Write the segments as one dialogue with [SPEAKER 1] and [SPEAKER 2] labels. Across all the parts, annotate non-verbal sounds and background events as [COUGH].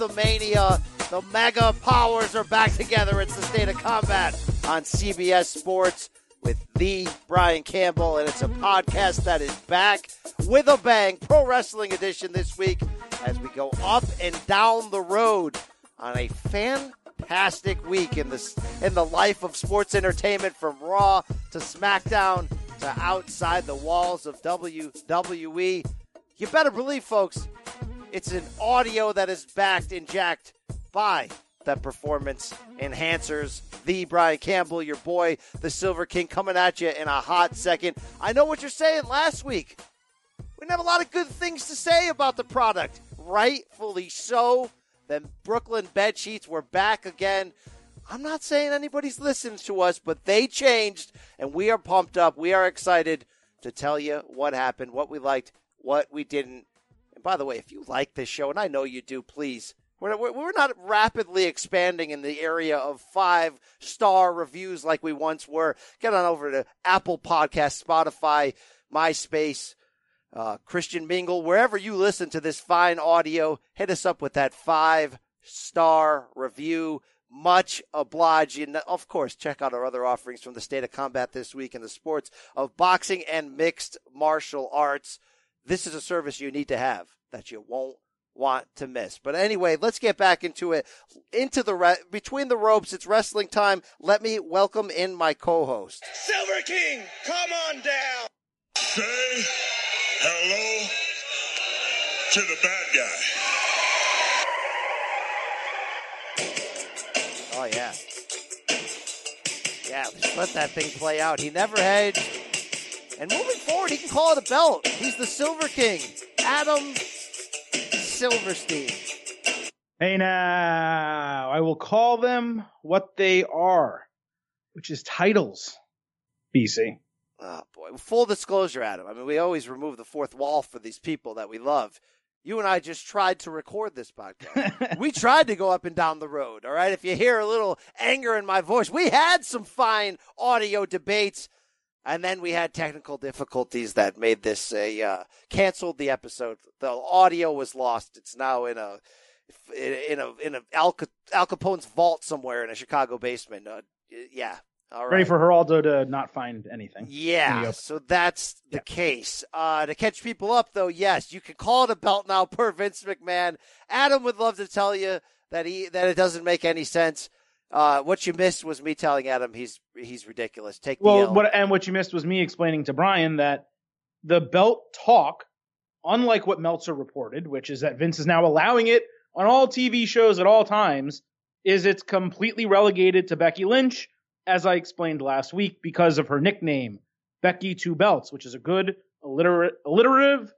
[SPEAKER 1] Anthem-mania. The mega powers are back together. It's the state of combat on CBS Sports with the Brian Campbell, and it's a podcast that is back with a bang. Pro Wrestling Edition this week as we go up and down the road on a fantastic week in the in the life of sports entertainment from Raw to SmackDown to outside the walls of WWE. You better believe, folks, it's an audio that is backed and jacked by the performance enhancers. The Brian Campbell, your boy, the Silver King, coming at you in a hot second. I know what you're saying last week. We didn't have a lot of good things to say about the product. Rightfully so. Then Brooklyn bed sheets were back again. I'm not saying anybody's listening to us, but they changed, and we are pumped up. We are excited to tell you what happened, what we liked, what we didn't. And by the way, if you like this show, and I know you do, please. We're, we're not rapidly expanding in the area of five star reviews like we once were. Get on over to Apple Podcast, Spotify, MySpace, uh, Christian Mingle, wherever you listen to this fine audio. Hit us up with that five star review. Much obliged. And of course, check out our other offerings from the state of combat this week in the sports of boxing and mixed martial arts. This is a service you need to have that you won't want to miss. But anyway, let's get back into it. Into the re- between the ropes, it's wrestling time. Let me welcome in my co-host,
[SPEAKER 2] Silver King. Come on down.
[SPEAKER 3] Say hello to the bad guy.
[SPEAKER 1] Oh yeah. Yeah, let's that thing play out. He never hedged. And moving forward, he can call it a belt. He's the Silver King. Adam Silverstein.
[SPEAKER 4] Hey now, I will call them what they are, which is titles. BC.
[SPEAKER 1] Oh ah, boy. Full disclosure, Adam. I mean, we always remove the fourth wall for these people that we love. You and I just tried to record this podcast. [LAUGHS] we tried to go up and down the road. All right. If you hear a little anger in my voice, we had some fine audio debates. And then we had technical difficulties that made this a uh, canceled the episode. The audio was lost. It's now in a in a in a Al, Al Capone's vault somewhere in a Chicago basement. Uh, yeah, all right.
[SPEAKER 4] Ready for Geraldo to not find anything.
[SPEAKER 1] Yeah, so that's the yeah. case. Uh, to catch people up, though, yes, you can call it a belt now per Vince McMahon. Adam would love to tell you that he that it doesn't make any sense. Uh, what you missed was me telling Adam he's he's ridiculous. Take
[SPEAKER 4] well, what and what you missed was me explaining to Brian that the belt talk, unlike what Meltzer reported, which is that Vince is now allowing it on all TV shows at all times, is it's completely relegated to Becky Lynch as I explained last week, because of her nickname, Becky Two Belts, which is a good, alliter- alliterative,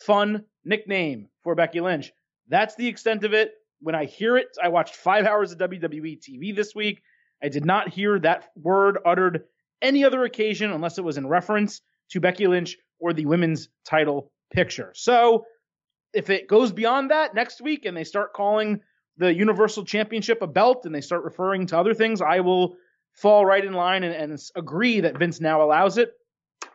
[SPEAKER 4] fun nickname for Becky Lynch. That's the extent of it. When I hear it, I watched five hours of WWE TV this week. I did not hear that word uttered any other occasion unless it was in reference to Becky Lynch or the women's title picture. So if it goes beyond that next week and they start calling the Universal Championship a belt and they start referring to other things, I will fall right in line and, and agree that Vince now allows it.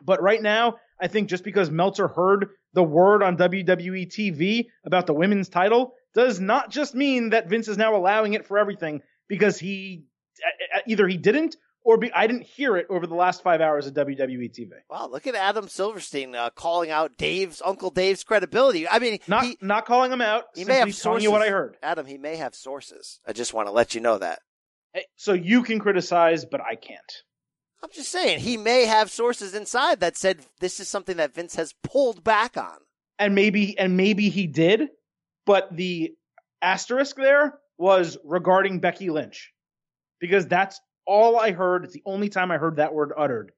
[SPEAKER 4] But right now, I think just because Meltzer heard the word on WWE TV about the women's title does not just mean that Vince is now allowing it for everything because he either he didn't or be, I didn't hear it over the last five hours of WWE TV.
[SPEAKER 1] Wow, look at Adam Silverstein uh, calling out Dave's Uncle Dave's credibility. I mean,
[SPEAKER 4] not
[SPEAKER 1] he,
[SPEAKER 4] not calling him out.
[SPEAKER 1] He may have sources.
[SPEAKER 4] you what I heard.
[SPEAKER 1] Adam, he may have sources. I just want to let you know that.
[SPEAKER 4] So you can criticize, but I can't.
[SPEAKER 1] I'm just saying he may have sources inside that said this is something that Vince has pulled back on.
[SPEAKER 4] And maybe and maybe he did, but the asterisk there was regarding Becky Lynch. Because that's all I heard. It's the only time I heard that word uttered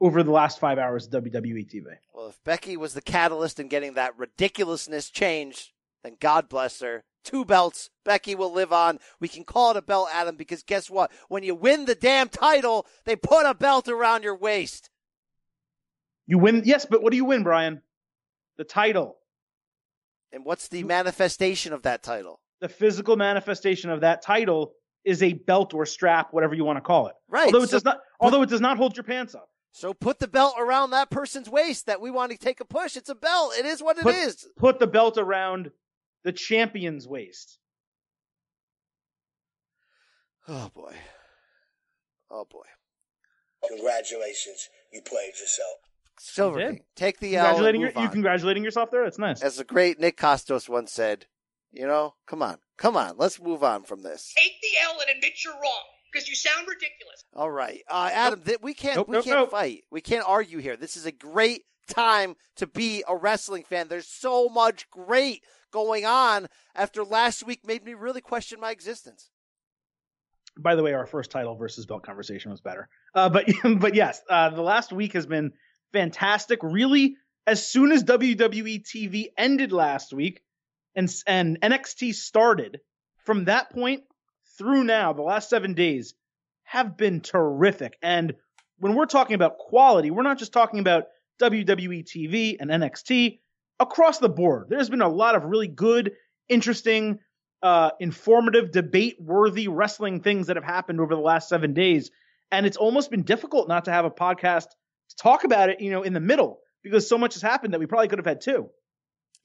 [SPEAKER 4] over the last five hours of WWE TV.
[SPEAKER 1] Well, if Becky was the catalyst in getting that ridiculousness changed, then God bless her two belts. Becky will live on. We can call it a belt, Adam, because guess what? When you win the damn title, they put a belt around your waist.
[SPEAKER 4] You win, yes, but what do you win, Brian? The title.
[SPEAKER 1] And what's the manifestation of that title?
[SPEAKER 4] The physical manifestation of that title is a belt or strap, whatever you want to call it.
[SPEAKER 1] Right.
[SPEAKER 4] Although it so, does not, although it does not hold your pants up.
[SPEAKER 1] So put the belt around that person's waist that we want to take a push. It's a belt. It is what it
[SPEAKER 4] put,
[SPEAKER 1] is.
[SPEAKER 4] Put the belt around the champion's waist.
[SPEAKER 1] Oh boy. Oh boy.
[SPEAKER 2] Congratulations, you played yourself.
[SPEAKER 1] Silver. King, take the L. and
[SPEAKER 4] Congratulating your, you
[SPEAKER 1] on.
[SPEAKER 4] congratulating yourself there. That's nice.
[SPEAKER 1] As the great Nick Kostos once said, you know, come on, come on, let's move on from this.
[SPEAKER 5] Take the L and admit you're wrong because you sound ridiculous.
[SPEAKER 1] All right, uh, Adam, th- we can't
[SPEAKER 4] Nope,
[SPEAKER 1] we
[SPEAKER 4] nope,
[SPEAKER 1] can't
[SPEAKER 4] nope.
[SPEAKER 1] fight. We can't argue here. This is a great time to be a wrestling fan. There's so much great going on. After last week, made me really question my existence.
[SPEAKER 4] By the way, our first title versus belt conversation was better. Uh, but [LAUGHS] but yes, uh, the last week has been fantastic. Really, as soon as WWE TV ended last week, and and NXT started, from that point through now, the last seven days have been terrific. And when we're talking about quality, we're not just talking about WWE TV and NXT across the board. There's been a lot of really good, interesting, uh, informative, debate worthy wrestling things that have happened over the last seven days. And it's almost been difficult not to have a podcast talk about it, you know, in the middle because so much has happened that we probably could have had two.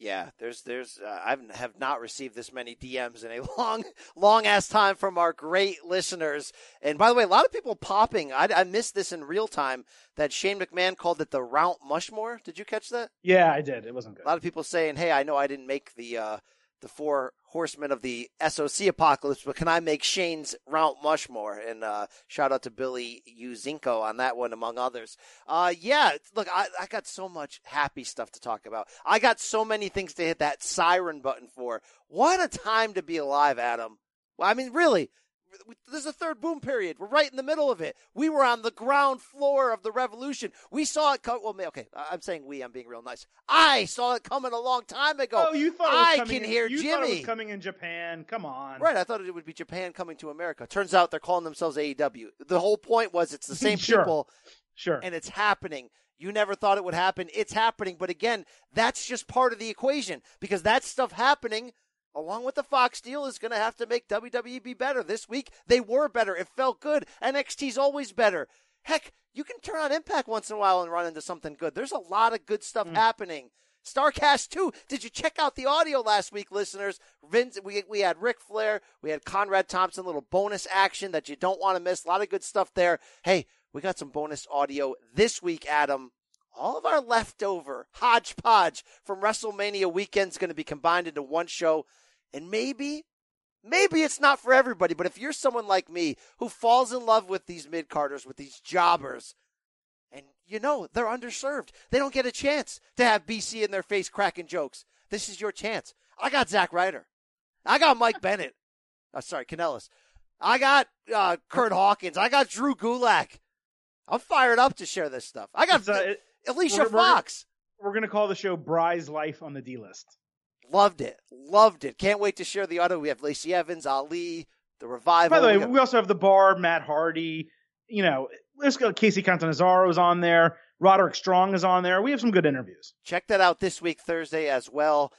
[SPEAKER 1] Yeah, there's there's uh, I have not received this many DMs in a [LAUGHS] long long ass time from our great listeners. And by the way, a lot of people popping. I, I missed this in real time. That Shane McMahon called it the Mount Mushmore. Did you catch that?
[SPEAKER 4] Yeah, I did. It wasn't good.
[SPEAKER 1] A lot of people saying, "Hey, I know I didn't make the uh, the four horsemen of the SOC apocalypse, but can I make Shane's Mount Mushmore?" And uh, shout out to Billy Uzinko on that one, among others. Uh, yeah, look, I, I got so much happy stuff to talk about. I got so many things to hit that siren button for. What a time to be alive, Adam. Well, I mean, really. There's a third boom period. We're right in the middle of it. We were on the ground floor of the revolution. We saw it come. Well, okay, I'm saying we. I'm being real nice. I saw it coming a long time ago.
[SPEAKER 4] Oh, you thought it was
[SPEAKER 1] I can
[SPEAKER 4] in,
[SPEAKER 1] hear
[SPEAKER 4] you
[SPEAKER 1] Jimmy.
[SPEAKER 4] Thought it was coming in Japan. Come on.
[SPEAKER 1] Right, I thought it would be Japan coming to America. Turns out they're calling themselves AEW. The whole point was it's the [LAUGHS] same
[SPEAKER 4] Sure.
[SPEAKER 1] people
[SPEAKER 4] Sure.
[SPEAKER 1] and it's happening. You never thought it would happen. It's happening. But again, that's just part of the equation because that stuff happening along with the Fox deal is going to have to make WWE be better. This week, they were better. It felt good. NXT's always better. Heck, you can turn on Impact once in a while and run into something good. There's a lot of good stuff mm. happening. Starcast 2. Did you check out the audio last week, listeners? Vince, we, we had Ric Flair. We had Conrad Thompson, little bonus action that you don't want to miss. A lot of good stuff there. Hey, we got some bonus audio this week, Adam. All of our leftover hodgepodge from WrestleMania weekend is going to be combined into one show. And maybe, maybe it's not for everybody, but if you're someone like me who falls in love with these mid carders, with these jobbers, and you know they're underserved, they don't get a chance to have BC in their face cracking jokes. This is your chance. I got Zach Ryder. I got Mike [LAUGHS] Bennett. Uh, sorry, Kanellis. I got uh, Kurt Hawkins. I got Drew Gulak. I'm fired up to share this stuff. I got
[SPEAKER 4] It's, uh, it-
[SPEAKER 1] Alicia
[SPEAKER 4] we're- we're-
[SPEAKER 1] Fox.
[SPEAKER 4] we're gonna call the show Bry's Life on the D list.
[SPEAKER 1] Loved it. Loved it. Can't wait to share the audio. We have Lacey Evans, Ali, the revival.
[SPEAKER 4] By the way,
[SPEAKER 1] We got-
[SPEAKER 4] we also have the bar, Matt Hardy. You know, let's go. Kacy Catanzaro's on there. Roderick Strong is on there. We have some good interviews.
[SPEAKER 1] check that out this week, Thursday as well.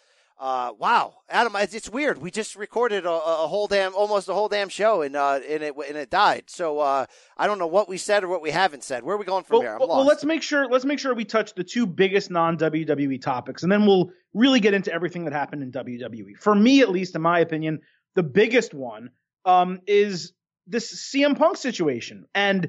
[SPEAKER 1] Uh, wow, Adam, it's, it's weird. We just recorded a, a whole damn, almost a whole damn show, and uh, and it and it died. So uh, I don't know what we said or what we haven't said. Where are we going from
[SPEAKER 4] Well,
[SPEAKER 1] here? I'm
[SPEAKER 4] well, well, let's make sure let's make sure we touch the two biggest non WWE topics, and then we'll really get into everything that happened in WWE. For me, at least, in my opinion, the biggest one um, is this CM Punk situation, and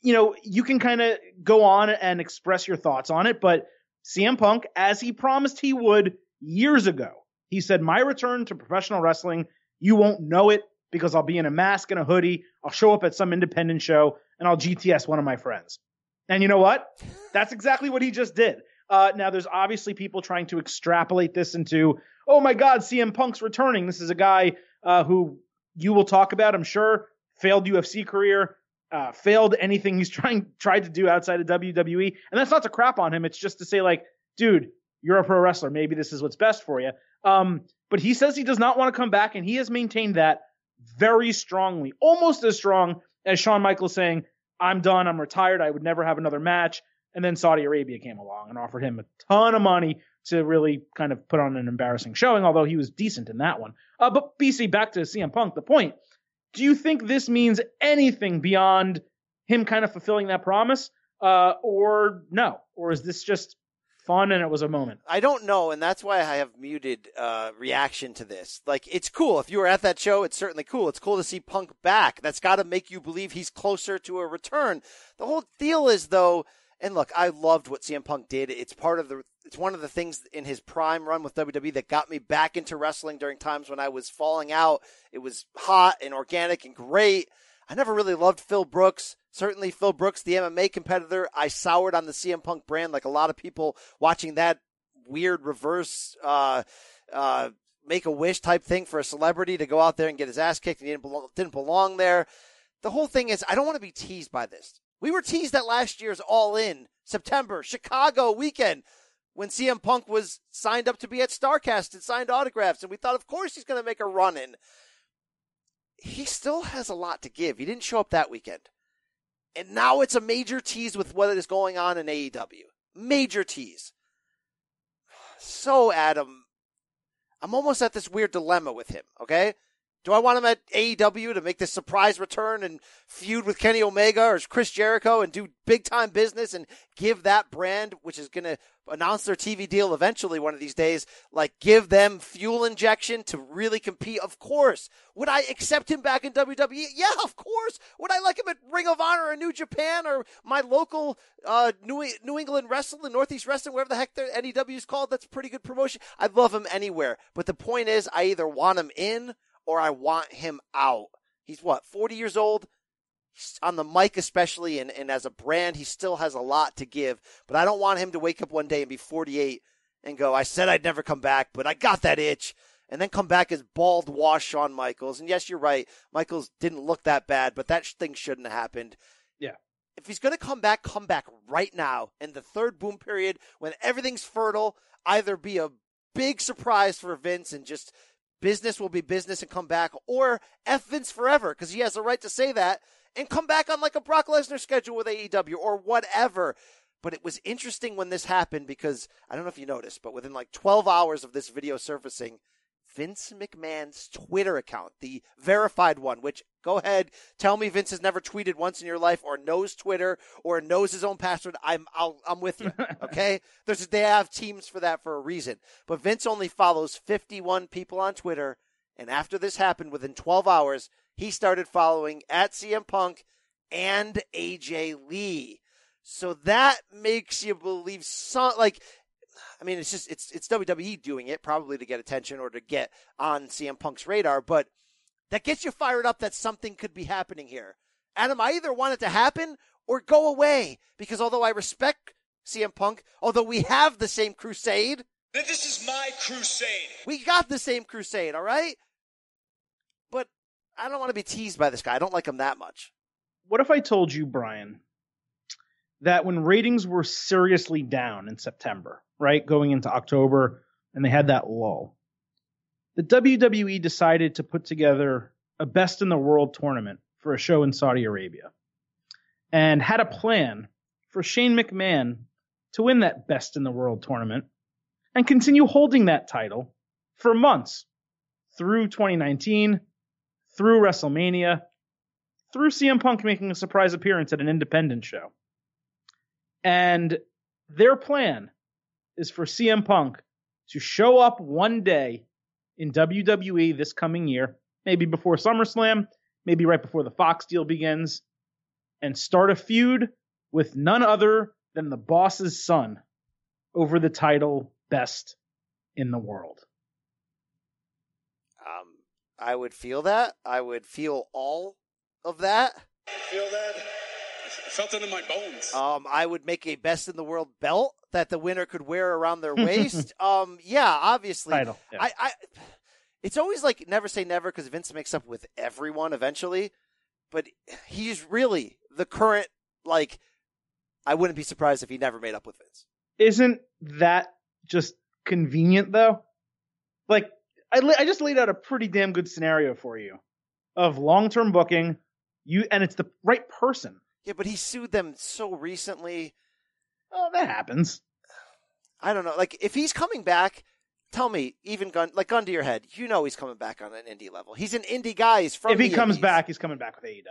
[SPEAKER 4] you know you can kind of go on and express your thoughts on it, but CM Punk, as he promised he would years ago, he said, "My return to professional wrestling, you won't know it." Because I'll be in a mask and a hoodie, I'll show up at some independent show, and I'll GTS one of my friends. And you know what? That's exactly what he just did. Uh, now, there's obviously people trying to extrapolate this into, oh my God, CM Punk's returning. This is a guy uh, who you will talk about, I'm sure, failed UFC career, uh, failed anything he's [LAUGHS] trying tried to do outside of WWE. And that's not to crap on him. It's just to say, like, dude, you're a pro wrestler. Maybe this is what's best for you. Um, but he says he does not want to come back, and he has maintained that very strongly, almost as strong as Shawn Michaels saying, I'm done, I'm retired, I would never have another match. And then Saudi Arabia came along and offered him a ton of money to really kind of put on an embarrassing showing, although he was decent in that one. Uh, but BC, back to CM Punk, the point. Do you think this means anything beyond him kind of fulfilling that promise? Uh, or no? Or is this just fun and it was a moment.
[SPEAKER 1] I don't know, and that's why I have muted uh, reaction to this. Like, it's cool. If you were at that show, it's certainly cool. It's cool to see Punk back. That's got to make you believe he's closer to a return. The whole deal is, though, and look, I loved what CM Punk did. It's part of the, it's one of the things in his prime run with WWE that got me back into wrestling during times when I was falling out. It was hot and organic and great. I never really loved Phil Brooks. Certainly, Phil Brooks, the MMA competitor, I soured on the CM Punk brand like a lot of people watching that weird reverse uh, uh, make a wish type thing for a celebrity to go out there and get his ass kicked and he didn't belong, didn't belong there. The whole thing is, I don't want to be teased by this. We were teased at last year's All In September Chicago weekend when CM Punk was signed up to be at Starcast and signed autographs, and we thought, of course, he's going to make a run in. He still has a lot to give. He didn't show up that weekend. And now it's a major tease with what is going on in AEW. Major tease. So, Adam, I'm almost at this weird dilemma with him, okay? Do I want him at AEW to make this surprise return and feud with Kenny Omega or Chris Jericho and do big time business and give that brand, which is going to announce their TV deal eventually one of these days, like give them fuel injection to really compete? Of course. Would I accept him back in WWE? Yeah, of course. Would I like him at Ring of Honor or New Japan or my local uh, New, New England Wrestling, Northeast Wrestling, wherever the heck the NEW is called? That's pretty good promotion. I'd love him anywhere. But the point is, I either want him in or I want him out. He's what, 40 years old? He's on the mic, especially, and, and as a brand, he still has a lot to give. But I don't want him to wake up one day and be 48 and go, I said I'd never come back, but I got that itch. And then come back as bald, washed Shawn Michaels. And yes, you're right. Michaels didn't look that bad, but that thing shouldn't have happened.
[SPEAKER 4] Yeah.
[SPEAKER 1] If he's going to come back, come back right now in the third boom period when everything's fertile. Either be a big surprise for Vince and just business will be business and come back, or F Vince forever because he has the right to say that and come back on like a Brock Lesnar schedule with AEW or whatever. But it was interesting when this happened because I don't know if you noticed, but within like 12 hours of this video surfacing, Vince McMahon's Twitter account, the verified one, which go ahead, tell me Vince has never tweeted once in your life or knows Twitter or knows his own password. I'm I'll, I'm with you. [LAUGHS] Okay, there's they have teams for that for a reason. But Vince only follows 51 people on Twitter, and after this happened, within 12 hours, he started following at CM Punk and AJ Lee. So that makes you believe some like I mean, it's just it's it's WWE doing it probably to get attention or to get on CM Punk's radar, but that gets you fired up that something could be happening here. Adam, I either want it to happen or go away because although I respect CM Punk, although we have the same crusade,
[SPEAKER 2] This is my crusade.
[SPEAKER 1] we got the same crusade, all right? But I don't want to be teased by this guy. I don't like him that much.
[SPEAKER 4] What if I told you, Brian, that when ratings were seriously down in September, right, going into October, and they had that lull, the WWE decided to put together a best in the world tournament for a show in Saudi Arabia and had a plan for Shane McMahon to win that best in the world tournament and continue holding that title for months through 2019, through WrestleMania, through CM Punk making a surprise appearance at an independent show. And their plan is for CM Punk to show up one day in WWE this coming year, maybe before SummerSlam, maybe right before the Fox deal begins, and start a feud with none other than the boss's son over the title best in the world.
[SPEAKER 1] Um, I would feel that. I would feel all of that.
[SPEAKER 2] Feel that? I felt it in my bones.
[SPEAKER 1] Um, I would make a best in the world belt that the winner could wear around their [LAUGHS] waist. um, yeah, obviously.
[SPEAKER 4] Title. Yeah.
[SPEAKER 1] I, I, it's always like never say never because Vince makes up with everyone eventually, but he's really the current like. I wouldn't be surprised if he never made up with Vince.
[SPEAKER 4] Isn't that just convenient though? Like I, la- I just laid out a pretty damn good scenario for you of long-term booking. You and it's the right person.
[SPEAKER 1] Yeah, but he sued them so recently.
[SPEAKER 4] Oh, that happens.
[SPEAKER 1] I don't know. Like if he's coming back, tell me, even gun like gun to your head, you know he's coming back on an indie level. He's an indie guy. He's from
[SPEAKER 4] if he comes
[SPEAKER 1] indies.
[SPEAKER 4] back, he's coming back with AEW.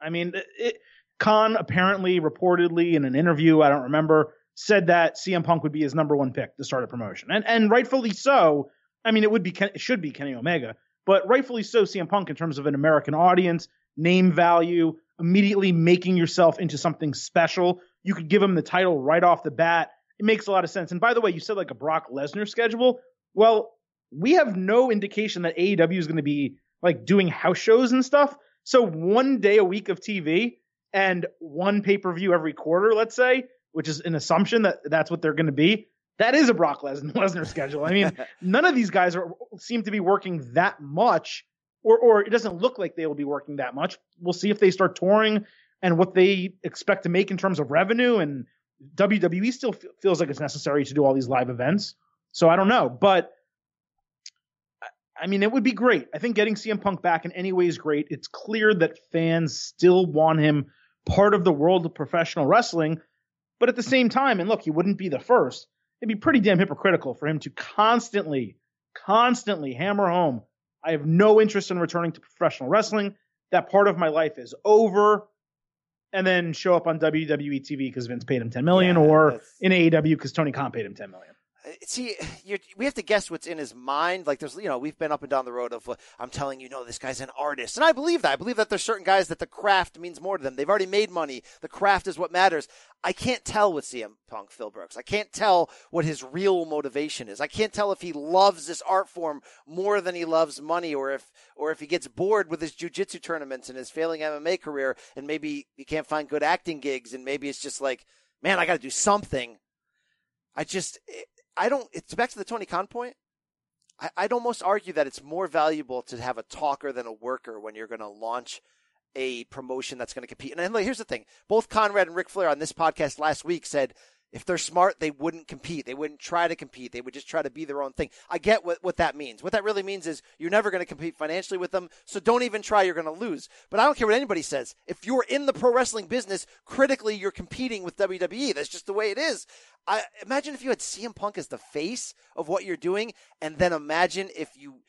[SPEAKER 4] I mean, it, Khan apparently, reportedly in an interview, I don't remember, said that CM Punk would be his number one pick to start a promotion, and and rightfully so. I mean, it would be it should be Kenny Omega, but rightfully so CM Punk in terms of an American audience, name value, immediately making yourself into something special. You could give him the title right off the bat. It makes a lot of sense. And by the way, you said like a Brock Lesnar schedule. Well, we have no indication that AEW is going to be like doing house shows and stuff. So one day a week of TV and one pay per view every quarter, let's say, which is an assumption that that's what they're going to be. That is a Brock Lesnar [LAUGHS] schedule. I mean, [LAUGHS] none of these guys are seem to be working that much, or or it doesn't look like they will be working that much. We'll see if they start touring and what they expect to make in terms of revenue. And WWE still f- feels like it's necessary to do all these live events. So I don't know, but I mean, it would be great. I think getting CM Punk back in any way is great. It's clear that fans still want him part of the world of professional wrestling. But at the same time, and look, he wouldn't be the first. It'd be pretty damn hypocritical for him to constantly, constantly hammer home. I have no interest in returning to professional wrestling. That part of my life is over. And then show up on WWE TV because Vince paid him 10 million,
[SPEAKER 1] Yeah,
[SPEAKER 4] or in AEW because Tony Khan paid him 10 million.
[SPEAKER 1] See, we have to guess what's in his mind. Like, there's, you know, we've been up and down the road of, uh, I'm telling you, no, this guy's an artist, and I believe that. I believe that there's certain guys that the craft means more to them. They've already made money. The craft is what matters. I can't tell with CM Punk, Phil Brooks. I can't tell what his real motivation is. I can't tell if he loves this art form more than he loves money, or if, or if he gets bored with his jujitsu tournaments and his failing MMA career, and maybe he can't find good acting gigs, and maybe it's just like, man, I got to do something. I just, I don't. It's back to the Tony Khan point. I, I'd almost argue that it's more valuable to have a talker than a worker when you're going to launch a promotion that's going to compete. And here's the thing: both Conrad and Ric Flair on this podcast last week said if they're smart, they wouldn't compete. They wouldn't try to compete. They would just try to be their own thing. I get what, what that means. What that really means is you're never going to compete financially with them, so don't even try. You're going to lose. But I don't care what anybody says. If you're in the pro wrestling business, critically, you're competing with WWE. That's just the way it is. I imagine if you had CM Punk as the face of what you're doing, and then imagine if you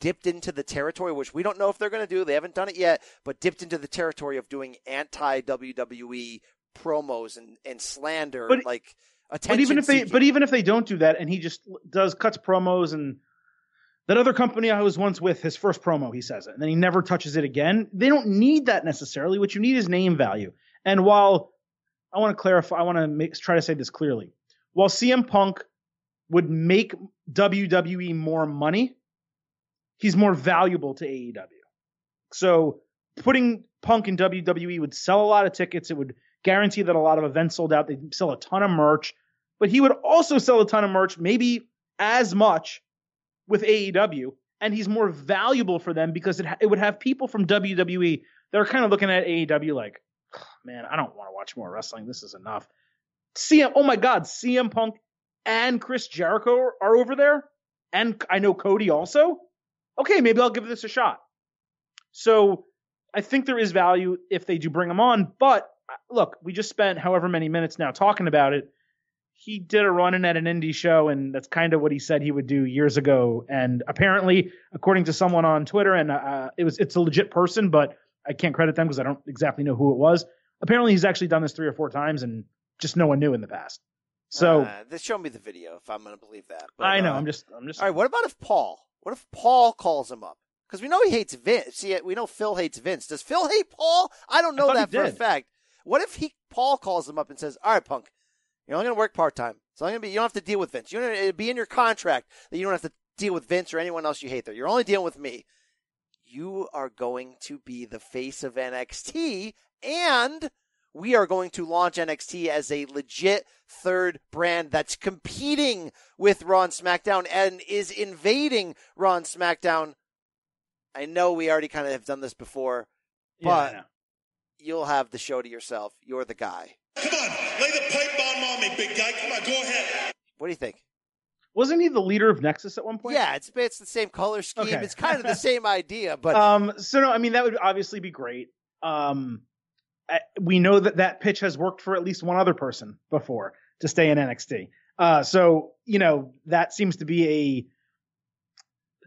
[SPEAKER 1] dipped into the territory, which we don't know if they're going to do. They haven't done it yet, but dipped into the territory of doing anti WWE promos and, and slander,
[SPEAKER 4] But-
[SPEAKER 1] like attention.
[SPEAKER 4] But even if they, but even if they don't do that, and he just does cuts promos and that other company I was once with, his first promo, he says it, and then he never touches it again. They don't need that necessarily. What you need is name value. And while I want to clarify, I want to make, try to say this clearly. While CM Punk would make WWE more money, he's more valuable to AEW. So putting Punk in WWE would sell a lot of tickets. It would guarantee that a lot of events sold out. They'd sell a ton of merch, but he would also sell a ton of merch, maybe as much with AEW. And he's more valuable for them because it, it would have people from WWE that are kind of looking at AEW like, "Ugh, man, I don't want to watch more wrestling. This is enough. CM, oh my God, CM Punk and Chris Jericho are, over there. And I know Cody also. Okay, maybe I'll give this a shot. So I think there is value if they do bring him on. But look, we just spent however many minutes now talking about it. He did a run in at an indie show, and that's kind of what he said he would do years ago. And apparently, according to someone on Twitter, and uh, it was it's a legit person, but I can't credit them because I don't exactly know who it was. Apparently, he's actually done this three or four times, and just no one knew in the past. So
[SPEAKER 1] uh, they show me the video if I'm going to believe that. But,
[SPEAKER 4] I know.
[SPEAKER 1] uh,
[SPEAKER 4] I'm just. I'm just.
[SPEAKER 1] All right, what about if Paul? What if Paul calls him up? Because we know he hates Vince. See, we know Phil hates Vince. Does Phil hate Paul? I don't know
[SPEAKER 4] he
[SPEAKER 1] that for a fact. What if he Paul calls him up and says, "All right, Punk, you're only going to work part time. So I'm going to be. You don't have to deal with Vince. You don't it'll be in your contract that you don't have to deal with Vince or anyone else you hate. There, you're only dealing with me. You are going to be the face of NXT, and we are going to launch NXT as a legit third brand that's competing with Raw and SmackDown and is invading Raw and SmackDown. I know we already kind of have done this before.
[SPEAKER 4] Yeah,
[SPEAKER 1] but-. You'll have the show to yourself. You're the guy.
[SPEAKER 3] Come on, lay the pipe bomb on me, big guy. Come on, go ahead.
[SPEAKER 1] What do you think?
[SPEAKER 4] wasn't he the leader of Nexus at one point?
[SPEAKER 1] Yeah, it's it's the same color scheme.
[SPEAKER 4] Okay.
[SPEAKER 1] It's kind of the [LAUGHS] same idea, but
[SPEAKER 4] um. So no, I mean that would obviously be great. Um, I- we know that that pitch has worked for at least one other person before to stay in NXT. Uh, so you know that seems to be a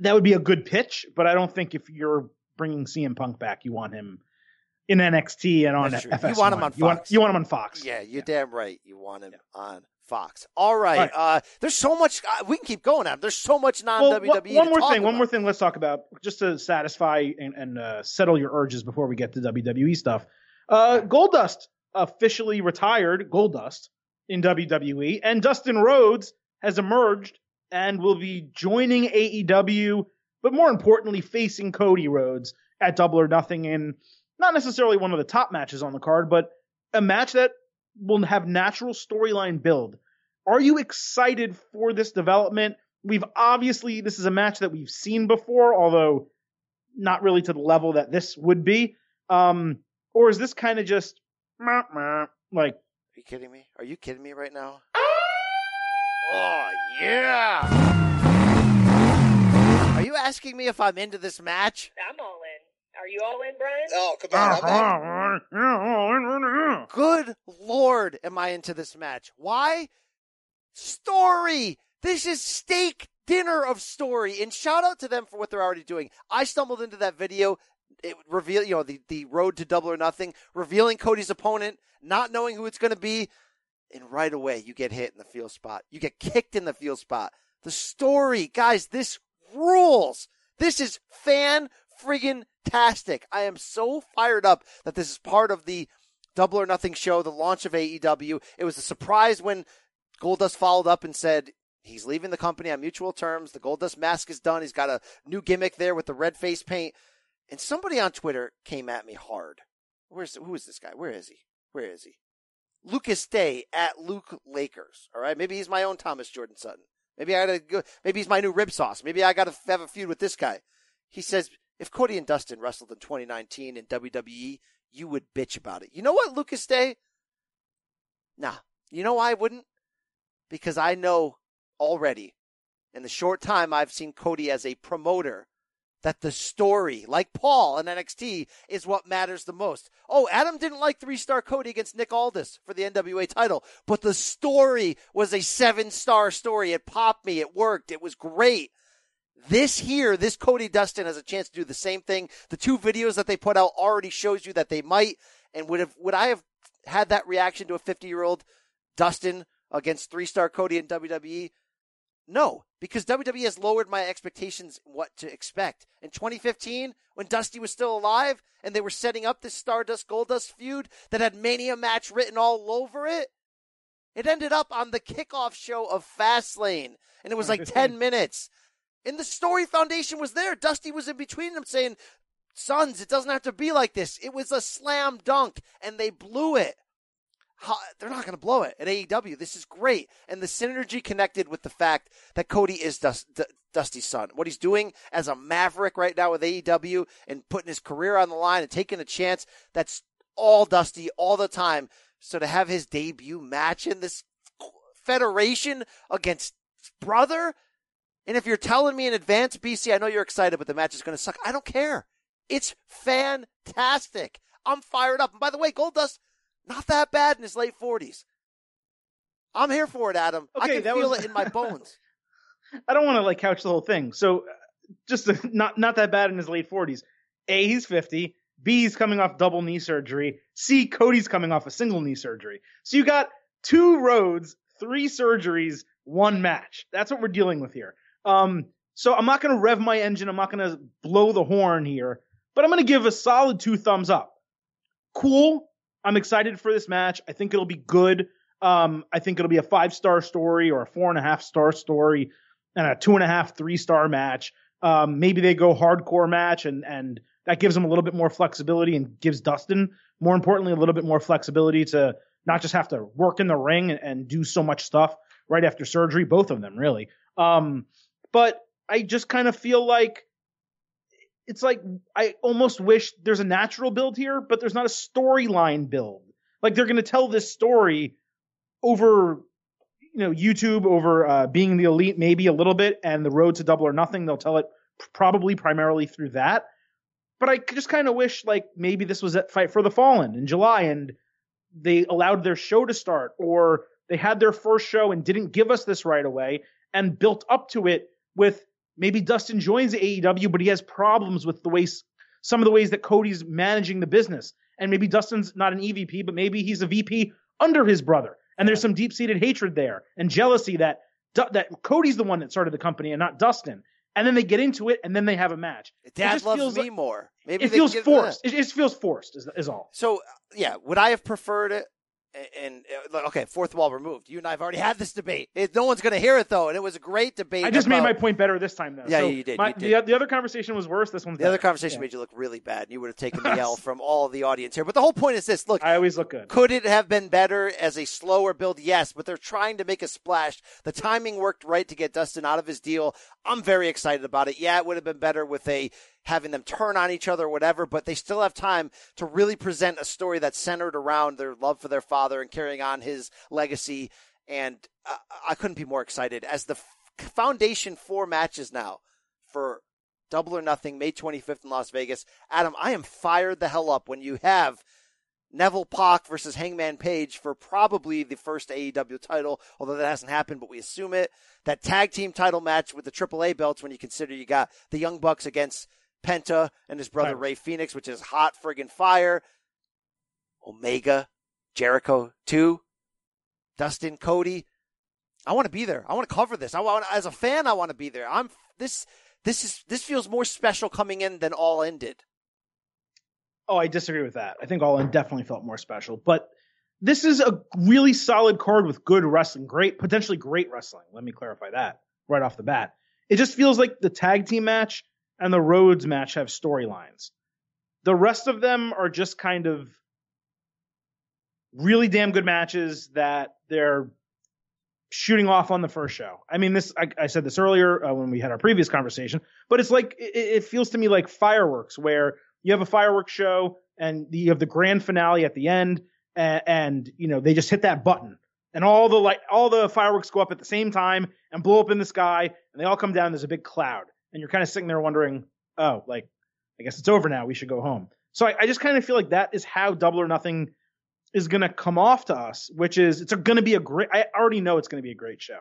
[SPEAKER 4] that would be a good pitch, but I don't think if you're bringing CM Punk back, you want him in NXT and on FS1.
[SPEAKER 1] You want him on
[SPEAKER 4] You want,
[SPEAKER 1] Fox.
[SPEAKER 4] you want him on Fox.
[SPEAKER 1] Yeah, you're
[SPEAKER 4] Yeah.
[SPEAKER 1] damn right. You want him on Fox. All right.
[SPEAKER 4] All right.
[SPEAKER 1] Uh, there's so much. Uh, we can keep going. Adam. There's so much non WWE.
[SPEAKER 4] one, one more thing. One more thing. Let's talk about just to satisfy and, and uh, settle your urges before we get to WWE stuff. Uh, Goldust officially retired. Goldust in WWE, and Dustin Rhodes has emerged and will be joining AEW, but more importantly, facing Cody Rhodes at Double or Nothing in not necessarily one of the top matches on the card, but a match that will have natural storyline build. Are you excited for this development? We've obviously, this is a match that we've seen before, although not really to the level that this would be. Um, or is this kind of just meh, meh, like,
[SPEAKER 1] Are you kidding me? Are you kidding me right now? Oh yeah. Are you asking me if I'm into this match?
[SPEAKER 5] I'm all in. Are you all in, Brian?
[SPEAKER 3] Oh, come on. I'm not-
[SPEAKER 1] Good lord, am I into this match? Why? Story. This is steak dinner of story. And shout out to them for what they're already doing. I stumbled into that video. It reveal, you know, the, the road to double or nothing, revealing Cody's opponent, not knowing who it's going to be. And right away, you get hit in the field spot. You get kicked in the field spot. The story, guys, this rules. This is fan friggin' tastic. I am so fired up that this is part of the Double or Nothing show, the launch of AEW. It was a surprise when Goldust followed up and said he's leaving the company on mutual terms. The Goldust mask is done. He's got a new gimmick there with the red face paint. And somebody on Twitter came at me hard. Where's who is this guy? Where is he? Where is he? Lucas Day at Luke Lakers. All right, maybe he's my own Thomas Jordan Sutton. Maybe I gotta go. Maybe he's my new rib sauce. Maybe I gotta have a feud with this guy. He says if Cody and Dustin wrestled in 2019 in WWE, you would bitch about it. You know what, Lucas Day? Nah. You know why I wouldn't? Because I know already, in the short time I've seen Cody as a promoter, that the story, like Paul in NXT, is what matters the most. Oh, Adam didn't like three star Cody against Nick Aldis for the NWA title, but the story was a seven star story. It popped me. It worked. It was great. This here, this Cody Dustin has a chance to do the same thing. The two videos that they put out already shows you that they might. And would have would I have had that reaction to a 50 year old Dustin against three star Cody in WWE? No, because WWE has lowered my expectations what to expect. In 2015, when Dusty was still alive and they were setting up this Stardust Goldust feud that had Mania match written all over it, it ended up on the kickoff show of Fastlane, and it was like [LAUGHS] 10 minutes. And the story foundation was there. Dusty was in between them saying, Sons, it doesn't have to be like this. It was a slam dunk, and they blew it. How, they're not going to blow it at AEW. This is great. And the synergy connected with the fact that Cody is Dust, D- Dusty's son. What he's doing as a maverick right now with AEW and putting his career on the line and taking a chance, that's all Dusty all the time. So to have his debut match in this federation against brother, and if you're telling me in advance, BC, I know you're excited, but the match is going to suck. I don't care. It's fantastic. I'm fired up. And by the way, Goldust, not that bad in his late 40s. I'm here for it, Adam. I can
[SPEAKER 4] that
[SPEAKER 1] feel
[SPEAKER 4] was-
[SPEAKER 1] it in my bones. [LAUGHS]
[SPEAKER 4] I don't want to like couch the whole thing. So uh, just to, not not that bad in his late forties. A, he's fifty. B, he's coming off double knee surgery. C, Cody's coming off a single knee surgery. So you got two roads, three surgeries, one match. That's what we're dealing with here. Um, so I'm not going to rev my engine. I'm not going to blow the horn here, but I'm going to give a solid two thumbs up. Cool. I'm excited for this match. I think it'll be good. Um, I think it'll be a five star story or a four and a half star story and a two and a half, three star match. Um, maybe they go hardcore match and, and that gives them a little bit more flexibility and gives Dustin, more importantly, a little bit more flexibility to not just have to work in the ring and, and do so much stuff right after surgery. Both of them, really. Um, but I just kind of feel like it's like I almost wish there's a natural build here, but there's not a storyline build. Like they're going to tell this story over you know YouTube over uh, being the elite maybe a little bit and the road to double or nothing they'll tell it probably primarily through that but I just kind of wish like maybe this was at Fight for the Fallen in July and they allowed their show to start or they had their first show and didn't give us this right away and built up to it with maybe Dustin joins AEW but he has problems with the ways some of the ways that Cody's managing the business and maybe Dustin's not an EVP, but maybe he's a VP under his brother, and there's some deep seated hatred there and jealousy that that Cody's the one that started the company and not Dustin. And then they get into it, and then they have a match. It
[SPEAKER 1] Dad
[SPEAKER 4] just
[SPEAKER 1] loves
[SPEAKER 4] feels
[SPEAKER 1] me
[SPEAKER 4] like-
[SPEAKER 1] more. Maybe
[SPEAKER 4] It feels forced. It just feels forced. Is, is all.
[SPEAKER 1] So yeah, would I have preferred it? And uh, okay, fourth wall removed. You and I have already had this debate. It, no one's going to hear it though, and it was a great debate.
[SPEAKER 4] I just made my point better this time, though.
[SPEAKER 1] Yeah,
[SPEAKER 4] So
[SPEAKER 1] you did,
[SPEAKER 4] my-
[SPEAKER 1] you did.
[SPEAKER 4] The, the other conversation was worse. This one's
[SPEAKER 1] The other conversation
[SPEAKER 4] Yeah.
[SPEAKER 1] made you look really bad. and You would have taken [LAUGHS] the L from all the audience here. But the whole point is this: look,
[SPEAKER 4] I always look good.
[SPEAKER 1] Could it have been better as a slower build? Yes, but they're trying to make a splash. The timing worked right to get Dustin out of his deal. I'm very excited about it. Yeah, it would have been better with a having them turn on each other or whatever, but they still have time to really present a story that's centered around their love for their father and carrying on his legacy. And I, I couldn't be more excited as the f- foundation for matches now for Double or Nothing, May 25th in Las Vegas. Adam, I am fired the hell up when you have Neville Pac versus Hangman Page for probably the first AEW title, although that hasn't happened, but we assume it. That tag team title match with the AAA belts when you consider you got the Young Bucks against Penta and his brother
[SPEAKER 4] Right.
[SPEAKER 1] Rey Fénix, which is hot friggin' fire. Omega, Jericho 2, Dustin, Cody. I want to be there. I want to cover this. I want, as a fan, I want to be there. I'm this. This is this feels more special coming in than All In did.
[SPEAKER 4] Oh, I disagree with that. I think All In definitely felt more special, but this is a really solid card with good wrestling, great, potentially great wrestling. Let me clarify that right off the bat. It just feels like the tag team match and the Rhodes match have storylines. The rest of them are just kind of really damn good matches that they're shooting off on the first show. I mean, this I, I said this earlier uh, when we had our previous conversation, but it's like it, it feels to me like fireworks, where you have a fireworks show and you have the grand finale at the end, and, and you know they just hit that button, and all the like all the fireworks go up at the same time and blow up in the sky, and they all come down. There's a big cloud, and you're kind of sitting there wondering, oh, like I guess it's over now. We should go home. So I, I just kind of feel like that is how Double or Nothing is going to come off to us, which is it's going to be a great. I already know it's going to be a great show,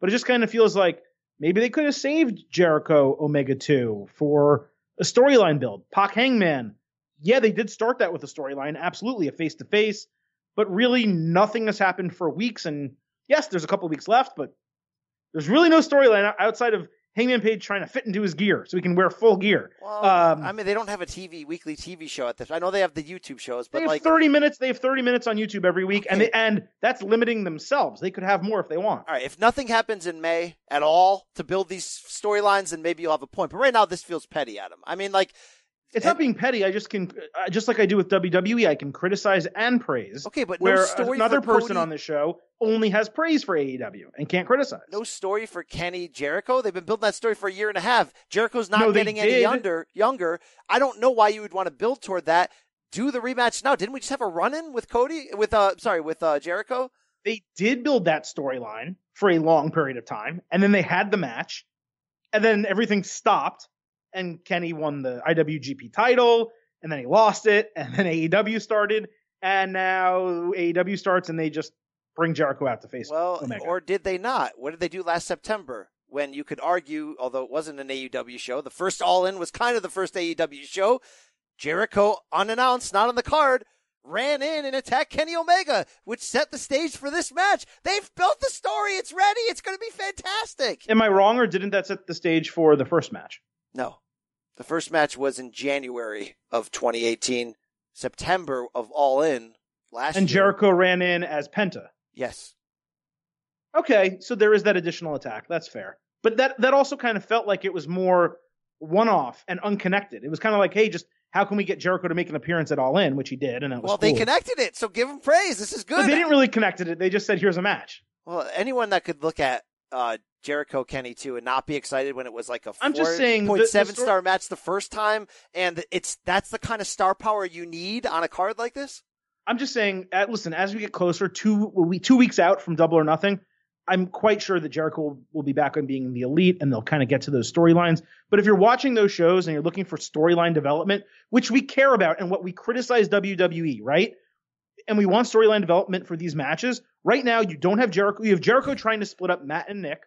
[SPEAKER 4] but it just kind of feels like maybe they could have saved Jericho Omega Two for a storyline build. Pac Hangman, yeah, they did start that with a storyline, absolutely a face to face, but really nothing has happened for weeks. And yes, there's a couple weeks left, but there's really no storyline outside of Hangman Page trying to fit into his gear so he can wear full gear.
[SPEAKER 1] Well,
[SPEAKER 4] Um,
[SPEAKER 1] I mean, they don't have a TV weekly TV show at this. I know they have the YouTube shows, but like
[SPEAKER 4] 30 minutes. They have 30 minutes on YouTube every week, and they, and that's limiting themselves. They could have more if they want.
[SPEAKER 1] All right, if nothing happens in May at all to build these storylines, then maybe you'll have a point. But right now, this feels petty, Adam. I mean, like,
[SPEAKER 4] It's not being petty. I just can, uh, just like I do with WWE, I can criticize and praise.
[SPEAKER 1] okay, but no
[SPEAKER 4] where
[SPEAKER 1] story
[SPEAKER 4] another person
[SPEAKER 1] Cody,
[SPEAKER 4] on the show only has praise for AEW and can't criticize.
[SPEAKER 1] no story for Kenny Jericho. They've been building that story for a year and a half. Jericho's not
[SPEAKER 4] No,
[SPEAKER 1] getting any younger. Younger. I don't know why you would want to build toward that. Do the rematch now. Didn't we just have a run in with Cody? With uh, sorry, with uh, Jericho.
[SPEAKER 4] They did build that storyline for a long period of time, and then they had the match, and then everything stopped, and Kenny won the IWGP title, and then he lost it, and then [LAUGHS] AEW started, and now AEW starts, and they just bring Jericho out to face
[SPEAKER 1] Well,
[SPEAKER 4] Omega.
[SPEAKER 1] or did they not? What did they do last September? When you could argue, although it wasn't an AEW show, the first All In was kind of the first AEW show. Jericho, unannounced, not on the card, ran in and attacked Kenny Omega, which set the stage for this match. They've built the story. It's ready. It's going to be fantastic.
[SPEAKER 4] Am I wrong, or didn't that set the stage for the first match?
[SPEAKER 1] No. The first match was in January of 2018, September of All In last
[SPEAKER 4] And
[SPEAKER 1] year.
[SPEAKER 4] Jericho ran in as Penta.
[SPEAKER 1] Yes.
[SPEAKER 4] Okay, so there is that additional attack. That's fair. But that that also kind of felt like it was more one off and unconnected. It was kind of like, hey, just how can we get Jericho to make an appearance at All In, which he did, and that was
[SPEAKER 1] Well, they
[SPEAKER 4] cool.
[SPEAKER 1] connected it, so give him praise. This is good.
[SPEAKER 4] But they didn't really connect it. They just said, here's a match.
[SPEAKER 1] Well, anyone that could look at uh, Jericho Kenny too and not be excited when it was like a
[SPEAKER 4] I'm just
[SPEAKER 1] four
[SPEAKER 4] saying
[SPEAKER 1] point seven star match the first time, and it's that's the kind of star power you need on a card like this.
[SPEAKER 4] I'm just saying, listen, as we get closer, two we two weeks out from Double or Nothing, I'm quite sure that Jericho will, will be back on being the elite, and they'll kind of get to those storylines. But if you're watching those shows and you're looking for storyline development, which we care about and what we criticize WWE, right? And we want storyline development for these matches. Right now, you don't have Jericho. You have Jericho trying to split up Matt and Nick,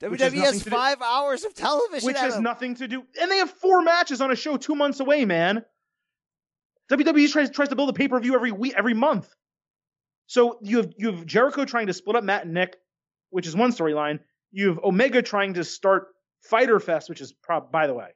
[SPEAKER 4] Which has
[SPEAKER 1] WWE has
[SPEAKER 4] to do-
[SPEAKER 1] five hours of television.
[SPEAKER 4] which has
[SPEAKER 1] Adam.
[SPEAKER 4] nothing to do. And they have four matches on a show two months away, man. WWE tries tries to build a pay per view every week, every month. So you have you have Jericho trying to split up Matt and Nick, which is one storyline. You have Omega trying to start Fighter Fest, which is prob by the way,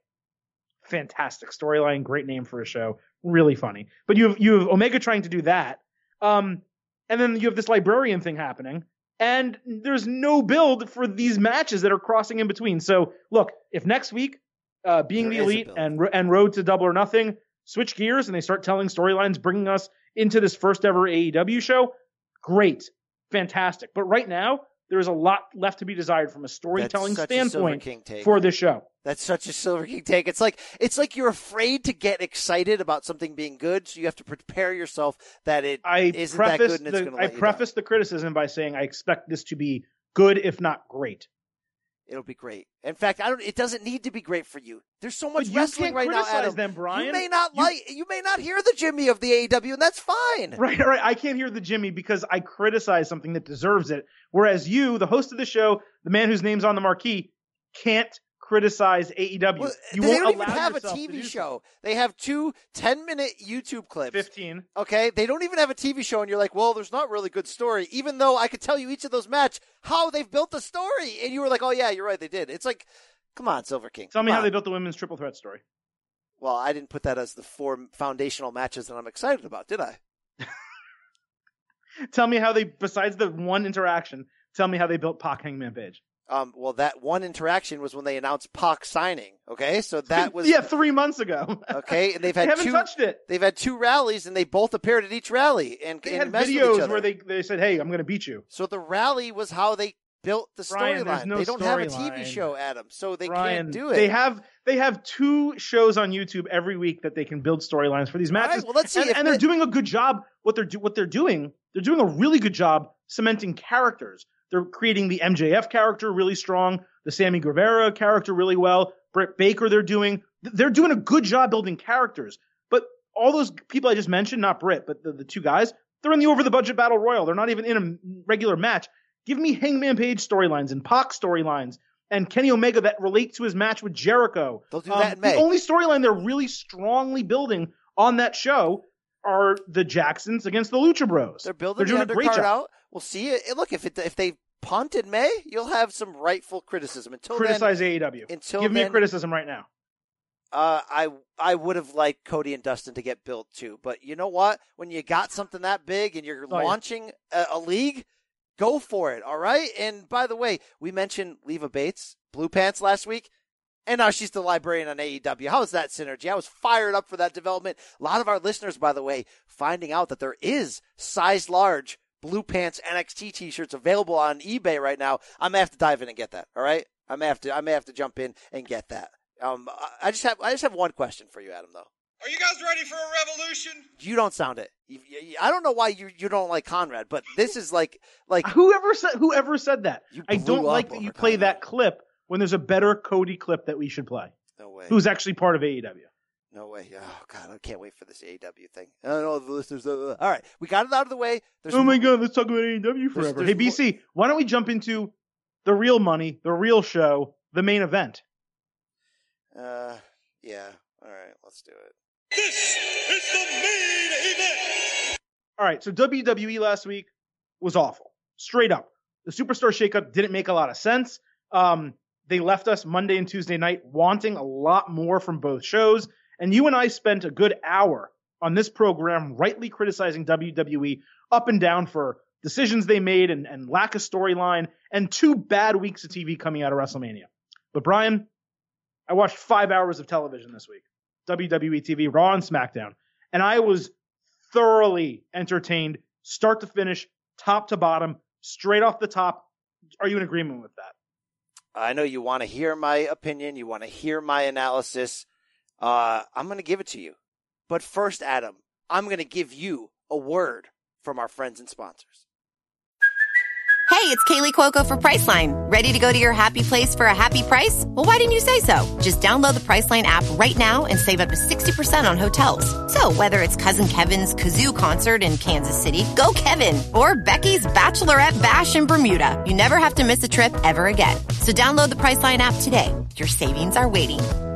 [SPEAKER 4] fantastic storyline, great name for a show, really funny. But you have you have Omega trying to do that, um, and then you have this librarian thing happening, and there's no build for these matches that are crossing in between. So look, if next week, uh, being
[SPEAKER 1] There
[SPEAKER 4] the elite and and Road to Double or Nothing switch gears and they start telling storylines, bringing us into this first ever AEW show, great, fantastic. But right now, there is a lot left to be desired from a storytelling
[SPEAKER 1] a
[SPEAKER 4] standpoint
[SPEAKER 1] King take.
[SPEAKER 4] for this show.
[SPEAKER 1] That's such a Silver King take. It's like it's like you're afraid to get excited about something being good, so you have to prepare yourself that it
[SPEAKER 4] I
[SPEAKER 1] isn't that good and it's
[SPEAKER 4] the
[SPEAKER 1] going to
[SPEAKER 4] I
[SPEAKER 1] let you down.
[SPEAKER 4] preface the criticism by saying I expect this to be good, if not great.
[SPEAKER 1] It'll be great. In fact, I don't. It doesn't need to be great for you. There's so much wrestling right now, Adam.
[SPEAKER 4] them, Brian.
[SPEAKER 1] You may not
[SPEAKER 4] You-
[SPEAKER 1] like. You may not hear the Jimmy of the AEW, and that's fine.
[SPEAKER 4] Right, right. I can't hear the Jimmy because I criticize something that deserves it. Whereas you, the host of the show, the man whose name's on the marquee, can't criticize AEW.
[SPEAKER 1] Well,
[SPEAKER 4] you
[SPEAKER 1] they
[SPEAKER 4] won't
[SPEAKER 1] don't even have a TV show. They have two 10 minute YouTube clips.
[SPEAKER 4] Fifteen.
[SPEAKER 1] Okay, they don't even have a TV show, and you're like, well, there's not really good story. Even though I could tell you each of those match how they've built the story, and you were like, oh yeah, you're right, they did. It's like, come on, Silver King.
[SPEAKER 4] Tell me
[SPEAKER 1] come
[SPEAKER 4] how they built the women's triple threat story.
[SPEAKER 1] Well, I didn't put that as the four foundational matches that I'm excited about, did I? [LAUGHS]
[SPEAKER 4] Tell me how they, besides the one interaction, tell me how they built Pac Hangman Page.
[SPEAKER 1] Um, well, that one interaction was when they announced Pac signing. Okay, so [LAUGHS] that was
[SPEAKER 4] yeah, three months ago.
[SPEAKER 1] okay, and they've [LAUGHS]
[SPEAKER 4] they
[SPEAKER 1] had
[SPEAKER 4] haven't
[SPEAKER 1] two.
[SPEAKER 4] touched it.
[SPEAKER 1] They've had two rallies, and they both appeared at each rally and,
[SPEAKER 4] They
[SPEAKER 1] and
[SPEAKER 4] had
[SPEAKER 1] messed with each
[SPEAKER 4] videos where they, they said, "Hey, I'm going to beat you."
[SPEAKER 1] So the rally was how they built the storyline.
[SPEAKER 4] no
[SPEAKER 1] they don't have a TV
[SPEAKER 4] storyline.
[SPEAKER 1] show, Adam, so they
[SPEAKER 4] Brian,
[SPEAKER 1] can't do it.
[SPEAKER 4] They have they have two shows on YouTube every week that they can build storylines for these
[SPEAKER 1] All right,
[SPEAKER 4] matches.
[SPEAKER 1] well, let's see
[SPEAKER 4] and, and they're
[SPEAKER 1] the-
[SPEAKER 4] doing a good job. What they're do, what they're doing, they're doing a really good job cementing characters. They're creating the MJF character really strong, the Sammy Guevara character really well. Britt Baker, they're doing they're doing a good job building characters. But all those people I just mentioned, not Britt, but the, the two guys, they're in the over the budget battle royal. They're not even in a regular match. Give me Hangman Page storylines and Pac storylines and Kenny Omega that relate to his match with Jericho.
[SPEAKER 1] They'll do
[SPEAKER 4] Um,
[SPEAKER 1] that in May.
[SPEAKER 4] The only storyline they're really strongly building on that show are the Jacksons against the Lucha Bros.
[SPEAKER 1] They're building they're
[SPEAKER 4] doing
[SPEAKER 1] the
[SPEAKER 4] a great job.
[SPEAKER 1] out. We'll see it. Look, if it, if they punt in May, you'll have some rightful criticism. Until
[SPEAKER 4] Criticize AEW.
[SPEAKER 1] until
[SPEAKER 4] Give me a criticism right now.
[SPEAKER 1] uh, I I would have liked Cody and Dustin to get built too. But you know what? When you got something that big and you're
[SPEAKER 4] Oh, yeah.
[SPEAKER 1] launching a, a league, go for it. All right. And by the way, we mentioned Leva Bates, Blue Pants last week. And now she's the librarian on AEW. How is that synergy? I was fired up for that development. A lot of our listeners, by the way, finding out that there is size large Blue Pants NXT t-shirts available on eBay right now. I may have to dive in and get that. All right. I may have to, I may have to jump in and get that. Um, I- I just have, I just have one question for you, Adam, though.
[SPEAKER 3] Are you guys ready for a revolution?
[SPEAKER 1] You don't sound it. You, you, I don't know why you, you don't like Conrad, but this is like, like,
[SPEAKER 4] Whoever said whoever said that? I don't like that you play
[SPEAKER 1] Conrad.
[SPEAKER 4] that clip when there's a better Cody clip that we should play.
[SPEAKER 1] no way.
[SPEAKER 4] Who's actually part of AEW?
[SPEAKER 1] No way. Oh God, I can't wait for this AEW thing. I don't know the listeners. Uh, all right, we got it out of the way. There's
[SPEAKER 4] oh my god, let's talk about AEW forever.
[SPEAKER 1] there's
[SPEAKER 4] hey BC, why don't we jump into the real money, the real show, the main event?
[SPEAKER 1] Uh, yeah. All right, let's do it.
[SPEAKER 3] This is the main event.
[SPEAKER 4] All right, so WWE last week was awful. Straight up. The superstar shakeup didn't make a lot of sense. Um, they left us Monday and Tuesday night wanting a lot more from both shows. And you and I spent a good hour on this program rightly criticizing WWE up and down for decisions they made and, and lack of storyline and two bad weeks of TV coming out of WrestleMania. But Brian, I watched five hours of television this week. WWE TV, Raw and SmackDown. And I was thoroughly entertained, start to finish, top to bottom, straight off the top. Are you in agreement with that?
[SPEAKER 1] I know you want to hear my opinion. You want to hear my analysis. Uh, I'm going to give it to you. But first, Adam, I'm going to give you a word from our friends and sponsors.
[SPEAKER 6] Hey, it's Kaley Cuoco for Priceline. Ready to go to your happy place for a happy price? Well, why didn't you say so? Just download the Priceline app right now and save up to 60% on hotels. So, whether it's Cousin Kevin's Kazoo concert in Kansas City, go Kevin, or Becky's Bachelorette Bash in Bermuda, you never have to miss a trip ever again. So, download the Priceline app today. Your savings are waiting.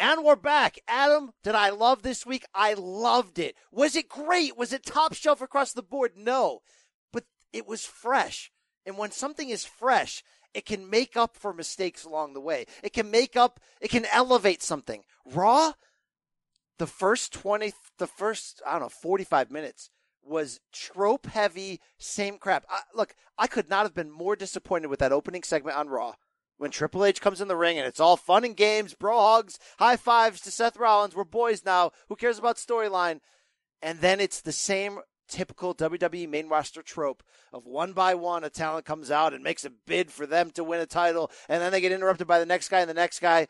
[SPEAKER 1] And we're back. Adam, did I love this week? I loved it. Was it great? Was it top shelf across the board? No. But it was fresh. And when something is fresh, it can make up for mistakes along the way. It can make up, it can elevate something. Raw, the first 20, the first, I don't know, 45 minutes was trope heavy, same crap. I, look, I could not have been more disappointed with that opening segment on Raw when Triple H comes in the ring and it's all fun and games, bro hugs, high fives to Seth Rollins. We're boys now. Who cares about storyline? And then it's the same typical WWE main roster trope of one by one a talent comes out and makes a bid for them to win a title and then they get interrupted by the next guy and the next guy.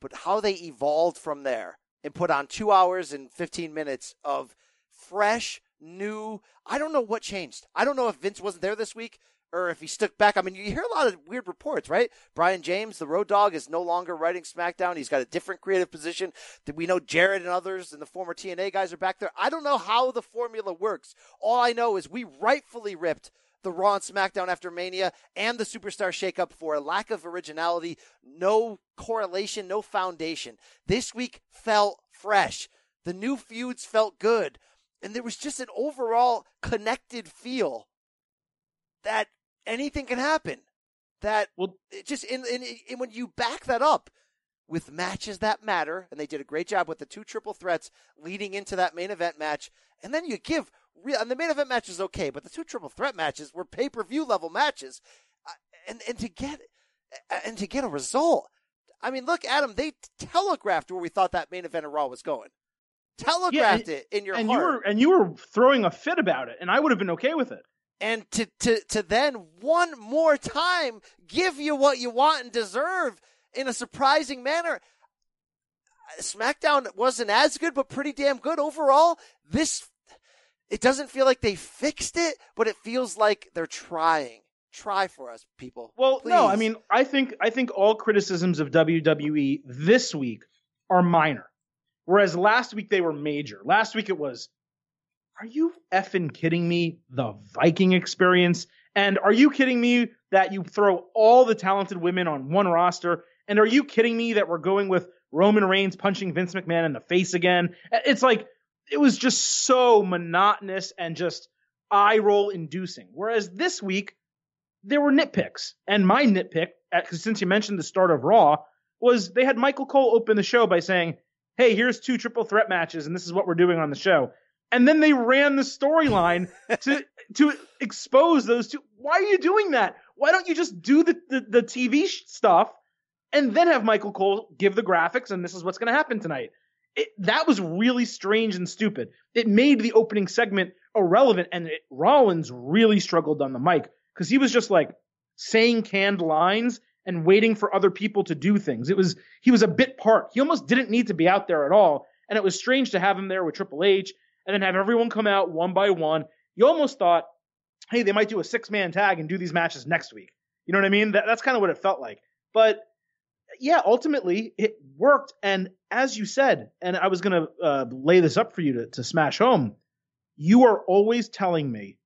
[SPEAKER 1] But how they evolved from there and put on two hours and 15 minutes of fresh, new. I don't know what changed. I don't know if Vince wasn't there this week or if he stuck back. I mean, you hear a lot of weird reports, right? Brian James, the Road Dog, is no longer writing SmackDown. He's got a different creative position. We know Jared and others and the former TNA guys are back there. I don't know how the formula works. All I know is we rightfully ripped the Raw and SmackDown after Mania and the Superstar Shakeup for a lack of originality, no correlation, no foundation. This week felt fresh. The new feuds felt good. And there was just an overall connected feel that anything can happen. That well, it just in, in, in when you back that up with matches that matter, and they did a great job with the two triple threats leading into that main event match, and then you give real and the main event match is okay, but the two triple threat matches were pay per view level matches, uh, and and to get and to get a result. I mean, look, Adam, they telegraphed where we thought that main event of Raw was going. Telegraphed yeah, and, it in your
[SPEAKER 4] and
[SPEAKER 1] heart.
[SPEAKER 4] You were, and you were throwing a fit about it, and I would have been okay with it
[SPEAKER 1] and to, to, to then one more time give you what you want and deserve in a surprising manner. SmackDown wasn't as good, but pretty damn good overall. This, it doesn't feel like they fixed it, but it feels like they're trying. Try for us, people.
[SPEAKER 4] Well,
[SPEAKER 1] Please.
[SPEAKER 4] no, I mean, I think, I think all criticisms of WWE this week are minor. Whereas last week they were major. Last week it was are you effing kidding me? The Viking experience. And are you kidding me that you throw all the talented women on one roster? And are you kidding me that we're going with Roman Reigns punching Vince McMahon in the face again? It's like, it was just so monotonous and just eye roll inducing. Whereas this week, there were nitpicks. And my nitpick, since you mentioned the start of Raw, was they had Michael Cole open the show by saying, Hey, here's two triple threat matches, and this is what we're doing on the show and then they ran the storyline to [LAUGHS] to expose those two. Why are you doing that? Why don't you just do the the, the TV stuff and then have Michael Cole give the graphics and this is what's going to happen tonight? It, that was really strange and stupid. It made the opening segment irrelevant, and it, Rollins really struggled on the mic because he was just like saying canned lines and waiting for other people to do things. It was he was a bit part. He almost didn't need to be out there at all, and it was strange to have him there with Triple H and then have everyone come out one by one. You almost thought, hey, they might do a six man tag and do these matches next week. You know what I mean? That, that's kind of what it felt like. But yeah, ultimately it worked. And as you said, and I was going to uh, lay this up for you to, to smash home, you are always telling me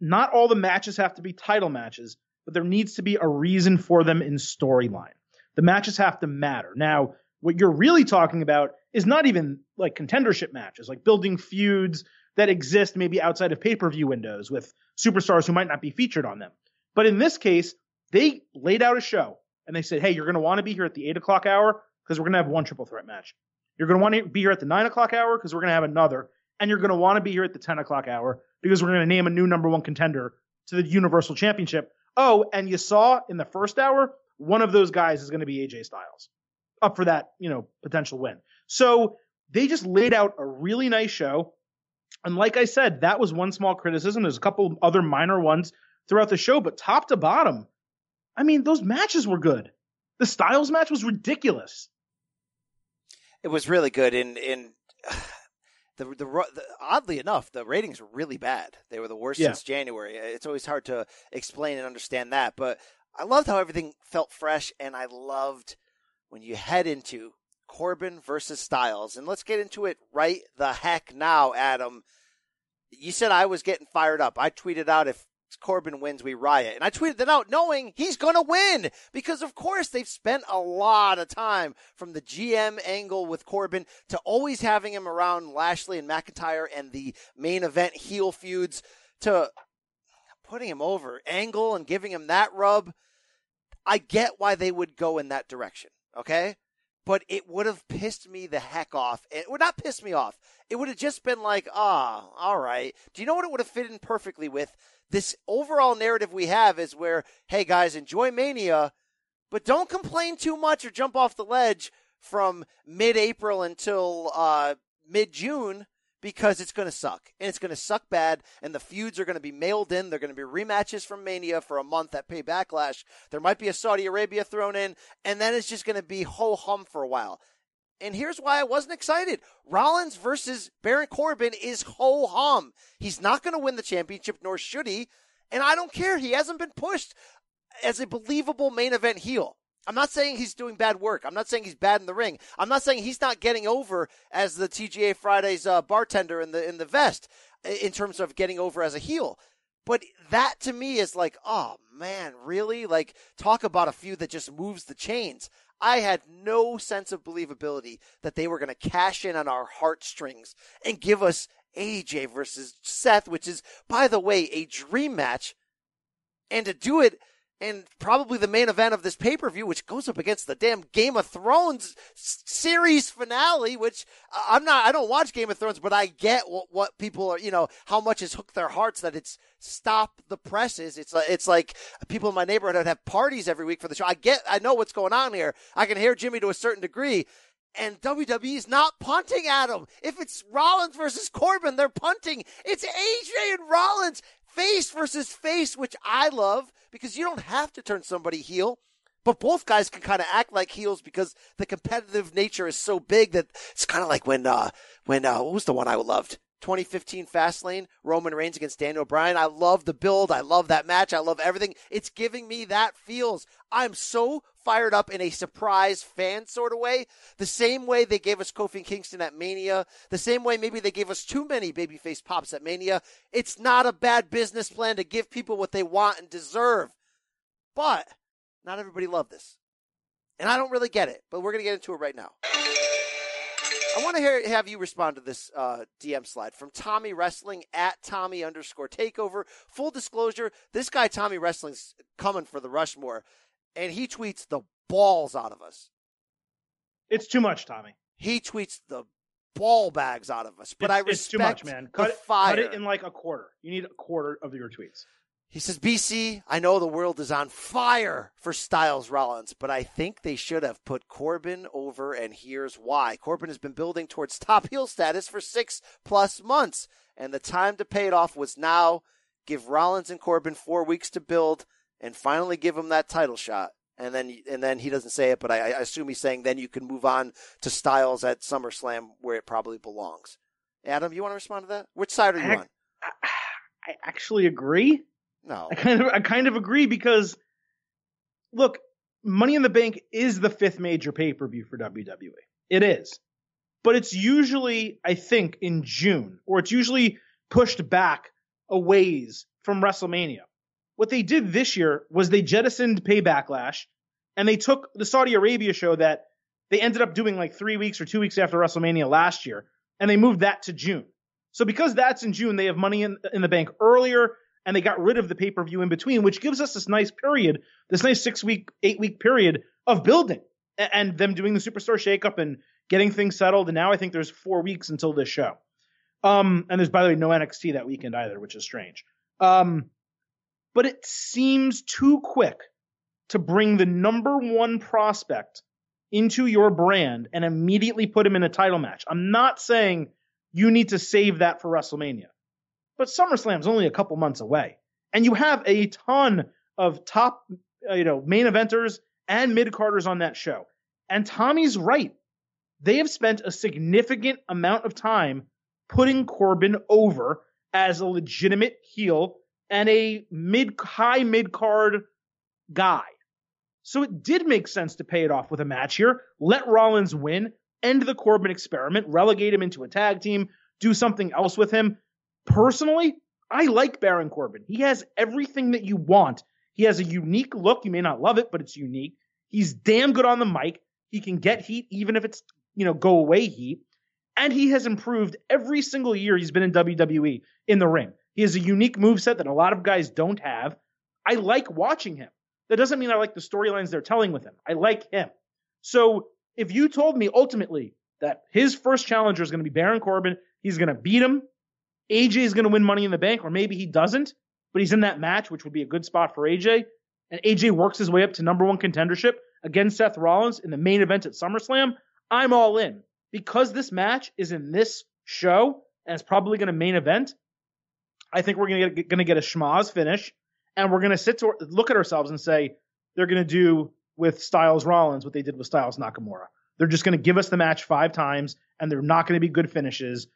[SPEAKER 4] not all the matches have to be title matches, but there needs to be a reason for them in storyline. The matches have to matter. Now, what you're really talking about is not even like contendership matches, like building feuds that exist maybe outside of pay per view windows with superstars who might not be featured on them. But in this case, they laid out a show and they said, hey, you're going to want to be here at the eight o'clock hour because we're going to have one triple threat match. You're going to want to be here at the nine o'clock hour because we're going to have another. And you're going to want to be here at the 10 o'clock hour because we're going to name a new number one contender to the Universal Championship. Oh, and you saw in the first hour, one of those guys is going to be AJ Styles up for that, you know, potential win. So they just laid out a really nice show. And like I said, that was one small criticism. There's a couple other minor ones throughout the show, but top to bottom, I mean, those matches were good. The Styles match was ridiculous.
[SPEAKER 1] It was really good, and and [SIGHS] the, the, the oddly enough, the ratings were really bad. They were the worst
[SPEAKER 4] Yeah.
[SPEAKER 1] since January. It's always hard to explain and understand that, but I loved how everything felt fresh, and I loved when you head into Corbin versus Styles, and let's get into it right the heck now, Adam. You said I was getting fired up. I tweeted out if Corbin wins, we riot. And I tweeted that out knowing he's going to win because, of course, they've spent a lot of time from the GM angle with Corbin to always having him around Lashley and McIntyre and the main event heel feuds to putting him over Angle and giving him that rub. I get why they would go in that direction. Okay. But it would have pissed me the heck off. It would not piss me off. It would have just been like, ah, all right. Do you know what it would have fit in perfectly with? This overall narrative we have is where, hey guys, enjoy Mania, but don't complain too much or jump off the ledge from mid April until uh, mid June because it's going to suck. And it's going to suck bad. And the feuds are going to be mailed in. They're going to be rematches from Mania for a month at Pay Backlash. There might be a Saudi Arabia thrown in. And then it's just going to be ho hum for a while. And here's why I wasn't excited. Rollins versus Baron Corbin is ho hum. He's not going to win the championship, nor should he. And I don't care. He hasn't been pushed as a believable main event heel. I'm not saying he's doing bad work. I'm not saying he's bad in the ring. I'm not saying he's not getting over as the TGI Fridays uh, bartender in the in the vest in terms of getting over as a heel. But that to me is like, oh man, really? Like talk about a feud that just moves the chains. I had no sense of believability that they were going to cash in on our heartstrings and give us AJ versus Seth, which is, by the way, a dream match. And to do it and probably the main event of this pay per view, which goes up against the damn Game of Thrones series finale, which uh, I'm not, I don't watch Game of Thrones, but I get what, what people are, you know, how much has hooked their hearts that it's stop the presses. It's like, it's like people in my neighborhood have parties every week for the show. I get, I know what's going on here. I can hear Jimmy to a certain degree. And WWE is not punting at him. If it's Rollins versus Corbin, they're punting. It's AJ and Rollins face versus face, which I love because you don't have to turn somebody heel. But both guys can kind of act like heels because the competitive nature is so big that it's kind of like when, uh, when, uh, what was the one I loved? 2015 Fastlane, Roman Reigns against Daniel Bryan. I love the build. I love that match. I love everything. It's giving me that feels. I'm so fired up in a surprise fan sort of way. The same way they gave us Kofi Kingston at Mania. The same way maybe they gave us too many babyface pops at Mania. It's not a bad business plan to give people what they want and deserve. But not everybody loved this. And I don't really get it, but we're going to get into it right now. I want to hear have you respond to this uh, DM slide from Tommy Wrestling at Tommy underscore Takeover. Full disclosure: this guy Tommy Wrestling's coming for the Rushmore, and he tweets the balls out of us.
[SPEAKER 4] It's too much, Tommy.
[SPEAKER 1] He tweets the ball bags out of us. But
[SPEAKER 4] it's,
[SPEAKER 1] I
[SPEAKER 4] it's
[SPEAKER 1] respect
[SPEAKER 4] too much, man. Cut it, cut it in like a quarter. You need a quarter of your tweets.
[SPEAKER 1] He says, BC, I know the world is on fire for Styles Rollins, but I think they should have put Corbin over, and here's why. Corbin has been building towards top heel status for six plus months, and the time to pay it off was now. Give Rollins and Corbin four weeks to build, and finally give him that title shot. And then, and then he doesn't say it, but I, I assume he's saying then you can move on to Styles at SummerSlam where it probably belongs. Adam, you want to respond to that? Which side are you
[SPEAKER 4] I-
[SPEAKER 1] on?
[SPEAKER 4] I actually agree.
[SPEAKER 1] No.
[SPEAKER 4] I kind of I kind of agree because look, Money in the Bank is the fifth major pay-per-view for WWE. It is. But it's usually I think in June or it's usually pushed back a ways from WrestleMania. What they did this year was they jettisoned Pay Backlash and they took the Saudi Arabia show that they ended up doing like 3 weeks or 2 weeks after WrestleMania last year and they moved that to June. So because that's in June, they have Money in, in the Bank earlier and they got rid of the pay-per-view in between, which gives us this nice period, this nice six-week, eight-week period of building a- and them doing the superstar shakeup and getting things settled. And now I think there's four weeks until this show. Um, and there's by the way no NXT that weekend either, which is strange. Um, but it seems too quick to bring the number one prospect into your brand and immediately put him in a title match. I'm not saying you need to save that for WrestleMania, but SummerSlam's only a couple months away, and you have a ton of top uh, you know, main eventers and mid carders on that show. And Tommy's right. They have spent a significant amount of time putting Corbin over as a legitimate heel and a mid high mid card guy. So it did make sense to pay it off with a match here. Let Rollins win, end the Corbin experiment, relegate him into a tag team, do something else with him. Personally, I like Baron Corbin. He has everything that you want. He has a unique look. You may not love it, but it's unique. He's damn good on the mic. He can get heat even if it's, you know, go away heat. And he has improved every single year he's been in WWE in the ring. He has a unique move set that a lot of guys don't have. I like watching him. That doesn't mean I like the storylines they're telling with him. I like him. So if you told me ultimately that his first challenger is going to be Baron Corbin, he's going to beat him, AJ is going to win Money in the Bank, or maybe he doesn't, but he's in that match, which would be a good spot for AJ, and AJ works his way up to number one contendership against Seth Rollins in the main event at SummerSlam, I'm all in. Because this match is in this show and it's probably going to main event, I think we're going to get, to get a schmaz finish and we're going to sit to look at ourselves and say they're going to do with Styles Rollins what they did with Styles Nakamura. They're just going to give us the match five times and they're not going to be good finishes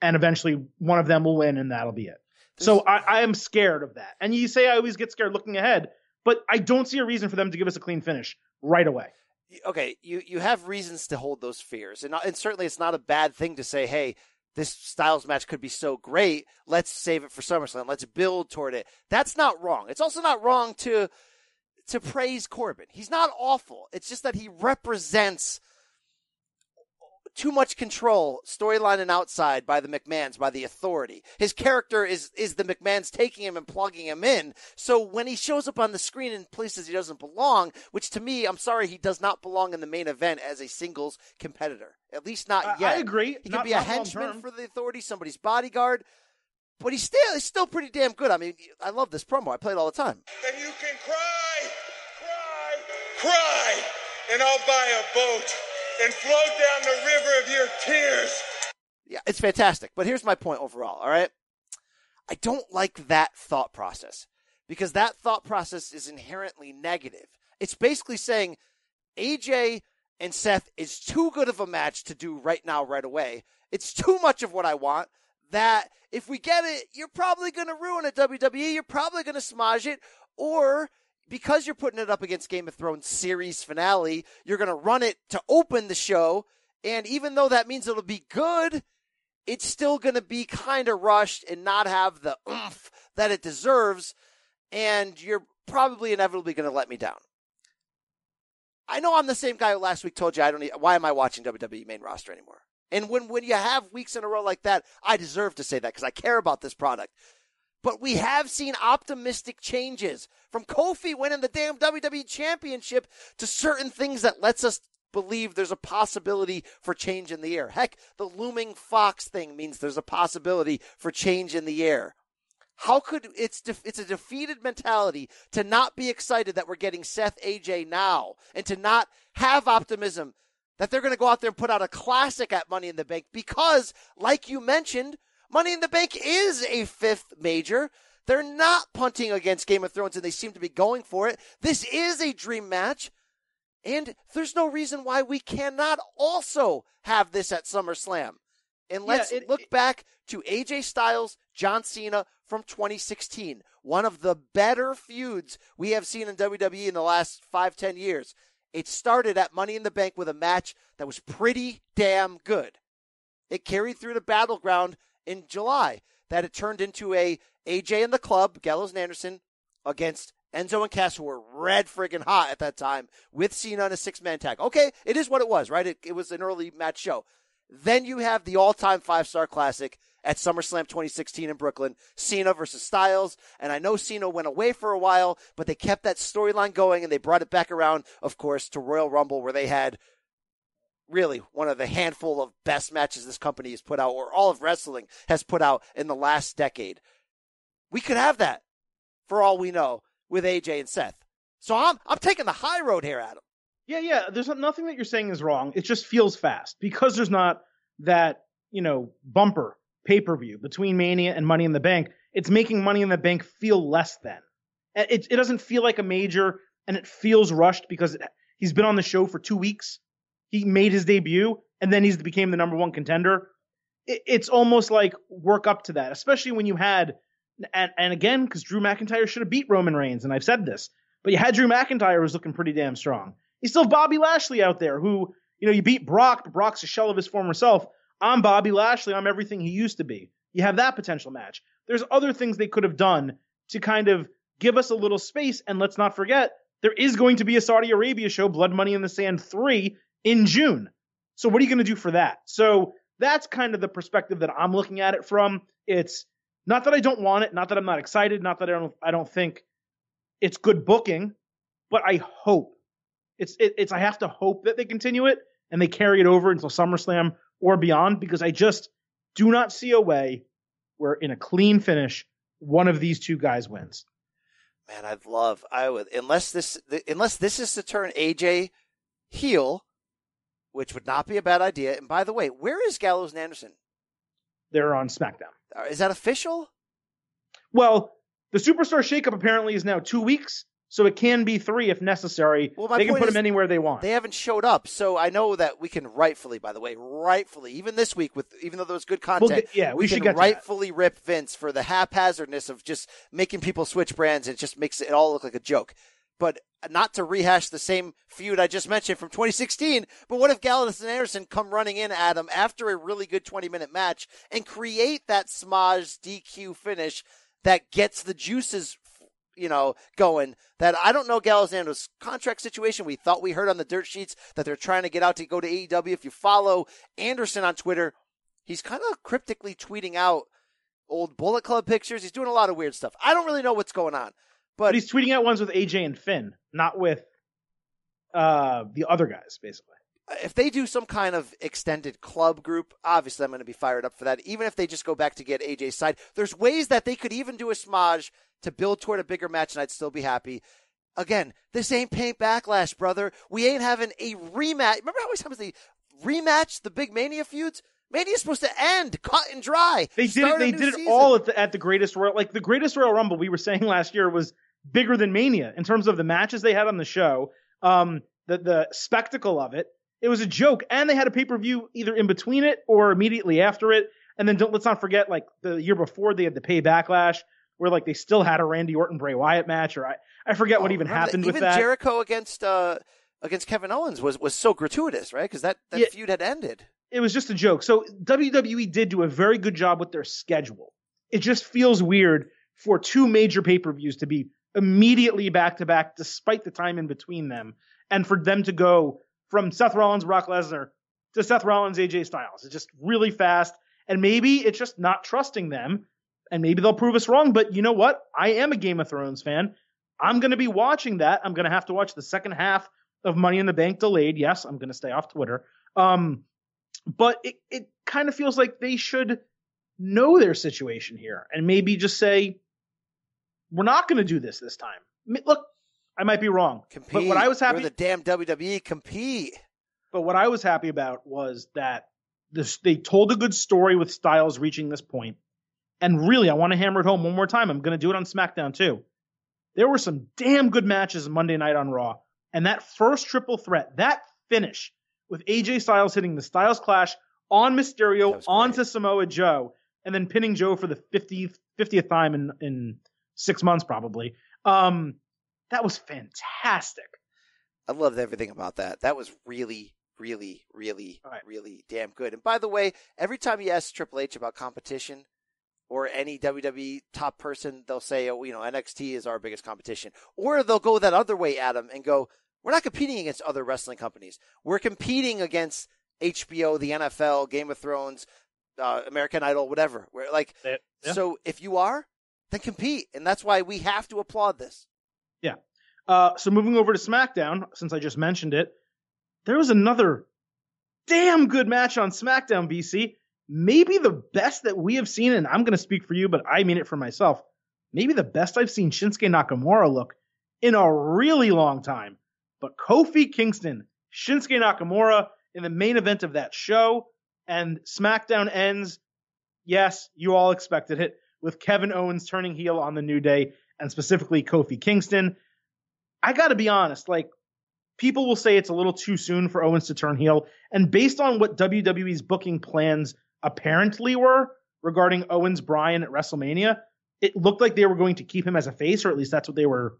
[SPEAKER 4] and eventually one of them will win and that'll be it. So I, I am scared of that. And you say I always get scared looking ahead, but I don't see a reason for them to give us a clean finish right away.
[SPEAKER 1] Okay, you you have reasons to hold those fears, and, uh, and certainly it's not a bad thing to say, hey, this Styles match could be so great. Let's save it for SummerSlam. Let's build toward it. That's not wrong. It's also not wrong to to praise Corbin. He's not awful. It's just that he represents too much control, storyline and outside by the McMahons, by the authority. His character is is the McMahons taking him and plugging him in. So when he shows up on the screen in places he doesn't belong, which to me, I'm sorry, he does not belong in the main event as a singles competitor. At least not
[SPEAKER 4] I,
[SPEAKER 1] yet.
[SPEAKER 4] I agree.
[SPEAKER 1] He
[SPEAKER 4] not,
[SPEAKER 1] can be a henchman for the authority, somebody's bodyguard. But he's still he's still pretty damn good. I mean, I love this promo. I play it all the time.
[SPEAKER 3] Then you can cry, cry, cry, and I'll buy a boat and float down the river of your tears.
[SPEAKER 1] Yeah, it's fantastic. But here's my point overall, all right? I don't like that thought process because that thought process is inherently negative. It's basically saying AJ and Seth is too good of a match to do right now, right away. It's too much of what I want that if we get it, you're probably going to ruin it, WWE. You're probably going to smudge it, or because you're putting it up against Game of Thrones series finale, you're going to run it to open the show. And even though that means it'll be good, it's still going to be kind of rushed and not have the oomph that it deserves. And you're probably inevitably going to let me down. I know I'm the same guy who last week told you I don't need, why am I watching WWE main roster anymore? And when, when you have weeks in a row like that, I deserve to say that because I care about this product. But we have seen optimistic changes from Kofi winning the damn WWE championship to certain things that lets us believe there's a possibility for change in the air. Heck, the looming Fox thing means there's a possibility for change in the air. How could it's de- it's a defeated mentality to not be excited that we're getting Seth AJ now and to not have optimism that they're going to go out there and put out a classic at Money in the Bank because like you mentioned Money in the Bank is a fifth major. They're not punting against Game of Thrones and they seem to be going for it. This is a dream match. And there's no reason why we cannot also have this at SummerSlam. And let's yeah, it, look it, back to AJ Styles, John Cena from 2016. One of the better feuds we have seen in WWE in the last five, ten years. It started at Money in the Bank with a match that was pretty damn good. It carried through the battleground in July that it turned into a AJ and the club, Gallows and Anderson, against Enzo and Cass, who were red friggin' hot at that time, with Cena in a six man tag. Okay, it is what it was, right? It, it was an early match show. Then you have the all time five star classic at SummerSlam 2016 in Brooklyn, Cena versus Styles. And I know Cena went away for a while, but they kept that storyline going and they brought it back around, of course, to Royal Rumble where they had really one of the handful of best matches this company has put out, or all of wrestling has put out in the last decade. We could have that for all we know with AJ and Seth. So I'm I'm taking the high road here, Adam.
[SPEAKER 4] Yeah, yeah. There's nothing that you're saying is wrong. It just feels fast because there's not that you know bumper pay per view between Mania and Money in the Bank. It's making Money in the Bank feel less than. It, it doesn't feel like a major. and it feels rushed because he's been on the show for two weeks. He made his debut, and then he's became the number one contender. It, it's almost like work up to that, especially when you had, and, and again, because Drew McIntyre should have beat Roman Reigns, and I've said this, but you had Drew McIntyre was looking pretty damn strong. You still have Bobby Lashley out there who, you know, you beat Brock, but Brock's a shell of his former self. I'm Bobby Lashley. I'm everything he used to be. You have that potential match. There's other things they could have done to kind of give us a little space. And let's not forget, there is going to be a Saudi Arabia show, Blood Money in the Sand 3, in June. So what are you going to do for that? So that's kind of the perspective that I'm looking at it from. It's not that I don't want it, not that I'm not excited, not that I don't I don't think it's good booking, but I hope it's it, it's I have to hope that they continue it and they carry it over until SummerSlam or beyond because I just do not see a way where in a clean finish one of these two guys wins.
[SPEAKER 1] Man, I'd love I would unless this unless this is to turn AJ heel, which would not be a bad idea. And by the way, where is Gallows and Anderson?
[SPEAKER 4] They're on SmackDown.
[SPEAKER 1] Uh, is that official?
[SPEAKER 4] Well, the Superstar Shakeup apparently is now two weeks, so it can be three if necessary.
[SPEAKER 1] Well,
[SPEAKER 4] they can put them anywhere they want.
[SPEAKER 1] They haven't showed up, so I know that we can rightfully, by the way, rightfully, even this week, with even though there was good content,
[SPEAKER 4] we'll yeah, we,
[SPEAKER 1] we
[SPEAKER 4] should
[SPEAKER 1] can rightfully rip Vince for the haphazardness of just making people switch brands. It just makes it all look like a joke. But not to rehash the same feud I just mentioned from 2016, but what if Gallows and Anderson come running in, at Adam, after a really good 20 minute match and create that smudge DQ finish that gets the juices you know, going that I don't know Gallows Anderson's contract situation. We thought we heard on the dirt sheets that they're trying to get out to go to AEW. If you follow Anderson on Twitter, he's kind of cryptically tweeting out old Bullet Club pictures. He's doing a lot of weird stuff. I don't really know what's going on. But,
[SPEAKER 4] but he's tweeting out ones with AJ and Finn, not with uh, the other guys, basically
[SPEAKER 1] if they do some kind of extended club group, obviously I'm going to be fired up for that. Even if they just go back to get AJ's side, there's ways that they could even do a smudge to build toward a bigger match, and I'd still be happy. Again, this ain't paint backlash, brother. We ain't having a rematch. Remember how many times they rematch the big Mania feuds? Mania's supposed to end, cut and dry.
[SPEAKER 4] They did it. They did it all at the, at the greatest Royal. Like the greatest Royal Rumble, we were saying [LAUGHS] last year was bigger than Mania in terms of the matches they had on the show, um, the the spectacle of it. It was a joke, and they had a pay per view either in between it or immediately after it. And then don't let's not forget, like the year before, they had the pay backlash where like they still had a Randy Orton Bray Wyatt match, or I, I forget oh, what even happened
[SPEAKER 1] that.
[SPEAKER 4] with
[SPEAKER 1] even
[SPEAKER 4] that.
[SPEAKER 1] Jericho against uh against Kevin Owens was was so gratuitous, right? Because that that yeah, feud had ended.
[SPEAKER 4] It was just a joke. So WWE did do a very good job with their schedule. It just feels weird for two major pay per views to be immediately back to back, despite the time in between them, and for them to go from Seth Rollins, Brock Lesnar to Seth Rollins, AJ Styles. It's just really fast. And maybe it's just not trusting them and maybe they'll prove us wrong. But you know what? I am a Game of Thrones fan. I'm going to be watching that. I'm going to have to watch the second half of Money in the Bank delayed. Yes, I'm going to stay off Twitter. Um, but it, it kind of feels like they should know their situation here and maybe just say, we're not going to do this this time. Look, I might be wrong.
[SPEAKER 1] Compete.
[SPEAKER 4] But what I was happy.
[SPEAKER 1] You're the damn WWE compete.
[SPEAKER 4] But what I was happy about was that this, they told a good story with Styles reaching this point. And really, I want to hammer it home one more time. I'm going to do it on SmackDown too. There were some damn good matches Monday night on Raw. And that first triple threat, that finish with AJ Styles hitting the Styles Clash on Mysterio onto Samoa Joe, and then pinning Joe for the 50th, 50th time in, in six months, probably. Um, that was fantastic.
[SPEAKER 1] I loved everything about that. That was really, really, really, right. really damn good. And by the way, every time you ask Triple H about competition, or any WWE top person, they'll say, oh, you know, NXT is our biggest competition. Or they'll go that other way, Adam, and go, we're not competing against other wrestling companies. We're competing against HBO, the NFL, Game of Thrones, uh, American Idol, whatever. We're like, yeah. so if you are, then compete. And that's why we have to applaud this.
[SPEAKER 4] Yeah. Uh, so moving over to SmackDown, since I just mentioned it, there was another damn good match on SmackDown, BC maybe the best that we have seen, and I'm going to speak for you, but I mean it for myself. Maybe the best I've seen Shinsuke Nakamura look in a really long time. But Kofi Kingston, Shinsuke Nakamura in the main event of that show, and SmackDown ends. Yes, you all expected it with Kevin Owens turning heel on the New Day, and specifically Kofi Kingston. I got to be honest, like people will say it's a little too soon for Owens to turn heel, and based on what WWE's booking plans apparently were regarding Owens Bryan at WrestleMania, it looked like they were going to keep him as a face, or at least that's what they were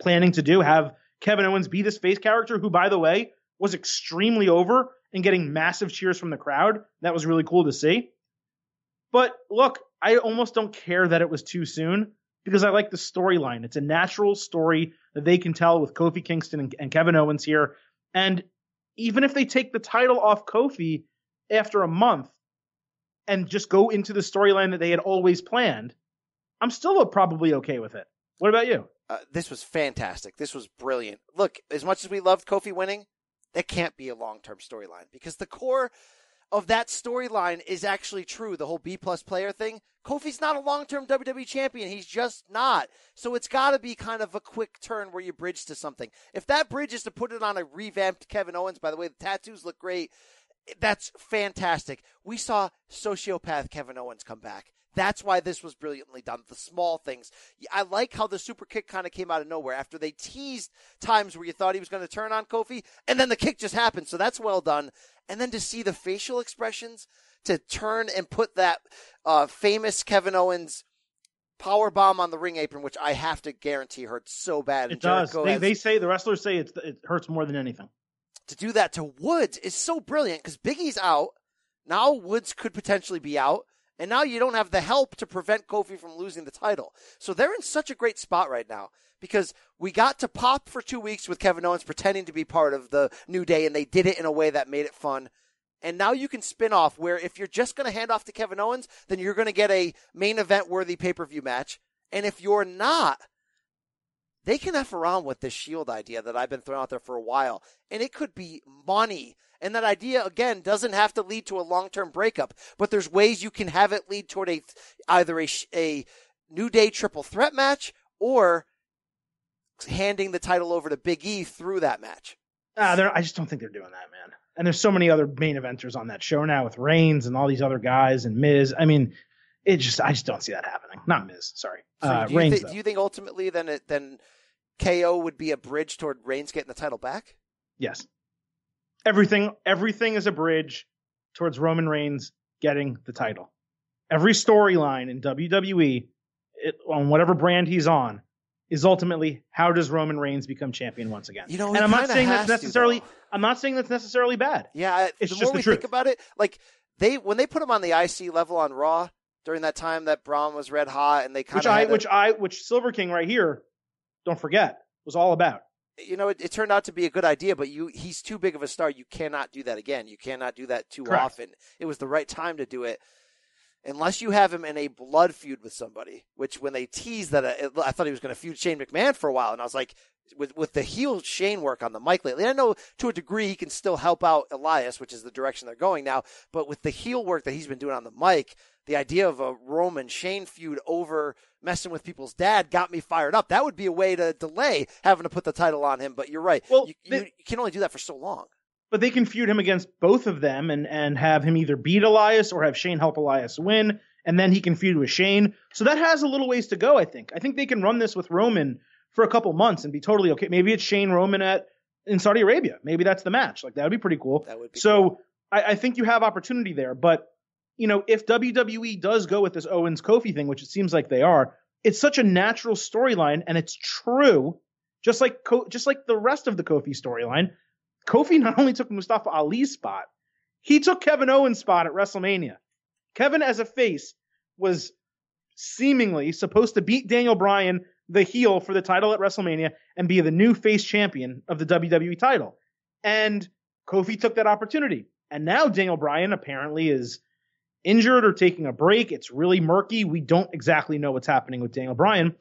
[SPEAKER 4] planning to do. Have Kevin Owens be this face character, who, by the way, was extremely over and getting massive cheers from the crowd. That was really cool to see. But look, I almost don't care that it was too soon because I like the storyline. It's a natural story that they can tell with Kofi Kingston and, and Kevin Owens here. And even if they take the title off Kofi after a month and just go into the storyline that they had always planned, I'm still probably okay with it. What about you?
[SPEAKER 1] Uh, this was fantastic. This was brilliant. Look, as much as we loved Kofi winning, that can't be a long term storyline because the core of that storyline is actually true. The whole B plus player thing. Kofi's not a long term WWE champion. He's just not. So it's got to be kind of a quick turn where you bridge to something. If that bridge is to put it on a revamped Kevin Owens, by the way, the tattoos look great. That's fantastic. We saw sociopath Kevin Owens come back. That's why this was brilliantly done. The small things. I like how the super kick kind of came out of nowhere after they teased times where you thought he was going to turn on Kofi, and then the kick just happened. So that's well done. And then to see the facial expressions to turn and put that uh, famous Kevin Owens power bomb on the ring apron, which I have to guarantee hurts so bad.
[SPEAKER 4] It does. They, has, they, say the wrestlers say it hurts more than anything.
[SPEAKER 1] To do that to Woods is so brilliant because Big E's out. Now Woods could potentially be out. And now you don't have the help to prevent Kofi from losing the title. So they're in such a great spot right now because we got to pop for two weeks with Kevin Owens pretending to be part of the New Day, and they did it in a way that made it fun. And now you can spin off where if you're just going to hand off to Kevin Owens, then you're going to get a main event worthy pay per view match. And if you're not, they can F around with this Shield idea that I've been throwing out there for a while. And it could be money and that idea, again, doesn't have to lead to a long term breakup, but there's ways you can have it lead toward a either a, a New Day triple threat match or handing the title over to Big E through that match.
[SPEAKER 4] Uh, I just don't think they're doing that, man. And there's so many other main eventers on that show now with Reigns and all these other guys and Miz. I mean, it just I just don't see that happening. Not Miz, sorry.
[SPEAKER 1] So uh, do, you Reigns, th- do you think ultimately then it, then KO would be a bridge toward Reigns getting the title back?
[SPEAKER 4] Yes everything everything is a bridge towards Roman Reigns getting the title. Every storyline in WWE, it, on whatever brand he's on, is ultimately how does Roman Reigns become champion once again?
[SPEAKER 1] You know,
[SPEAKER 4] and I'm not saying
[SPEAKER 1] that's
[SPEAKER 4] necessarily.
[SPEAKER 1] To,
[SPEAKER 4] I'm not saying that's necessarily bad.
[SPEAKER 1] Yeah,
[SPEAKER 4] it's
[SPEAKER 1] the
[SPEAKER 4] just
[SPEAKER 1] more
[SPEAKER 4] the
[SPEAKER 1] we
[SPEAKER 4] truth.
[SPEAKER 1] think about it, like they when they put him on the IC level on Raw during that time that Braun was red hot, and they kind
[SPEAKER 4] which
[SPEAKER 1] of
[SPEAKER 4] I which I which Silver King right here, don't forget, was all about
[SPEAKER 1] you know, it, it, turned out to be a good idea, but you he's too big of a star. You cannot do that again. You cannot do that too
[SPEAKER 4] Correct.
[SPEAKER 1] often. It was the right time to do it. Unless you have him in a blood feud with somebody, which when they teased that, uh, I thought he was going to feud Shane McMahon for a while, and I was like, with with the heel Shane work on the mic lately, I know to a degree he can still help out Elias, which is the direction they're going now. But with the heel work that he's been doing on the mic, the idea of a Roman Shane feud over messing with people's dad got me fired up. That would be a way to delay having to put the title on him. But you're right.
[SPEAKER 4] Well,
[SPEAKER 1] you, they, you can only do that for so long.
[SPEAKER 4] But they can feud him against both of them and, and have him either beat Elias or have Shane help Elias win. And then he can feud with Shane. So that has a little ways to go, I think. I think they can run this with Roman for a couple months and be totally okay. Maybe it's Shane Roman at in Saudi Arabia. Maybe that's the match. Like that would be pretty cool.
[SPEAKER 1] That would be
[SPEAKER 4] so
[SPEAKER 1] cool.
[SPEAKER 4] I, I think you have opportunity there. But you know, if WWE does go with this Owens Kofi thing, which it seems like they are, it's such a natural storyline and it's true. Just like just like the rest of the Kofi storyline, Kofi not only took Mustafa Ali's spot, he took Kevin Owens' spot at WrestleMania. Kevin as a face was seemingly supposed to beat Daniel Bryan, the heel, for the title at WrestleMania and be the new face champion of the WWE title. And Kofi took that opportunity. And now Daniel Bryan apparently is injured or taking a break. It's really murky. We don't exactly know what's happening with Daniel Bryan.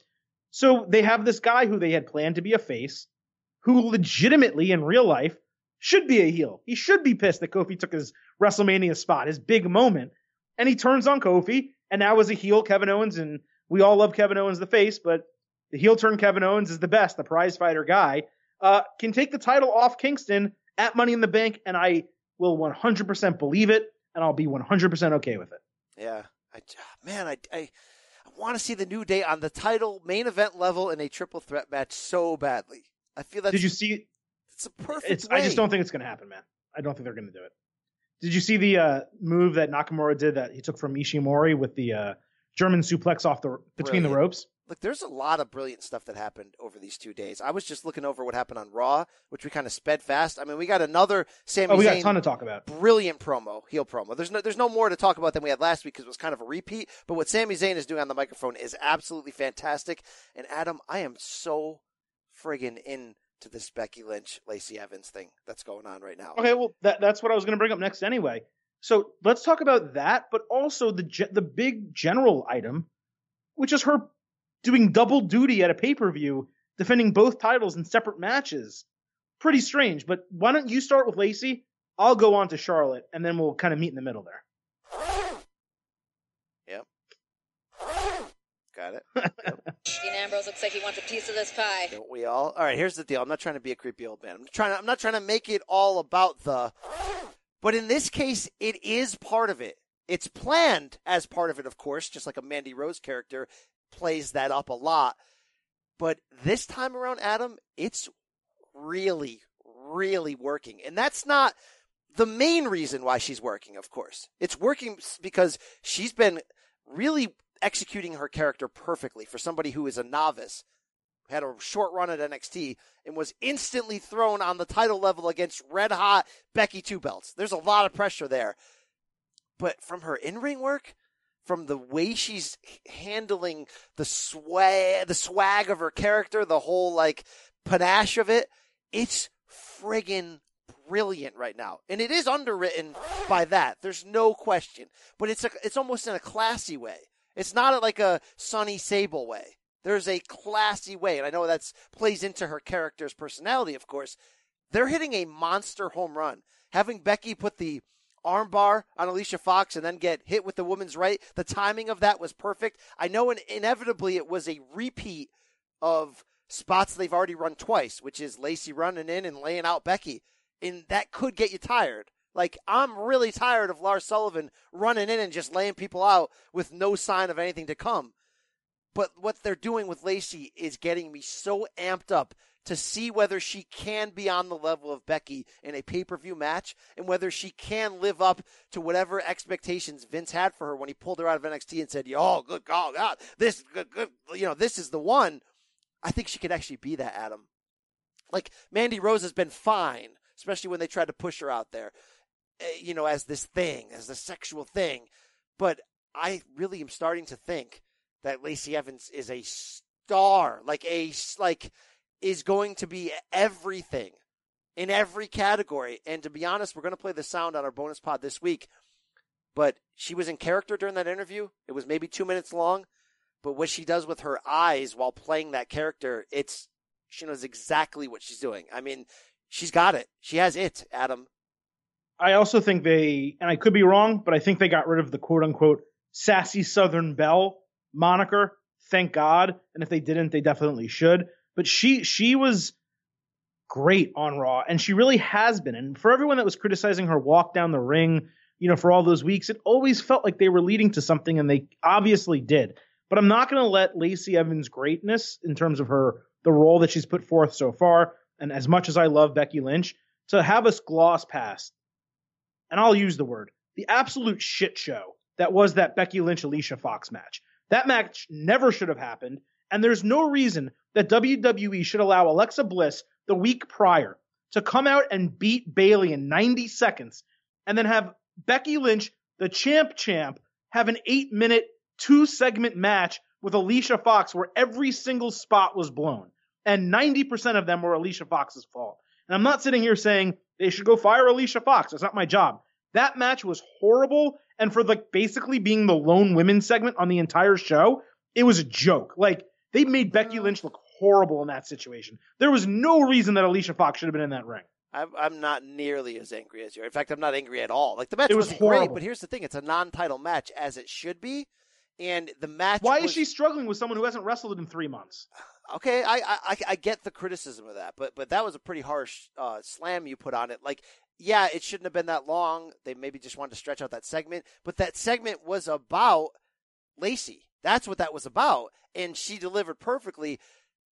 [SPEAKER 4] So they have this guy who they had planned to be a face, who legitimately in real life should be a heel. He should be pissed that Kofi took his WrestleMania spot, his big moment. And he turns on Kofi, and now as a heel, Kevin Owens, and we all love Kevin Owens the face, but the heel turn Kevin Owens is the best, the prize fighter guy, uh, can take the title off Kingston at Money in the Bank, and I will 100% believe it and I'll be 100% okay with it.
[SPEAKER 1] Yeah. I, man, I, I, I want to see the New Day on the title main event level in a triple threat match so badly. I feel that.
[SPEAKER 4] Did you see?
[SPEAKER 1] It's a perfect.
[SPEAKER 4] It's. I just don't think it's going to happen, man. I don't think they're going to do it. Did you see the uh, move that Nakamura did that he took from Ishimori with the uh, German suplex off the between the ropes?
[SPEAKER 1] Look, there's a lot of brilliant stuff that happened over these two days. I was just looking over what happened on Raw, which we kind of sped fast. I mean, we got another Sami
[SPEAKER 4] Oh, we got
[SPEAKER 1] Zayn
[SPEAKER 4] a ton to talk about.
[SPEAKER 1] brilliant promo, heel promo. There's no, there's no more to talk about than we had last week because it was kind of a repeat. But what Sami Zayn is doing on the microphone is absolutely fantastic. And Adam, I am so friggin' into this Becky Lynch, Lacey Evans thing that's going on right now.
[SPEAKER 4] Okay, well that that's what I was going to bring up next anyway. So let's talk about that, but also the ge- the big general item, which is her doing double duty at a pay per view, defending both titles in separate matches. Pretty strange, but why don't you start with Lacey? I'll go on to Charlotte, and then we'll kind of meet in the middle there.
[SPEAKER 1] Yep. Got it.
[SPEAKER 7] Dean [LAUGHS] Ambrose looks like he wants a piece of this pie.
[SPEAKER 1] Don't we all? All right. Here's the deal. I'm not trying to be a creepy old man. I'm trying. To, I'm not trying to make it all about the. But in this case, it is part of it. It's planned as part of it, of course, just like a Mandy Rose character plays that up a lot. But this time around, Adam, it's really, really working. And that's not the main reason why she's working, of course. It's working because she's been really executing her character perfectly for somebody who is a novice, had a short run at NXT, and was instantly thrown on the title level against red hot Becky Two Belts. There's a lot of pressure there. But from her in ring work, from the way she's handling the swag, the swag of her character, the whole like panache of it, it's friggin' brilliant right now. And it is underwritten by that. There's no question. But it's a, it's almost in a classy way. It's not like a Sunny Sable way. There's a classy way. And I know that's plays into her character's personality, of course. They're hitting a monster home run. Having Becky put the armbar on Alicia Fox and then get hit with the woman's right. The timing of that was perfect. I know in, inevitably it was a repeat of spots they've already run twice, which is Lacey running in and laying out Becky. And that could get you tired. Like, I'm really tired of Lars Sullivan running in and just laying people out with no sign of anything to come. But what they're doing with Lacey is getting me so amped up to see whether she can be on the level of Becky in a pay per view match and whether she can live up to whatever expectations Vince had for her when he pulled her out of NXT and said, "Yo, good God, God this, good, good, you know, this is the one." I think she could actually be that, Adam. Like Mandy Rose has been fine, especially when they tried to push her out there, eh, you know, as this thing, as the sexual thing. But I really am starting to think that Lacey Evans is a star, like a like is going to be everything in every category. And to be honest, we're going to play the sound on our bonus pod this week. But she was in character during that interview. It was maybe two minutes long. But what she does with her eyes while playing that character, it's she knows exactly what she's doing. I mean, she's got it. She has it, Adam.
[SPEAKER 4] I also think they, and I could be wrong, but I think they got rid of the quote unquote sassy Southern Belle moniker. Thank God. And if they didn't, they definitely should. But she she was great on Raw, and she really has been. And for everyone that was criticizing her walk down the ring, you know, for all those weeks, it always felt like they were leading to something, and they obviously did. But I'm not going to let Lacey Evans' greatness, in terms of her the role that she's put forth so far, and as much as I love Becky Lynch, to have us gloss past, and I'll use the word, the absolute shit show that was that Becky Lynch Alicia Fox match. That match never should have happened, and there's no reason that WWE should allow Alexa Bliss the week prior to come out and beat Bayley in 90 seconds, and then have Becky Lynch, the champ champ, have an eight minute, two segment match with Alicia Fox where every single spot was blown. And 90% of them were Alicia Fox's fault. And I'm not sitting here saying they should go fire Alicia Fox. That's not my job. That match was horrible. And for like basically being the lone women segment on the entire show, it was a joke. Like they made Becky Lynch look horrible in that situation. There was no reason that Alicia Fox should have been in that ring.
[SPEAKER 1] I'm, I'm not nearly as angry as you. are. In fact, I'm not angry at all. Like the match
[SPEAKER 4] It was
[SPEAKER 1] great, but here's the thing: it's a non-title match, as it should be. And the match.
[SPEAKER 4] Why
[SPEAKER 1] was-
[SPEAKER 4] is she struggling with someone who hasn't wrestled in three months? [SIGHS]
[SPEAKER 1] Okay, I, I I get the criticism of that, but but that was a pretty harsh uh, slam you put on it. Like, yeah, it shouldn't have been that long. They maybe just wanted to stretch out that segment, but that segment was about Lacey. That's what that was about, and she delivered perfectly.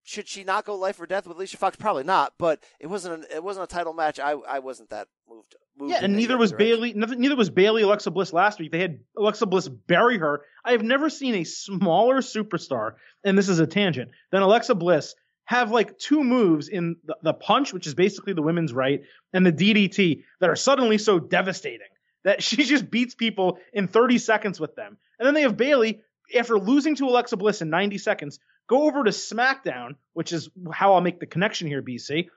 [SPEAKER 1] should she not go life or death with Alicia Fox? Probably not. But it wasn't. A, it wasn't a title match. I I wasn't that moved. moved
[SPEAKER 4] Yeah, and neither was
[SPEAKER 1] direction.
[SPEAKER 4] Bayley. Neither, neither was Bayley Alexa Bliss last week. They had Alexa Bliss bury her. I have never seen a smaller superstar, and this is a tangent, than Alexa Bliss have like two moves in the, the punch, which is basically the women's right, and the DDT that are suddenly so devastating that [LAUGHS] she just beats people in 30 seconds with them. And then they have Bayley after losing to Alexa Bliss in 90 seconds, go over to SmackDown, which is how I'll make the connection here, BC,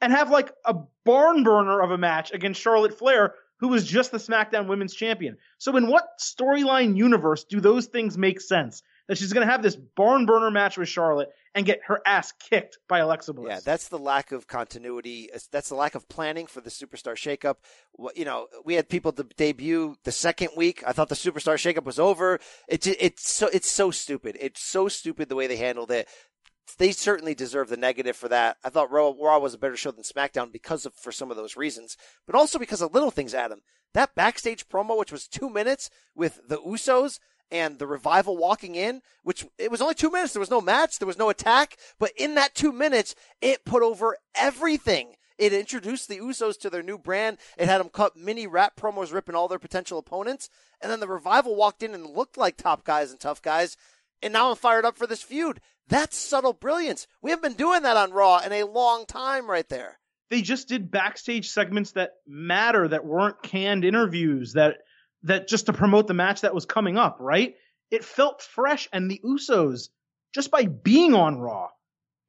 [SPEAKER 4] and have like a barn burner of a match against Charlotte Flair, who was just the SmackDown Women's Champion. So, in what storyline universe do those things make sense? That she's going to have this barn burner match with Charlotte and get her ass kicked by Alexa Bliss.
[SPEAKER 1] Yeah, that's the lack of continuity. That's the lack of planning for the superstar shakeup. You know, we had people de- debut the second week. I thought the superstar shakeup was over. It's it's so it's so stupid. It's so stupid the way they handled it. They certainly deserve the negative for that. I thought Raw, Raw was a better show than SmackDown because of for some of those reasons, but also because of little things. Adam, that backstage promo, which was two minutes with the Usos and the revival walking in, which it was only two minutes. There was no match. There was no attack. But in that two minutes, it put over everything. It introduced the Usos to their new brand. It had them cut mini rap promos ripping all their potential opponents. And then the revival walked in and looked like top guys and tough guys. And now I'm fired up for this feud. That's subtle brilliance. We haven't been doing that on Raw in a long time right there.
[SPEAKER 4] they just did backstage segments that matter that weren't canned interviews that that just to promote the match that was coming up, right? It felt fresh and the Usos just by being on Raw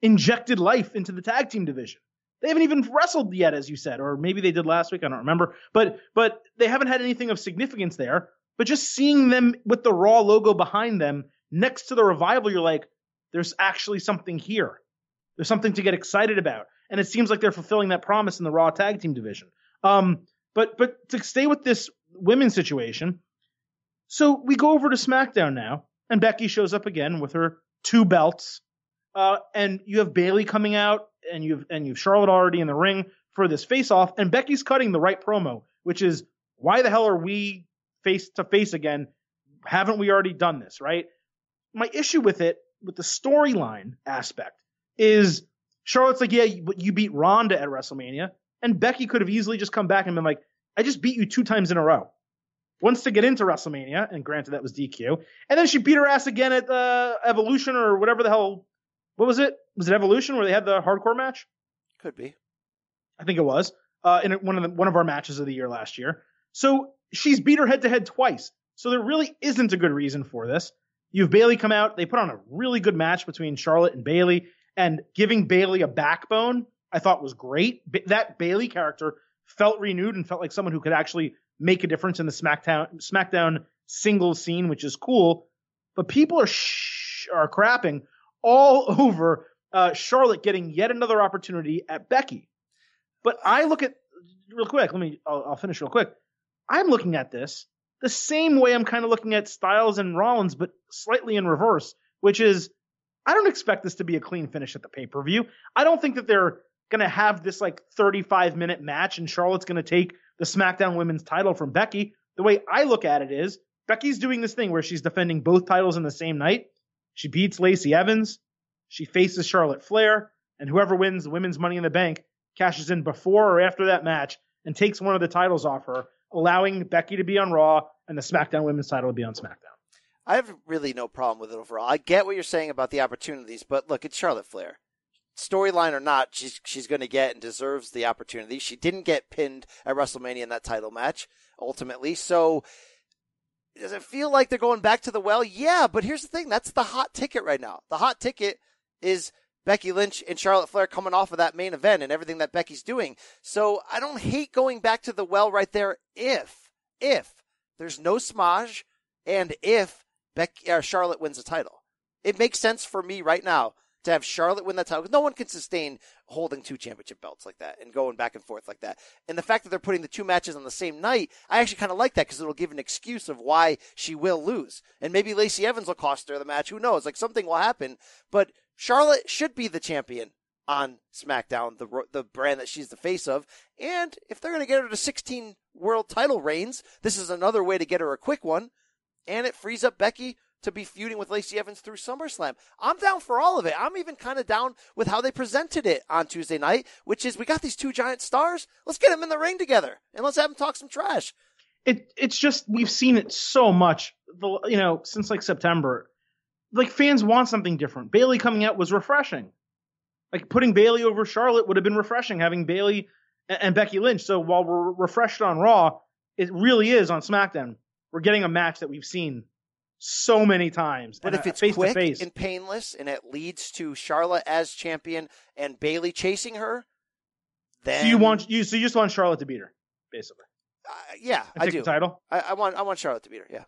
[SPEAKER 4] injected life into the tag team division. They haven't even wrestled yet as you said or maybe they did last week, I don't remember. But but they haven't had anything of significance there. But just seeing them with the Raw logo behind them next to the revival you're like there's actually something here. There's something to get excited about. And it seems like they're fulfilling that promise in the Raw tag team division. Um, but but to stay with this women's situation, so we go over to SmackDown now, and Becky shows up again with her two belts. Uh, and you have Bayley coming out, and you've and you've Charlotte already in the ring for this face off, and Becky's cutting the right promo, which is why the hell are we face to face again? Haven't we already done this, right? My issue with it, with the storyline aspect, is Charlotte's like, yeah, but you beat Ronda at WrestleMania, and Becky could have easily just come back and been like, I just beat you two times in a row. Once to get into WrestleMania, and granted that was DQ, and then she beat her ass again at uh, Evolution or whatever the hell. What was it? Was it Evolution where they had the hardcore match?
[SPEAKER 1] Could be.
[SPEAKER 4] I think it was uh, in one of the, one of our matches of the year last year. So she's beat her head to head twice. So there really isn't a good reason for this. You have Bayley come out. They put on a really good match between Charlotte and Bayley, and giving Bayley a backbone, I thought was great. That Bayley character felt renewed and felt like someone who could actually make a difference in the SmackDown SmackDown singles scene, which is cool. But people are sh- are crapping all [LAUGHS] over uh, Charlotte getting yet another opportunity at Becky. But I look at real quick. Let me. I'll, I'll finish real quick. I'm looking at this the same way I'm kind of looking at Styles and Rollins, but slightly in reverse, which is I don't expect this to be a clean finish at the pay per view. I don't think that they're going to have this like 35 minute match and Charlotte's going to take the SmackDown women's title from Becky. The way I look at it is Becky's doing this thing where she's defending both titles in the same night. She beats Lacey Evans. She faces Charlotte Flair and whoever wins the women's money in the bank cashes in before or after that match and takes one of the titles off her, allowing Becky to be on Raw and the SmackDown women's title to be on SmackDown.
[SPEAKER 1] I have really no problem with it overall. I get what you're saying about the opportunities, but look, it's Charlotte Flair. Storyline or not, she's she's going to get and deserves the opportunity. She didn't get pinned at WrestleMania in that title match ultimately, so does it feel like they're going back to the well? Yeah, but here's the thing: that's the hot ticket right now. The hot ticket is Becky Lynch and Charlotte Flair coming off of that main event and everything that Becky's doing. So I don't hate going back to the well right there if if there's no smudge and if Becky or Charlotte wins the title. It makes sense for me right now to have Charlotte win that title. No one can sustain holding two championship belts like that and going back and forth like that. And the fact that they're putting the two matches on the same night, I actually kind of like that because it'll give an excuse of why she will lose. And maybe Lacey Evans will cost her the match. Who knows? Like something will happen. But Charlotte should be the champion on SmackDown, the the brand that she's the face of. And if they're going to get her to 16 world title reigns, this is another way to get her a quick one. And it frees up Becky to be feuding with Lacey Evans through SummerSlam. I'm down for all of it. I'm even kind of down with how they presented it on Tuesday night, which is we got these two giant stars. Let's get them in the ring together and let's have them talk some trash.
[SPEAKER 4] It it's just we've seen it so much, the you know, since like September. Like fans want something different. Bayley coming out was refreshing. Like putting Bayley over Charlotte would have been refreshing. Having Bayley and, and Becky Lynch. So while we're refreshed on Raw, it really is on SmackDown. We're getting a match that we've seen so many times.
[SPEAKER 1] But
[SPEAKER 4] and,
[SPEAKER 1] if it's
[SPEAKER 4] face
[SPEAKER 1] quick
[SPEAKER 4] to face,
[SPEAKER 1] and painless, and it leads to Charlotte as champion and Bayley chasing her, then
[SPEAKER 4] so you want you so you just want Charlotte to beat her, basically.
[SPEAKER 1] uh, yeah, I do.
[SPEAKER 4] title.
[SPEAKER 1] I, I want I want Charlotte to beat her. Yeah.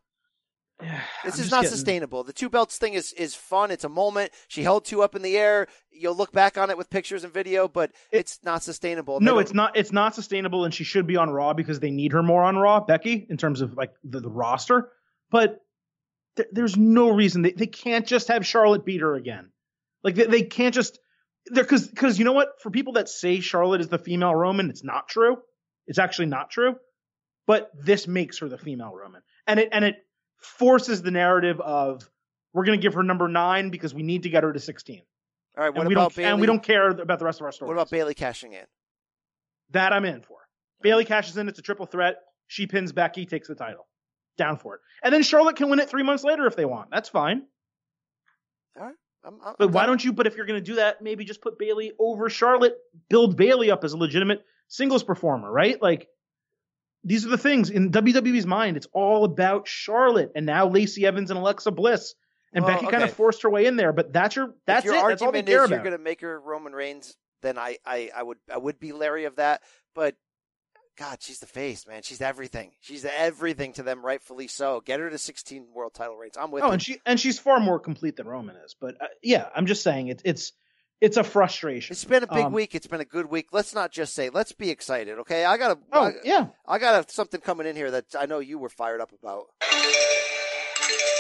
[SPEAKER 1] [SIGHS] This
[SPEAKER 4] I'm
[SPEAKER 1] is not
[SPEAKER 4] getting-
[SPEAKER 1] sustainable. The two belts thing is is fun. It's a moment. She held two up in the air. You'll look back on it with pictures and video, but it's not sustainable.
[SPEAKER 4] No, it's not. It's not sustainable, and she should be on Raw because they need her more on Raw, Becky, in terms of like the, the roster. But th- there's no reason they, they can't just have Charlotte beat her again. Like they, they can't just there because because you know what? For people that say Charlotte is the female Roman, it's not true. It's actually not true. But this makes her the female Roman, and it and it forces the narrative of we're going to give her number nine because we need to get her to sixteen.
[SPEAKER 1] All right. What
[SPEAKER 4] and we
[SPEAKER 1] about
[SPEAKER 4] don't
[SPEAKER 1] Bayley?
[SPEAKER 4] and we don't care about the rest of our story.
[SPEAKER 1] What about Bayley cashing in?
[SPEAKER 4] That I'm in for. Bayley cashes in. It's a triple threat. She pins Becky, takes the title. Down for it. And then Charlotte can win it three months later if they want. That's fine.
[SPEAKER 1] All right. I'm, I'm,
[SPEAKER 4] But why don't you? But if you're going to do that, maybe just put Bayley over Charlotte. Build Bayley up as a legitimate singles performer, right? Like these are the things in WWE's mind. It's all about Charlotte, and now Lacey Evans and Alexa Bliss, and
[SPEAKER 1] Well,
[SPEAKER 4] Becky kind of forced her way in there. But that's your that's
[SPEAKER 1] if your
[SPEAKER 4] it. That's all they
[SPEAKER 1] argument
[SPEAKER 4] care
[SPEAKER 1] is you're going to make her Roman Reigns, then I, I, I would I would be leery of that. But God, she's the face, man. She's everything. She's everything to them, rightfully so. Get her to 16 world title reigns. I'm with
[SPEAKER 4] Oh,
[SPEAKER 1] you.
[SPEAKER 4] and she and she's far more complete than Roman is. But uh, yeah, I'm just saying it's it's it's a frustration.
[SPEAKER 1] It's been a big
[SPEAKER 4] Um,
[SPEAKER 1] week. It's been a good week. Let's not just say. Let's be excited, okay? I got a.
[SPEAKER 4] Oh
[SPEAKER 1] I,
[SPEAKER 4] yeah,
[SPEAKER 1] I got a, something coming in here that I know you were fired up about.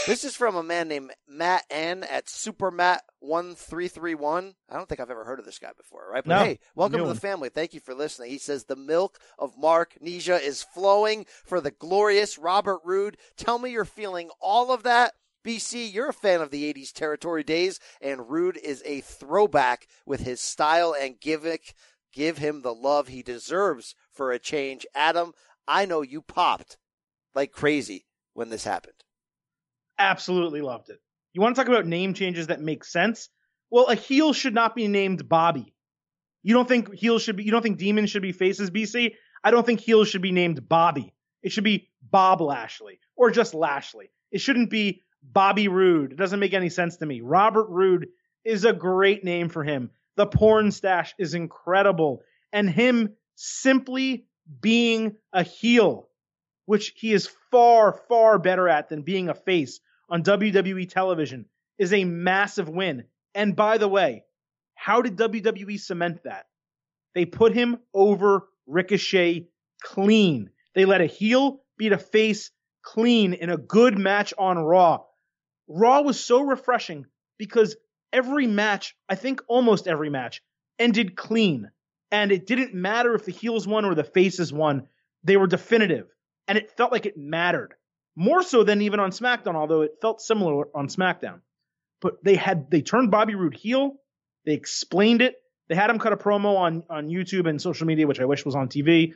[SPEAKER 1] This is from a man named Matt N at SuperMatt1331. I don't think I've ever heard of this guy before, right? But
[SPEAKER 4] No,
[SPEAKER 1] hey, welcome to the family. Thank you for listening. He says the milk of Mark Nisha is flowing for the glorious Robert Roode. Tell me you're feeling all of that. BC, you're a fan of the 80s territory days, and Roode is a throwback with his style and gimmick. Give him the love he deserves for a change. Adam, I know you popped like crazy when this happened.
[SPEAKER 4] Absolutely loved it. You want to talk about name changes that make sense? Well, a heel should not be named Bobby. You don't think heels should be? You don't think demons should be faces? BC. I don't think heels should be named Bobby. It should be Bob Lashley or just Lashley. It shouldn't be Bobby Roode. It doesn't make any sense to me. Robert Roode is a great name for him. The porn stash is incredible. And him simply being a heel, which he is far, far better at than being a face on WWE television, is a massive win. And by the way, how did WWE cement that? They put him over Ricochet clean. They let a heel beat a face clean in a good match on Raw. Raw was so refreshing because every match, I think almost every match, ended clean. And it didn't matter if the heels won or the faces won. They were definitive. And it felt like it mattered. More so than even on SmackDown, although it felt similar on SmackDown. But they had they turned Bobby Roode heel. They explained it. They had him cut a promo on, on YouTube and social media, which I wish was on TV,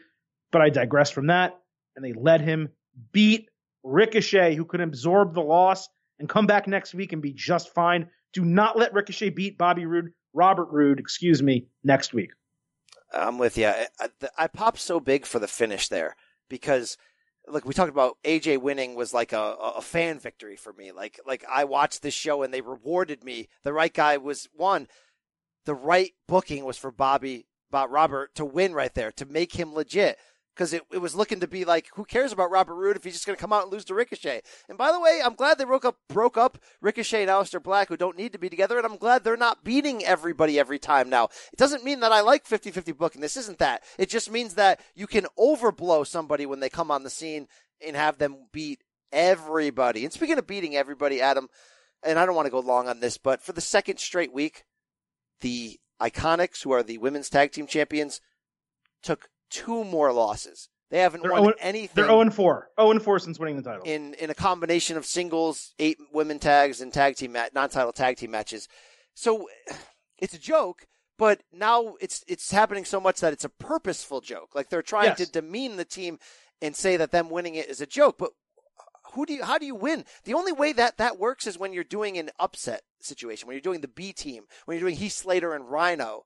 [SPEAKER 4] but I digress from that. And they let him beat Ricochet, who could absorb the loss and come back next week and be just fine. Do not let Ricochet beat Bobby Roode, Robert Roode, excuse me, next week.
[SPEAKER 1] I'm with you. I, I, I popped so big for the finish there because, look, we talked about AJ winning was like a, a fan victory for me. Like, like I watched this show and they rewarded me. The right guy was one. The right booking was for Bobby, Bob Robert to win right there to make him legit. Because it, it was looking to be like, who cares about Robert Roode if he's just going to come out and lose to Ricochet? And by the way, I'm glad they broke up broke up Ricochet and Aleister Black, who don't need to be together, and I'm glad they're not beating everybody every time now. It doesn't mean that I like 50-50 booking. This isn't that. It just means that you can overblow somebody when they come on the scene and have them beat everybody. And speaking of beating everybody, Adam, and I don't want to go long on this, but for the second straight week, the Iconics, who are the women's tag team champions, took two more losses. They haven't
[SPEAKER 4] They're
[SPEAKER 1] won
[SPEAKER 4] 0
[SPEAKER 1] anything.
[SPEAKER 4] They're 0 and 4. 0 and 4 since winning the title.
[SPEAKER 1] in in a combination of singles, eight women tags, and tag team mat- non-title tag team matches. So it's a joke, but now it's it's happening so much that it's a purposeful joke. Like they're trying
[SPEAKER 4] Yes.
[SPEAKER 1] to demean the team and say that them winning it is a joke. But who do you how do you win? The only way that that works is when you're doing an upset situation, when you're doing the B team, when you're doing Heath Slater and Rhyno.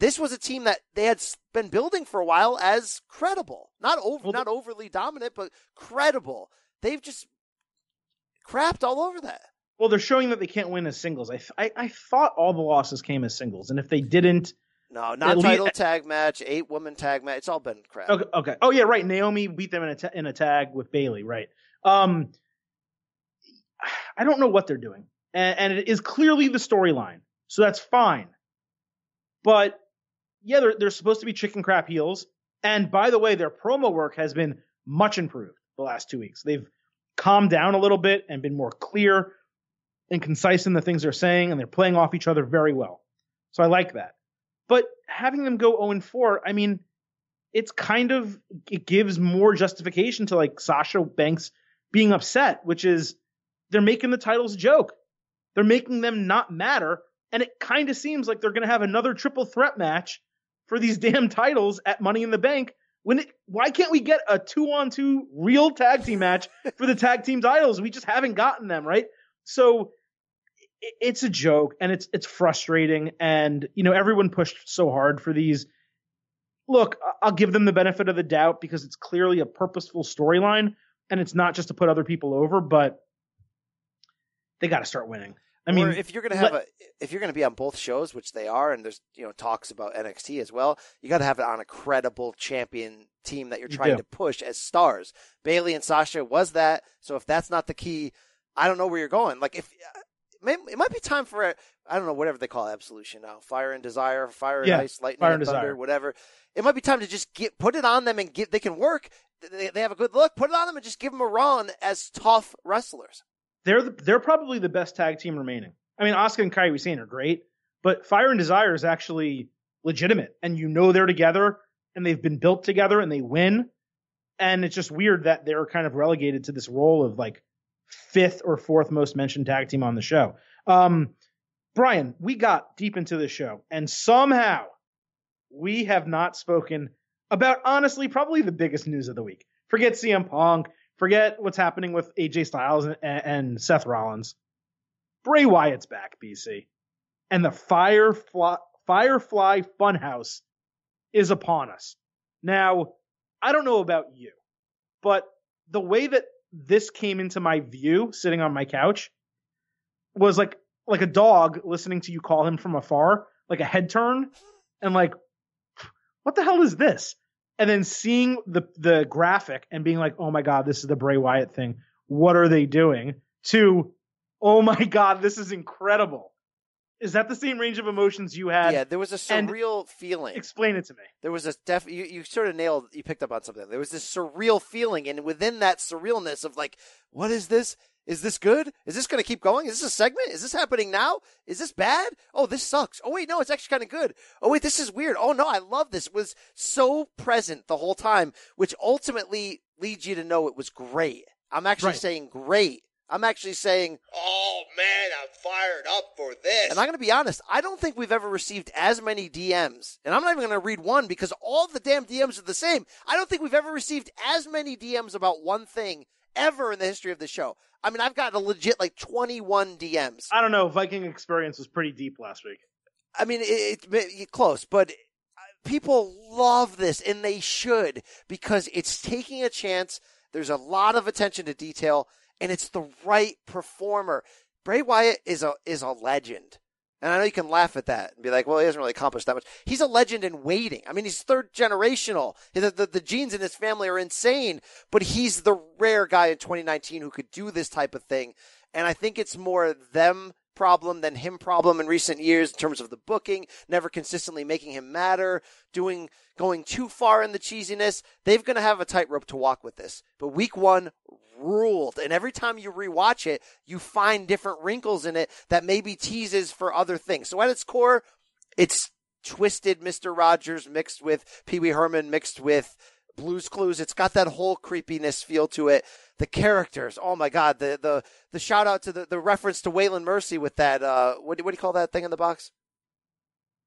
[SPEAKER 1] This was a team that they had been building for a while as credible, not over, not overly dominant, but credible. They've just crapped all over that.
[SPEAKER 4] Well, they're showing that they can't win as singles. I, th- I I thought all the losses came as singles, and if they didn't,
[SPEAKER 1] No, not title tag match, eight woman tag match. It's all been crap.
[SPEAKER 4] Okay, okay. Oh yeah, right. Naomi beat them in a ta- in a tag with Bayley, right? Um, I don't know what they're doing, and, and it is clearly the storyline, so that's fine. But yeah, they're they're supposed to be chicken crap heels, and by the way, their promo work has been much improved the last two weeks. They've calmed down a little bit and been more clear and concise in the things they're saying, and they're playing off each other very well. So I like that. But having them go 0 and 4, I mean, it's kind of it gives more justification to like Sasha Banks being upset, which is they're making the titles a joke. They're making them not matter, and it kind of seems like they're going to have another triple threat match for these [LAUGHS] damn titles at Money in the Bank. When it, why can't we get a two on two real tag team match [LAUGHS] for the tag team titles? We just haven't gotten them, right? So it's a joke and it's it's frustrating and you know everyone pushed so hard for these look i'll give them the benefit of the doubt because it's clearly a purposeful storyline and it's not just to put other people over but they got to start winning i mean
[SPEAKER 1] or if you're going to have
[SPEAKER 4] let-
[SPEAKER 1] a, if you're going to be on both shows, which they are, and there's you know talks about NXT as well, you got to have it on a credible champion team that you're trying to push as stars. Bayley and Sasha was that. So if that's not the key, I don't know where you're going. Like if uh, it might be time for a, I don't know whatever they call absolution now, fire and desire, fire and
[SPEAKER 4] Yeah,
[SPEAKER 1] ice, lightning
[SPEAKER 4] Fire
[SPEAKER 1] and
[SPEAKER 4] and
[SPEAKER 1] thunder,
[SPEAKER 4] Desire.
[SPEAKER 1] whatever. It might be time to just get put it on them and get they can work. They, they have a good look. Put it on them and just give them a run as tough wrestlers.
[SPEAKER 4] They're the, they're probably the best tag team remaining i mean Asuka and Kairi Sane are great but fire and desire is actually legitimate and you know they're together and they've been built together and they win and it's just weird that they're kind of relegated to this role of like fifth or fourth most mentioned tag team on the show. Um, Brian, we got deep into the show and somehow we have not spoken about honestly probably the biggest news of the week. Forget CM Punk, forget what's happening with AJ Styles and, and Seth Rollins. Bray Wyatt's back, BC, and the Firefly Firefly Funhouse is upon us. Now, I don't know about you, but the way that this came into my view sitting on my couch was like like a dog listening to you call him from afar, like a head turn, and like, what the hell is this? And then seeing the the graphic and being like, oh my god, this is the Bray Wyatt thing. What are they doing? To, oh my [LAUGHS] god, this is incredible. Is that the same range of emotions you had?
[SPEAKER 1] yeah, there was a
[SPEAKER 4] and
[SPEAKER 1] surreal feeling.
[SPEAKER 4] Explain it to me.
[SPEAKER 1] There was a def. You, you sort of nailed. You picked up on something. There was this surreal feeling, and within that surrealness of like, what is this? Is this good? Is this going to keep going? Is this a segment? Is this happening now? Is this bad? Oh, this sucks. Oh wait, no, it's actually kind of good. Oh wait, this is weird. Oh no, I love this. It was so present the whole time, which ultimately leads you to know it was great. I'm actually
[SPEAKER 4] Right.
[SPEAKER 1] saying great. I'm actually saying
[SPEAKER 3] Oh man, I'm fired up for this.
[SPEAKER 1] and I'm going to be honest, I don't think we've ever received as many DMs. And I'm not even going to read one because all the damn DMs are the same. I don't think we've ever received as many DMs about one thing ever in the history of the show. I mean, I've got a legit like 21 DMs.
[SPEAKER 4] I don't know. Viking experience was pretty deep last week.
[SPEAKER 1] I mean, it, it, it close, but uh, people love this and they should because it's taking a chance. There's a lot of attention to detail and it's the right performer. Bray Wyatt is a is a legend. And I know you can laugh at that and be like, well, he hasn't really accomplished that much. He's a legend in waiting. I mean, he's third generational. The, the, the genes in his family are insane, but he's the rare guy in 2019 who could do this type of thing. And I think it's more them problem than him problem in recent years in terms of the booking, never consistently making him matter, doing, going too far in the cheesiness. They're going to have a tightrope to walk with this. But week one ruled. And every time you rewatch it, you find different wrinkles in it that maybe teases for other things. So at its core, it's twisted Mr. Rogers mixed with Pee Wee Herman mixed with Blues Clues. It's got that whole creepiness feel to it. The characters, oh my god, the the the shout out to the, the reference to Waylon Mercy with that uh what do, what do you call that thing in the box?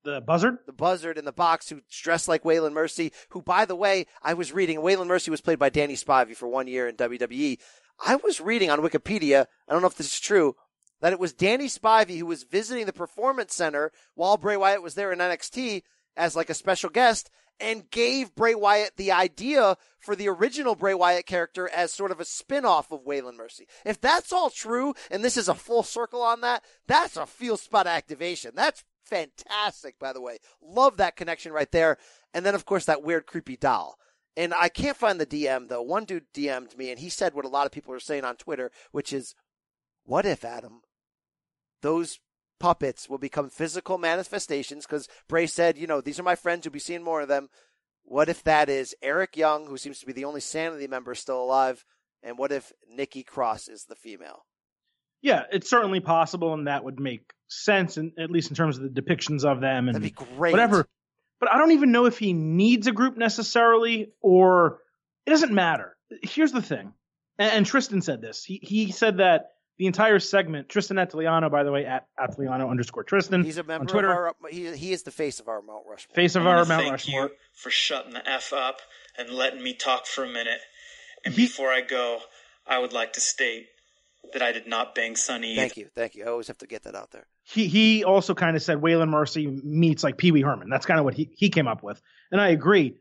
[SPEAKER 4] The buzzard?
[SPEAKER 1] The buzzard in the box who's dressed like Waylon Mercy, who by the way, I was reading Waylon Mercy was played by Danny Spivey for one year in WWE. I was reading on Wikipedia, I don't know if this is true, that it was Danny Spivey who was visiting the performance center while Bray Wyatt was there in NXT as like a special guest and gave Bray Wyatt the idea for the original Bray Wyatt character as sort of a spin-off of Waylon Mercy. If that's all true, and this is a full circle on that, that's a feel spot activation. That's fantastic, by the way. Love that connection right there. And then, of course, that weird, creepy doll. And I can't find the DM though. One dude DM'd me and he said what a lot of people are saying on Twitter, which is, what if, Adam, those puppets will become physical manifestations because Bray said, you know, these are my friends, you'll be seeing more of them. What if that is Eric Young, who seems to be the only Sanity member still alive? And what if Nikki Cross is the female?
[SPEAKER 4] Yeah, it's certainly possible, and that would make sense, in, at least in terms of the depictions of them and
[SPEAKER 1] That'd be great.
[SPEAKER 4] whatever. But I don't even know if he needs a group necessarily, or it doesn't matter. Here's the thing, and, and Tristan said this. He he said that the entire segment, Tristan Atiliano, by the way, at Atiliano underscore Tristan.
[SPEAKER 1] He's a member
[SPEAKER 4] on Twitter.
[SPEAKER 1] of our. He, he is the face of our Mount Rushmore.
[SPEAKER 4] Face of
[SPEAKER 8] I
[SPEAKER 4] our Mount
[SPEAKER 8] thank
[SPEAKER 4] Rushmore.
[SPEAKER 8] you for shutting the f up and letting me talk for a minute. And before I go, I would like to state that I did not bang Sunny.
[SPEAKER 1] Thank you, thank you. I always have to get that out there.
[SPEAKER 4] he he also kind of said Waylon Mercy meets like Pee Wee Herman. That's kind of what he, he came up with. And I agree.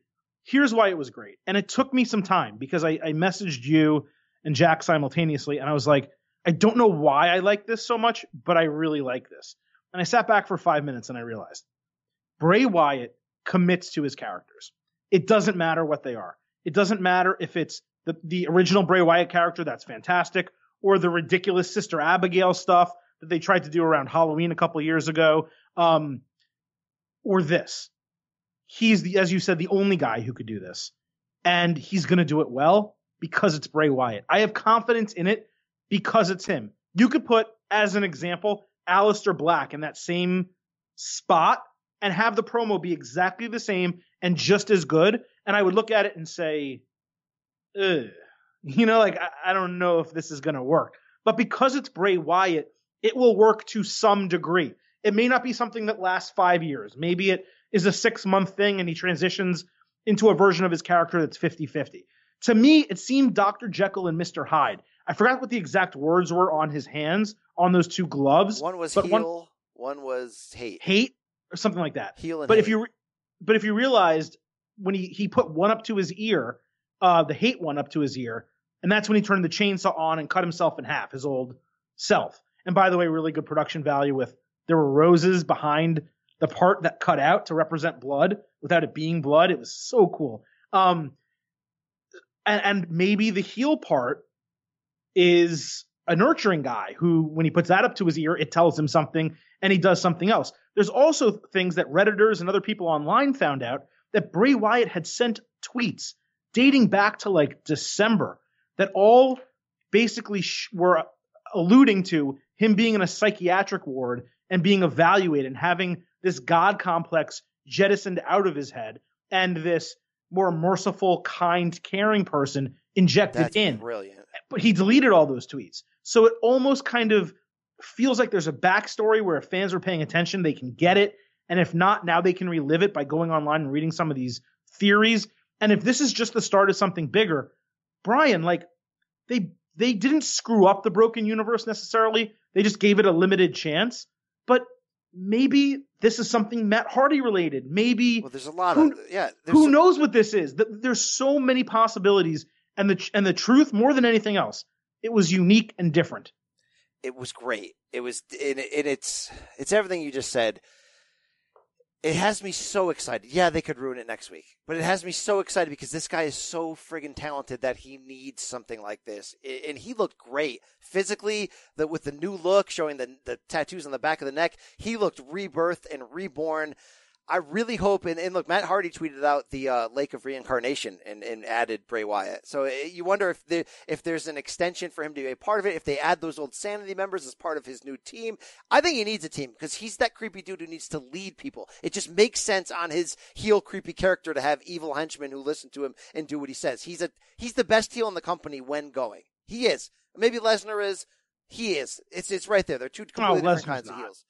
[SPEAKER 4] Here's why it was great. And it took me some time because I, I messaged you and Jack simultaneously, and I was like, I don't know why I like this so much, but I really like this. And I sat back for five minutes and I realized Bray Wyatt commits to his characters. It doesn't matter what they are. It doesn't matter if it's the, the original Bray Wyatt character, that's fantastic, or the ridiculous Sister Abigail stuff that they tried to do around Halloween a couple years ago, um, or this. He's the, as you said, the only guy who could do this, and he's going to do it well because it's Bray Wyatt. I have confidence in it because it's him. You could put, as an example, Aleister Black in that same spot and have the promo be exactly the same and just as good, and I would look at it and say, Ugh. [LAUGHS] you know, like I, I don't know if this is going to work. But because it's Bray Wyatt, it will work to some degree. It may not be something that lasts five years. Maybe it is a six month thing and he transitions into a version of his character that's 50 50. To me, it seemed Dr. Jekyll and Mr. Hyde. I forgot what the exact words were on his hands on those two gloves.
[SPEAKER 1] One was
[SPEAKER 4] but
[SPEAKER 1] heel, one, was hate.
[SPEAKER 4] hate or something like that.
[SPEAKER 1] And
[SPEAKER 4] but if you re- but if you realized when he he put one up to his ear, uh, the hate one up to his ear, and that's when he turned the chainsaw on and cut himself in half, his old self. And by the way, really good production value with there were roses behind the part that cut out to represent blood without it being blood. It was so cool. Um, and, and maybe the heel part is a nurturing guy who, when he puts that up to his ear, it tells him something and he does something else. There's also things that Redditors and other people online found out that Bray Wyatt had sent tweets dating back to like December that all basically sh- were alluding to him being in a psychiatric ward and being evaluated and having this God complex jettisoned out of his head and this more merciful, kind, caring person injected
[SPEAKER 1] That's
[SPEAKER 4] in
[SPEAKER 1] brilliant.
[SPEAKER 4] but he deleted all those tweets. So it almost kind of feels like there's a backstory where if fans are paying attention, they can get it. And if not, now they can relive it by going online and reading some of these theories. And if this is just the start of something bigger, Brian, like they they didn't screw up the broken universe necessarily. They just gave it a limited chance. Maybe this is something Matt Hardy related. Maybe
[SPEAKER 1] Well, there's a lot
[SPEAKER 4] who,
[SPEAKER 1] of yeah.
[SPEAKER 4] Who
[SPEAKER 1] some-
[SPEAKER 4] knows what this is? Th- There's so many possibilities, and the and the truth more than anything else, it was unique and different.
[SPEAKER 1] it was great. It was, and, it- and it's it's everything you just said. It has me so excited. Yeah, they could ruin it next week, but it has me so excited because this guy is so friggin' talented that he needs something like this, and he looked great physically. The with the new look, showing the the tattoos on the back of the neck, he looked rebirthed and reborn. I really hope, and, and look, Matt Hardy tweeted out the uh, Lake of Reincarnation and, and added Bray Wyatt. So uh, you wonder if the, if there's an extension for him to be a part of it. If they add those old Sanity members as part of his new team, I think he needs a team because he's that creepy dude who needs to lead people. It just makes sense on his heel creepy character to have evil henchmen who listen to him and do what he says. He's a he's the best heel in the company when going. He is. Maybe Lesnar is. He is. It's it's right there. They're two completely different
[SPEAKER 4] Lesnar's
[SPEAKER 1] kinds
[SPEAKER 4] not.
[SPEAKER 1] of heels.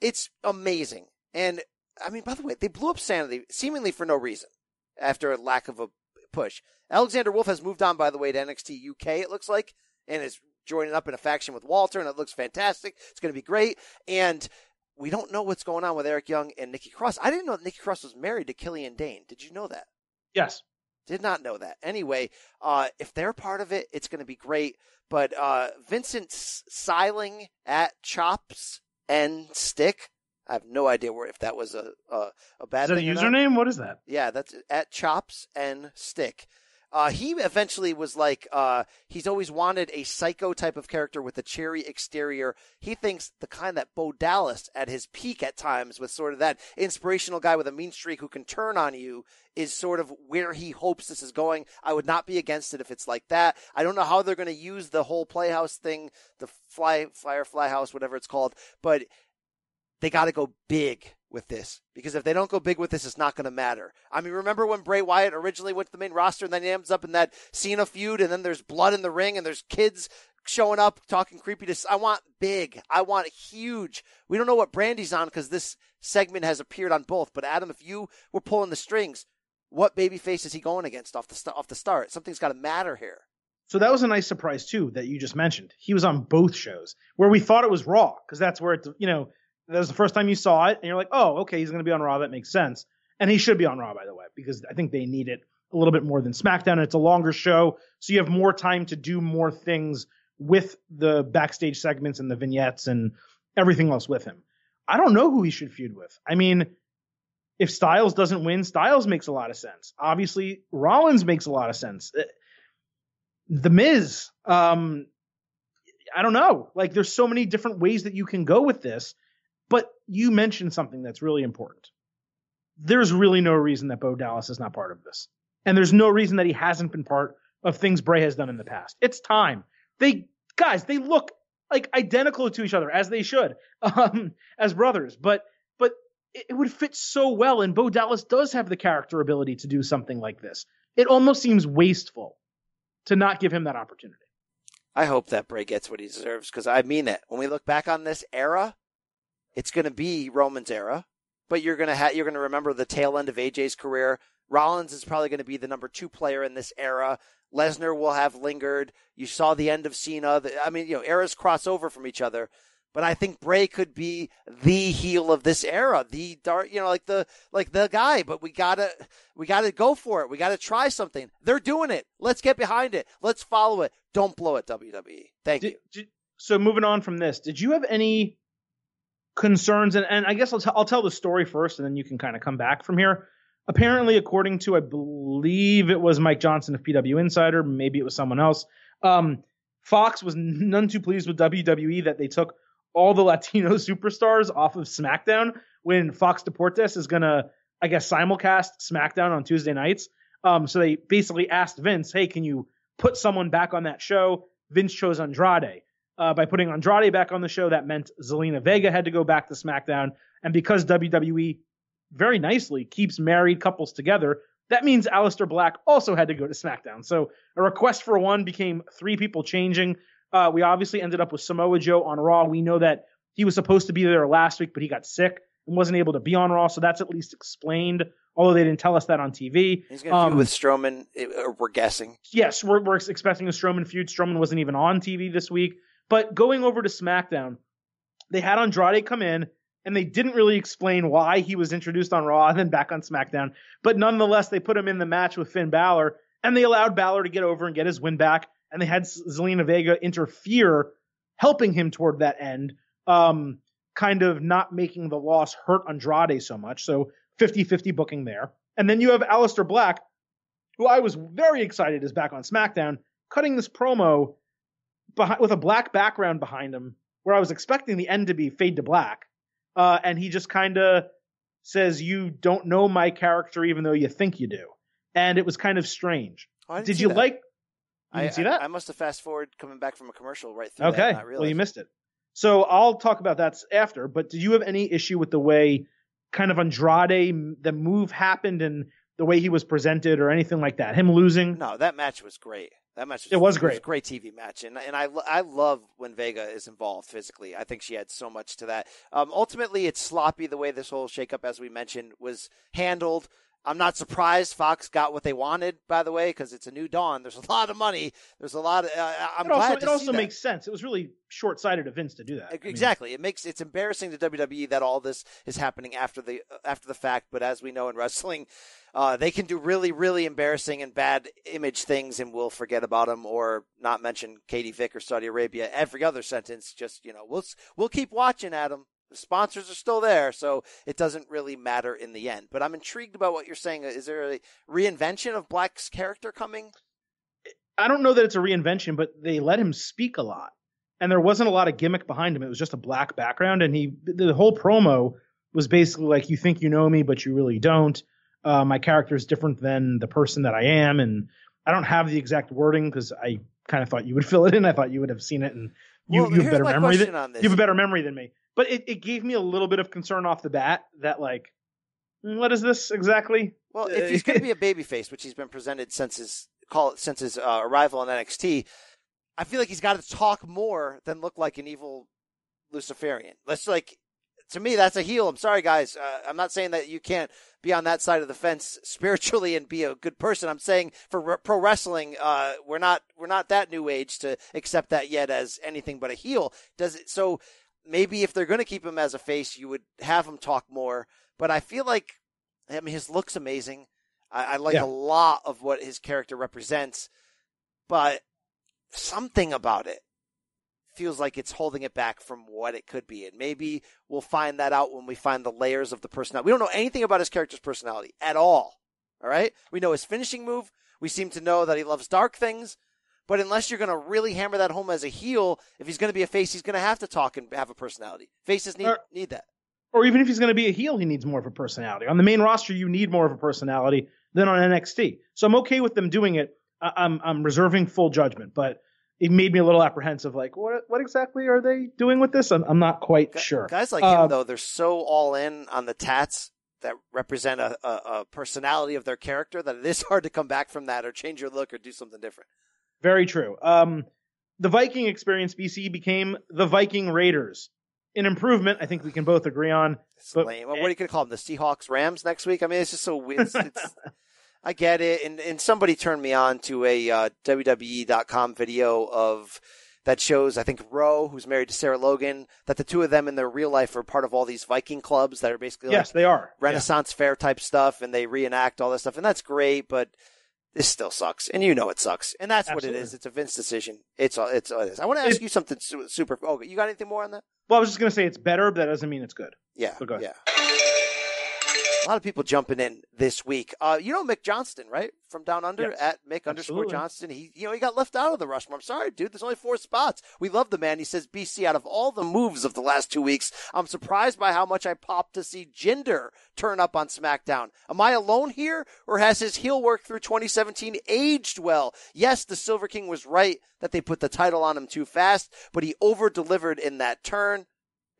[SPEAKER 1] It's amazing. And I mean, by the way, they blew up Sanity seemingly for no reason after a lack of a push. Alexander Wolf has moved on, by the way, to NXT UK, it looks like, and is joining up in a faction with Walter, and it looks fantastic. It's going to be great. And we don't know what's going on with Eric Young and Nikki Cross. I didn't know that Nikki Cross was married to Killian Dain. Did you know that?
[SPEAKER 4] Yes.
[SPEAKER 1] Did not know that. Anyway, uh, if they're part of it, it's going to be great. But uh, Vincent Siling at Chops and Stick. I have no idea where if that was a a, a bad
[SPEAKER 4] Is that a
[SPEAKER 1] thing or not.
[SPEAKER 4] username? What is that?
[SPEAKER 1] Yeah, that's at Chops and Stick. Uh, he eventually was like, uh, he's always wanted a psycho type of character with a cherry exterior. He thinks the kind that Bo Dallas at his peak at times was sort of that inspirational guy with a mean streak who can turn on you is sort of where he hopes this is going. I would not be against it if it's like that. I don't know how they're going to use the whole playhouse thing, the fly, flyer, fly house, whatever it's called, but they got to go big with this because if they don't go big with this, it's not going to matter. I mean, remember when Bray Wyatt originally went to the main roster and then he ends up in that Cena feud and then there's blood in the ring and there's kids showing up talking creepy to. I want big. I want huge. We don't know what Brandy's on because this segment has appeared on both. But Adam, if you were pulling the strings, what baby face is he going against off the st- off the start? Something's got to matter here.
[SPEAKER 4] So that was a nice surprise too that you just mentioned. He was on both shows where we thought it was Raw because that's where it, you know, that was the first time you saw it and you're like, oh, okay, he's going to be on Raw. That makes sense. And he should be on Raw, by the way, because I think they need it a little bit more than SmackDown. It's a longer show, so you have more time to do more things with the backstage segments and the vignettes and everything else with him. I don't know who he should feud with. I mean, if Styles doesn't win, Styles makes a lot of sense. Obviously, Rollins makes a lot of sense. Uh, The Miz, um, I don't know. Like, there's so many different ways that you can go with this. You mentioned something that's really important. There's really no reason that Bo Dallas is not part of this. And there's no reason that he hasn't been part of things Bray has done in the past. It's time. They, guys, they look like identical to each other as they should, [LAUGHS] um, as brothers. But, but it, it would fit so well. And Bo Dallas does have the character ability to do something like this. It almost seems wasteful to not give him that opportunity.
[SPEAKER 1] I hope that Bray gets what he deserves because I mean it. When we look back on this era, it's going to be Roman's era, but you're going to ha- you're going to remember the tail end of AJ's career. Rollins is probably going to be the number two player in this era. Lesnar will have lingered. You saw the end of Cena. The, I mean, you know, eras cross over from each other. But I think Bray could be the heel of this era, the dark, you know, like the like the guy. But we gotta we gotta go for it. We gotta try something. They're doing it. Let's get behind it. Let's follow it. Don't blow it, WWE. Thank
[SPEAKER 4] Did-
[SPEAKER 1] you.
[SPEAKER 4] did- so moving on from this, did you have any concerns? And, and I guess I'll, t- I'll tell the story first, and then you can kind of come back from here. Apparently, according to I believe it was Mike Johnson of PW Insider, maybe it was someone else. Um, Fox was none too pleased with WWE that they took all the Latino [LAUGHS] superstars off of SmackDown when Fox Deportes is gonna, I guess, simulcast SmackDown on Tuesday nights. Um, so they basically asked Vince, "Hey, can you put someone back on that show?" Vince chose Andrade. Uh, by putting Andrade back on the show, that meant Zelina Vega had to go back to SmackDown. And because WWE very nicely keeps married couples together, that means Aleister Black also had to go to SmackDown. So a request for one became three people changing. Uh, we obviously ended up with Samoa Joe on Raw. We know that he was supposed to be there last week, but he got sick and wasn't able to be on Raw. So that's at least explained, although they didn't tell us that on TV.
[SPEAKER 1] He's going to
[SPEAKER 4] Um,
[SPEAKER 1] feud with Strowman. uh, We're guessing.
[SPEAKER 4] yes, we're, we're expecting a Strowman feud. Strowman wasn't even on TV this week. But going over to SmackDown, they had Andrade come in and they didn't really explain why he was introduced on Raw and then back on SmackDown. But nonetheless, they put him in the match with Finn Balor and they allowed Balor to get over and get his win back. And they had Zelina Vega interfere, helping him toward that end, um, kind of not making the loss hurt Andrade so much. So 50 50 booking there. And then you have Aleister Black, who I was very excited is back on SmackDown, cutting this promo behind, with a black background behind him, where I was expecting the end to be fade to black, uh, and he just kind of says you don't know my character even though you think you do, and it was kind of strange.
[SPEAKER 1] Oh, I
[SPEAKER 4] Did you
[SPEAKER 1] that.
[SPEAKER 4] like? You
[SPEAKER 1] I,
[SPEAKER 4] didn't see that?
[SPEAKER 1] I, must have fast forward coming back from a commercial right through
[SPEAKER 4] Okay.
[SPEAKER 1] that.
[SPEAKER 4] Well, you missed it. So I'll talk about that after. But did you have any issue with the way kind of Andrade, the move happened and the way he was presented or anything like that? Him losing?
[SPEAKER 1] No, that match was great. That match was,
[SPEAKER 4] It was
[SPEAKER 1] a
[SPEAKER 4] great.
[SPEAKER 1] great TV match, and and I I love when Vega is involved physically. I think she had so much to that. Um, ultimately, it's sloppy the way this whole shakeup, as we mentioned, was handled. I'm not surprised Fox got what they wanted, by the way, because it's a new dawn. There's a [LAUGHS] lot of money. There's a lot of. Uh, I'm
[SPEAKER 4] it
[SPEAKER 1] glad
[SPEAKER 4] also,
[SPEAKER 1] to
[SPEAKER 4] it also
[SPEAKER 1] that.
[SPEAKER 4] makes sense. It was really short sighted of Vince to do that. I mean,
[SPEAKER 1] Exactly. It makes it's embarrassing to WWE that all this is happening after the after the fact. But as we know in wrestling, [LAUGHS] uh, they can do really, really embarrassing and bad image things, and we'll forget about them or not mention Katie Vick or Saudi Arabia. Every other sentence, just you know, we'll we'll keep watching at them. The sponsors are still there, so it doesn't really matter in the end. But I'm intrigued about what you're saying. Is there a reinvention of Black's character coming?
[SPEAKER 4] I don't know that it's a reinvention, but they let him speak a lot. And there wasn't a lot of gimmick behind him. It was just a black background. And he, the whole promo was basically like, you think you know me, but you really don't. Uh, my character is different than the person that I am. And I don't have the exact wording because I kind of thought you would [LAUGHS] fill it in. I thought you would have seen it and you,
[SPEAKER 1] Well,
[SPEAKER 4] you have better memory than, you have a better memory than me. But it, it gave me a little bit of concern off the bat that like, "Hmm, what is this exactly?
[SPEAKER 1] Well, if he's going to be a [LAUGHS] babyface, which he's been presented since his call it since his uh, arrival in NXT, I feel like he's got to talk more than look like an evil Luciferian. Let's like to me that's a heel. I'm sorry, guys. Uh, I'm not saying that you can't be on that side of the fence [LAUGHS] spiritually and be a good person. I'm saying for re- pro wrestling, uh, we're not we're not that new age to accept that yet as anything but a heel. Does it so? Maybe if they're going to keep him as a face, you would have him talk more. But I feel like I mean, his look's amazing. I, I like
[SPEAKER 4] Yeah.
[SPEAKER 1] a lot of what his character represents, but something about it feels like it's holding it back from what it could be. And maybe we'll find that out when we find the layers of the personality. We don't know anything about his character's personality at all. All right. We know his finishing move. We seem to know that he loves dark things. But unless you're going to really hammer that home as a heel, if he's going to be a face, he's going to have to talk and have a personality. Faces need,
[SPEAKER 4] Or-
[SPEAKER 1] need that.
[SPEAKER 4] or even if he's going to be a heel, he needs more of a personality. On the main roster, you need more of a personality than on NXT. So I'm okay with them doing it. I'm I'm reserving full judgment, but it made me a little apprehensive. Like, what what exactly are they doing with this? I'm, I'm not quite sure.
[SPEAKER 1] Guys like
[SPEAKER 4] Uh,
[SPEAKER 1] him, though, they're so all in on the tats that represent a, a, a personality of their character that it is [LAUGHS] hard to come back from that or change your look or do something different.
[SPEAKER 4] Very true. Um, the Viking experience, BC became the Viking Raiders. An improvement, I think we can both agree on. But-
[SPEAKER 1] lame. What are you gonna call them? The Seahawks Rams next week? I mean, it's just so weird. It's, it's, [LAUGHS] I get it. And, and somebody turned me on to a uh, WWE.com video of that shows, I think, Rowe, who's married to Sarah Logan, that the two of them in their real life are part of all these Viking clubs that are basically
[SPEAKER 4] yes,
[SPEAKER 1] like
[SPEAKER 4] they are.
[SPEAKER 1] Renaissance fair type stuff and they reenact all this stuff. And that's great, but this still sucks. And you know it sucks. And that's what it
[SPEAKER 4] Absolutely.
[SPEAKER 1] is. It's a Vince decision. It's all, it's all it is. I want to ask you something super. Oh, you got anything more on that?
[SPEAKER 4] Well, I was just going to say it's better, but that doesn't mean it's good.
[SPEAKER 1] Yeah.
[SPEAKER 4] But go ahead.
[SPEAKER 1] Yeah. A lot of people jumping in this week. Uh, you know Mick Johnston, right? From down under
[SPEAKER 4] Yes.
[SPEAKER 1] at Mick underscore Johnston. He, you know, he got left out of the Rushmore. I'm sorry, dude. There's only four spots. We love the man. He says, BC, out of all the moves of the last two weeks, I'm surprised by how much I popped to see Jinder turn up on SmackDown. Am I alone here, or has his heel work through 2017 aged well? Yes, the Silver King was right that they put the title on him too fast, but he over delivered in that turn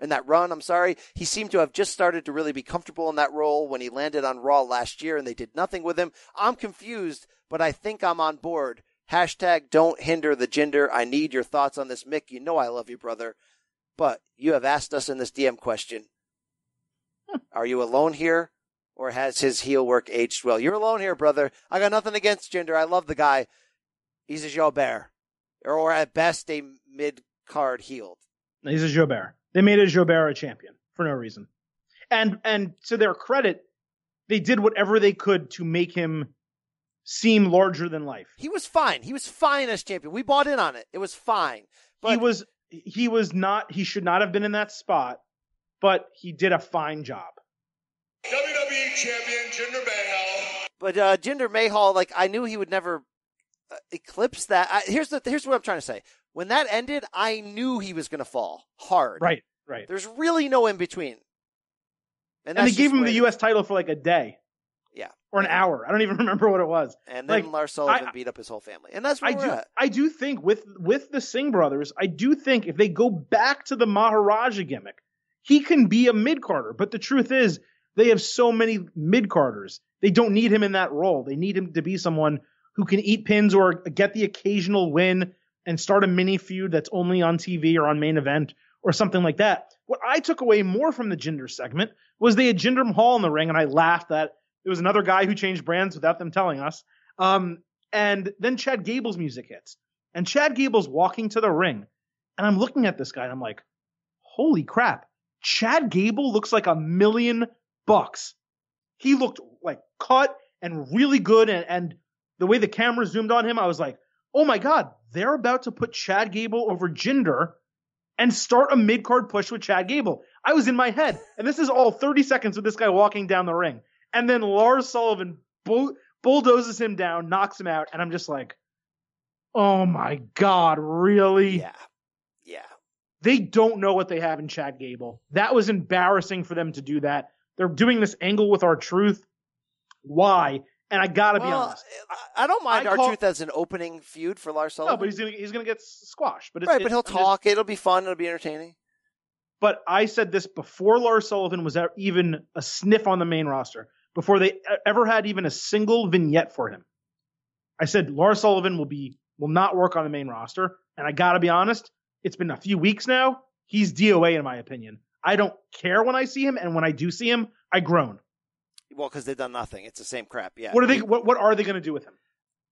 [SPEAKER 1] in that run, I'm sorry. He seemed to have just started to really be comfortable in that role when he landed on Raw last year and they did nothing with him. I'm confused, but I think I'm on board. Hashtag don't hinder the Jinder. I need your thoughts on this, Mick. You know I love you, brother. But you have asked us in this DM question Are you alone here? Or has his heel work aged well? You're alone here, brother. I got nothing against Jinder. I love the guy. He's a jobber. Or, or at best, a mid card heel.
[SPEAKER 4] He's a jobber. They made a jobber a champion for no reason. And and to their credit, they did whatever they could to make him seem larger than life.
[SPEAKER 1] He was fine. He was fine as champion. We bought in on it. It was fine. But
[SPEAKER 4] he was he was not he should not have been in that spot, but he did a fine job.
[SPEAKER 3] WWE Champion Jinder Mahal.
[SPEAKER 1] but uh, Jinder Mahal, like I knew he would never uh, eclipse that. I, here's the here's what I'm trying to say. When that ended, I knew he was going to fall hard.
[SPEAKER 4] Right, right.
[SPEAKER 1] There's really no in between. And,
[SPEAKER 4] And, they gave him the U.S. title for like a day
[SPEAKER 1] Yeah.
[SPEAKER 4] or an hour. I don't even [LAUGHS] remember what it was.
[SPEAKER 1] And then
[SPEAKER 4] Like,
[SPEAKER 1] Lars Sullivan
[SPEAKER 4] I-
[SPEAKER 1] beat up his whole family. And that's where
[SPEAKER 4] I do.
[SPEAKER 1] at.
[SPEAKER 4] I do think with with the Singh brothers, I do think if they go back to the Maharaja gimmick, he can be a mid carder. But the truth is, they have so many mid carders. They don't need him in that role. They need him to be someone who can eat pins or get the occasional win and start a mini feud that's only on TV or on main event or something like that. What I took away more from the Jinder segment was they had Jinder Mahal in the ring, and I laughed that it was another guy who changed brands without them telling us. Um, and then Chad Gable's music hits, and Chad Gable's walking to the ring, and I'm looking at this guy, and I'm like, holy crap, Chad Gable looks like a million bucks. He looked like cut and really good, and, and the way the camera zoomed on him, I was like, oh my god, they're about to put Chad Gable over Jinder and start a mid card push with Chad Gable. I was in my head, and this is all 30 seconds with this guy walking down the ring, and then Lars Sullivan bull- bulldozes him down, knocks him out, and I'm just like, oh my god, really?
[SPEAKER 1] Yeah. Yeah.
[SPEAKER 4] They don't know what they have in Chad Gable. That was embarrassing for them to do that. They're doing this angle with R-Truth. Why? And I gotta be honest.
[SPEAKER 1] I don't mind R-Truth as an opening feud for Lars Sullivan.
[SPEAKER 4] No, but he's gonna he's gonna get squashed. But it's,
[SPEAKER 1] right, but he'll
[SPEAKER 4] I'm just-
[SPEAKER 1] talk. It'll be fun. It'll be entertaining.
[SPEAKER 4] but I said this before Lars Sullivan was even a sniff on the main roster, before they ever had even a single vignette for him. I said Lars Sullivan will be will not work on the main roster, and I got to be honest, it's been a few weeks now. He's DOA in my opinion. I don't care when I see him, and when I do see him, I groan.
[SPEAKER 1] Well, because they've done nothing. It's the same crap. Yeah.
[SPEAKER 4] What are they? What, what are they going to do with him?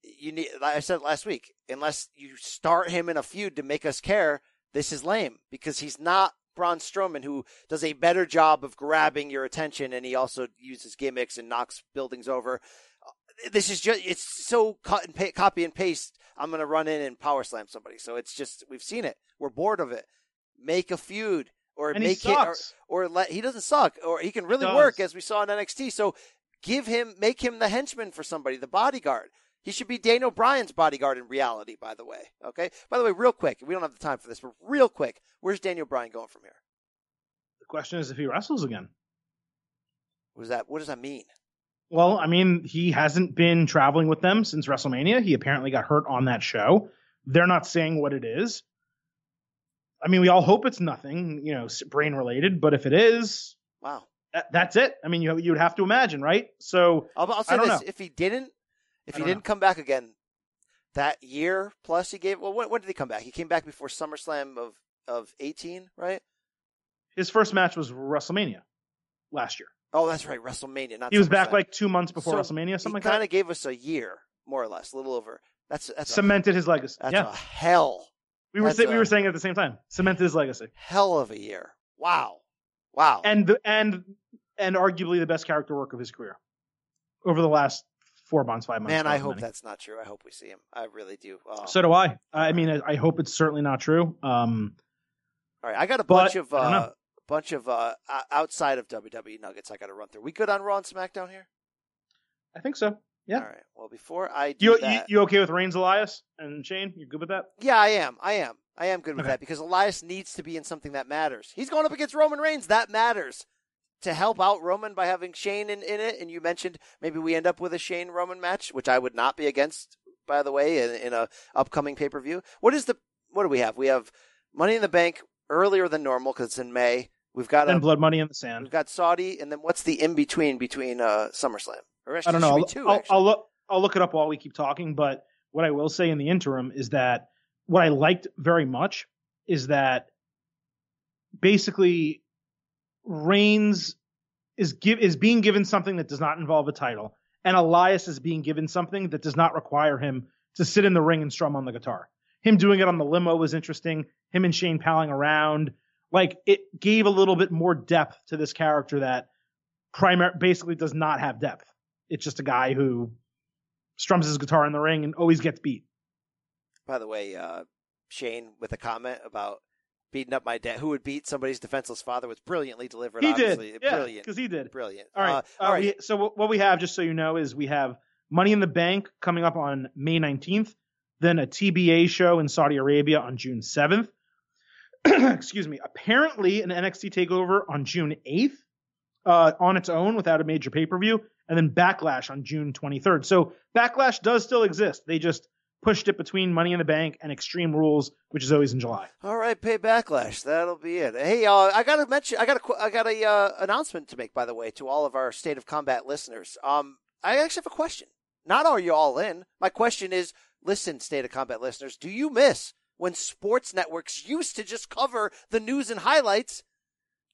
[SPEAKER 1] You need. Like I said last week, unless you start him in a feud to make us care, this is lame because he's not Braun Strowman, who does a better job of grabbing your attention, and he also uses gimmicks and knocks buildings over. Uh, this is just. It's so cut and pa- copy and paste. I'm going to run in and power slam somebody. So it's just we've seen it. We're bored of it. Make a feud or
[SPEAKER 4] And he
[SPEAKER 1] make it or, or let he doesn't suck or he can really
[SPEAKER 4] does.
[SPEAKER 1] work as we saw in NXT. So give him make him the henchman for somebody, the bodyguard. He should be Daniel Bryan's bodyguard in reality, by the way. Okay? By the way, real quick, we don't have the time for this, but real quick, where's Daniel Bryan going from here?
[SPEAKER 4] The question is if he wrestles again.
[SPEAKER 1] What does that what does that mean?
[SPEAKER 4] Well, I mean, he hasn't been traveling with them since WrestleMania. He apparently got hurt on that show. They're not saying what it is. I mean, we all hope it's nothing, you know, brain related. But if it is,
[SPEAKER 1] Wow.
[SPEAKER 4] that, that's it. I mean, you you would have to imagine, right? So
[SPEAKER 1] I'll, I'll say this:
[SPEAKER 4] know.
[SPEAKER 1] if he didn't, if he didn't come back again, that year plus he gave. Well, when, when did he come back? He came back before SummerSlam of of eighteen, right?
[SPEAKER 4] his first match was WrestleMania last year.
[SPEAKER 1] Oh, that's right, WrestleMania. Not
[SPEAKER 4] He was back like two months before
[SPEAKER 1] So
[SPEAKER 4] WrestleMania, something like that.
[SPEAKER 1] he
[SPEAKER 4] like
[SPEAKER 1] kind of gave us a year, more or less, a little over. That's that's a,
[SPEAKER 4] Cemented his legacy.
[SPEAKER 1] that's
[SPEAKER 4] yeah,
[SPEAKER 1] a hell,
[SPEAKER 4] we were say, we were saying at the same time. Cemented his legacy,
[SPEAKER 1] hell of a year. Wow, wow.
[SPEAKER 4] and the, and and arguably the best character work of his career over the last four months, five months.
[SPEAKER 1] Man, I hope
[SPEAKER 4] many.
[SPEAKER 1] that's not true. I hope we see him. I really do. Oh.
[SPEAKER 4] So do I. I mean, I I hope it's certainly not true. Um,
[SPEAKER 1] All right, I got a
[SPEAKER 4] But,
[SPEAKER 1] bunch of uh, bunch of uh, outside of WWE nuggets. I got to run through. We good on Raw and SmackDown here?
[SPEAKER 4] I think so. Yeah.
[SPEAKER 1] All right. Well, before I do
[SPEAKER 4] You, you
[SPEAKER 1] that,
[SPEAKER 4] you okay with Reigns, Elias, and Shane? You good with that?
[SPEAKER 1] yeah, I am. I am. I am good with
[SPEAKER 4] Okay.
[SPEAKER 1] that because Elias needs to be in something that matters. He's going up against Roman Reigns. That matters. To help out Roman by having Shane in, in it, and you mentioned maybe we end up with a Shane Roman match, which I would not be against, by the way, in, in a upcoming pay per view. What is the what do we have? We have Money in the Bank earlier than normal because it's in May. We've got
[SPEAKER 4] And
[SPEAKER 1] a,
[SPEAKER 4] Blood Money in the Sand.
[SPEAKER 1] We've got Saudi, and then what's the in between between uh, SummerSlam? Or
[SPEAKER 4] I don't know. I'll,
[SPEAKER 1] two,
[SPEAKER 4] I'll. I'll look. I'll look it up while we keep talking. But what I will say in the interim is that what I liked very much is that basically Reigns is give is being given something that does not involve a title, and Elias is being given something that does not require him to sit in the ring and strum on the guitar. Him doing it on the limo was interesting. Him and Shane palling around, like it gave a little bit more depth to this character that primar- basically does not have depth. It's just a guy who strums his guitar in the ring and always gets beat.
[SPEAKER 1] By the way, uh, Shane with a comment about beating up my dad, who would beat somebody's defenseless father, was brilliantly delivered.
[SPEAKER 4] He
[SPEAKER 1] obviously.
[SPEAKER 4] did, yeah,
[SPEAKER 1] brilliant,
[SPEAKER 4] because he did.
[SPEAKER 1] brilliant.
[SPEAKER 4] All right,
[SPEAKER 1] Uh,
[SPEAKER 4] all right. We, so what we have, just so you know, is we have Money in the Bank coming up on May 19th, then a TBA show in Saudi Arabia on June 7th. [CLEARS THROAT] Excuse me. Apparently, an NXT takeover on June 8th. uh, on its own without a major pay per view, and then Backlash on June 23rd. So Backlash does still exist. They just pushed it between Money in the Bank and Extreme Rules, which is always in July.
[SPEAKER 1] All right, pay backlash. That'll be it. Hey, uh, I got to mention, I got a, I got a uh, announcement to make, by the way, to all of our State of Combat listeners. Um, I actually have a question. Not are you all in? My question is, listen, State of Combat listeners, do you miss when sports networks used to just cover the news and highlights,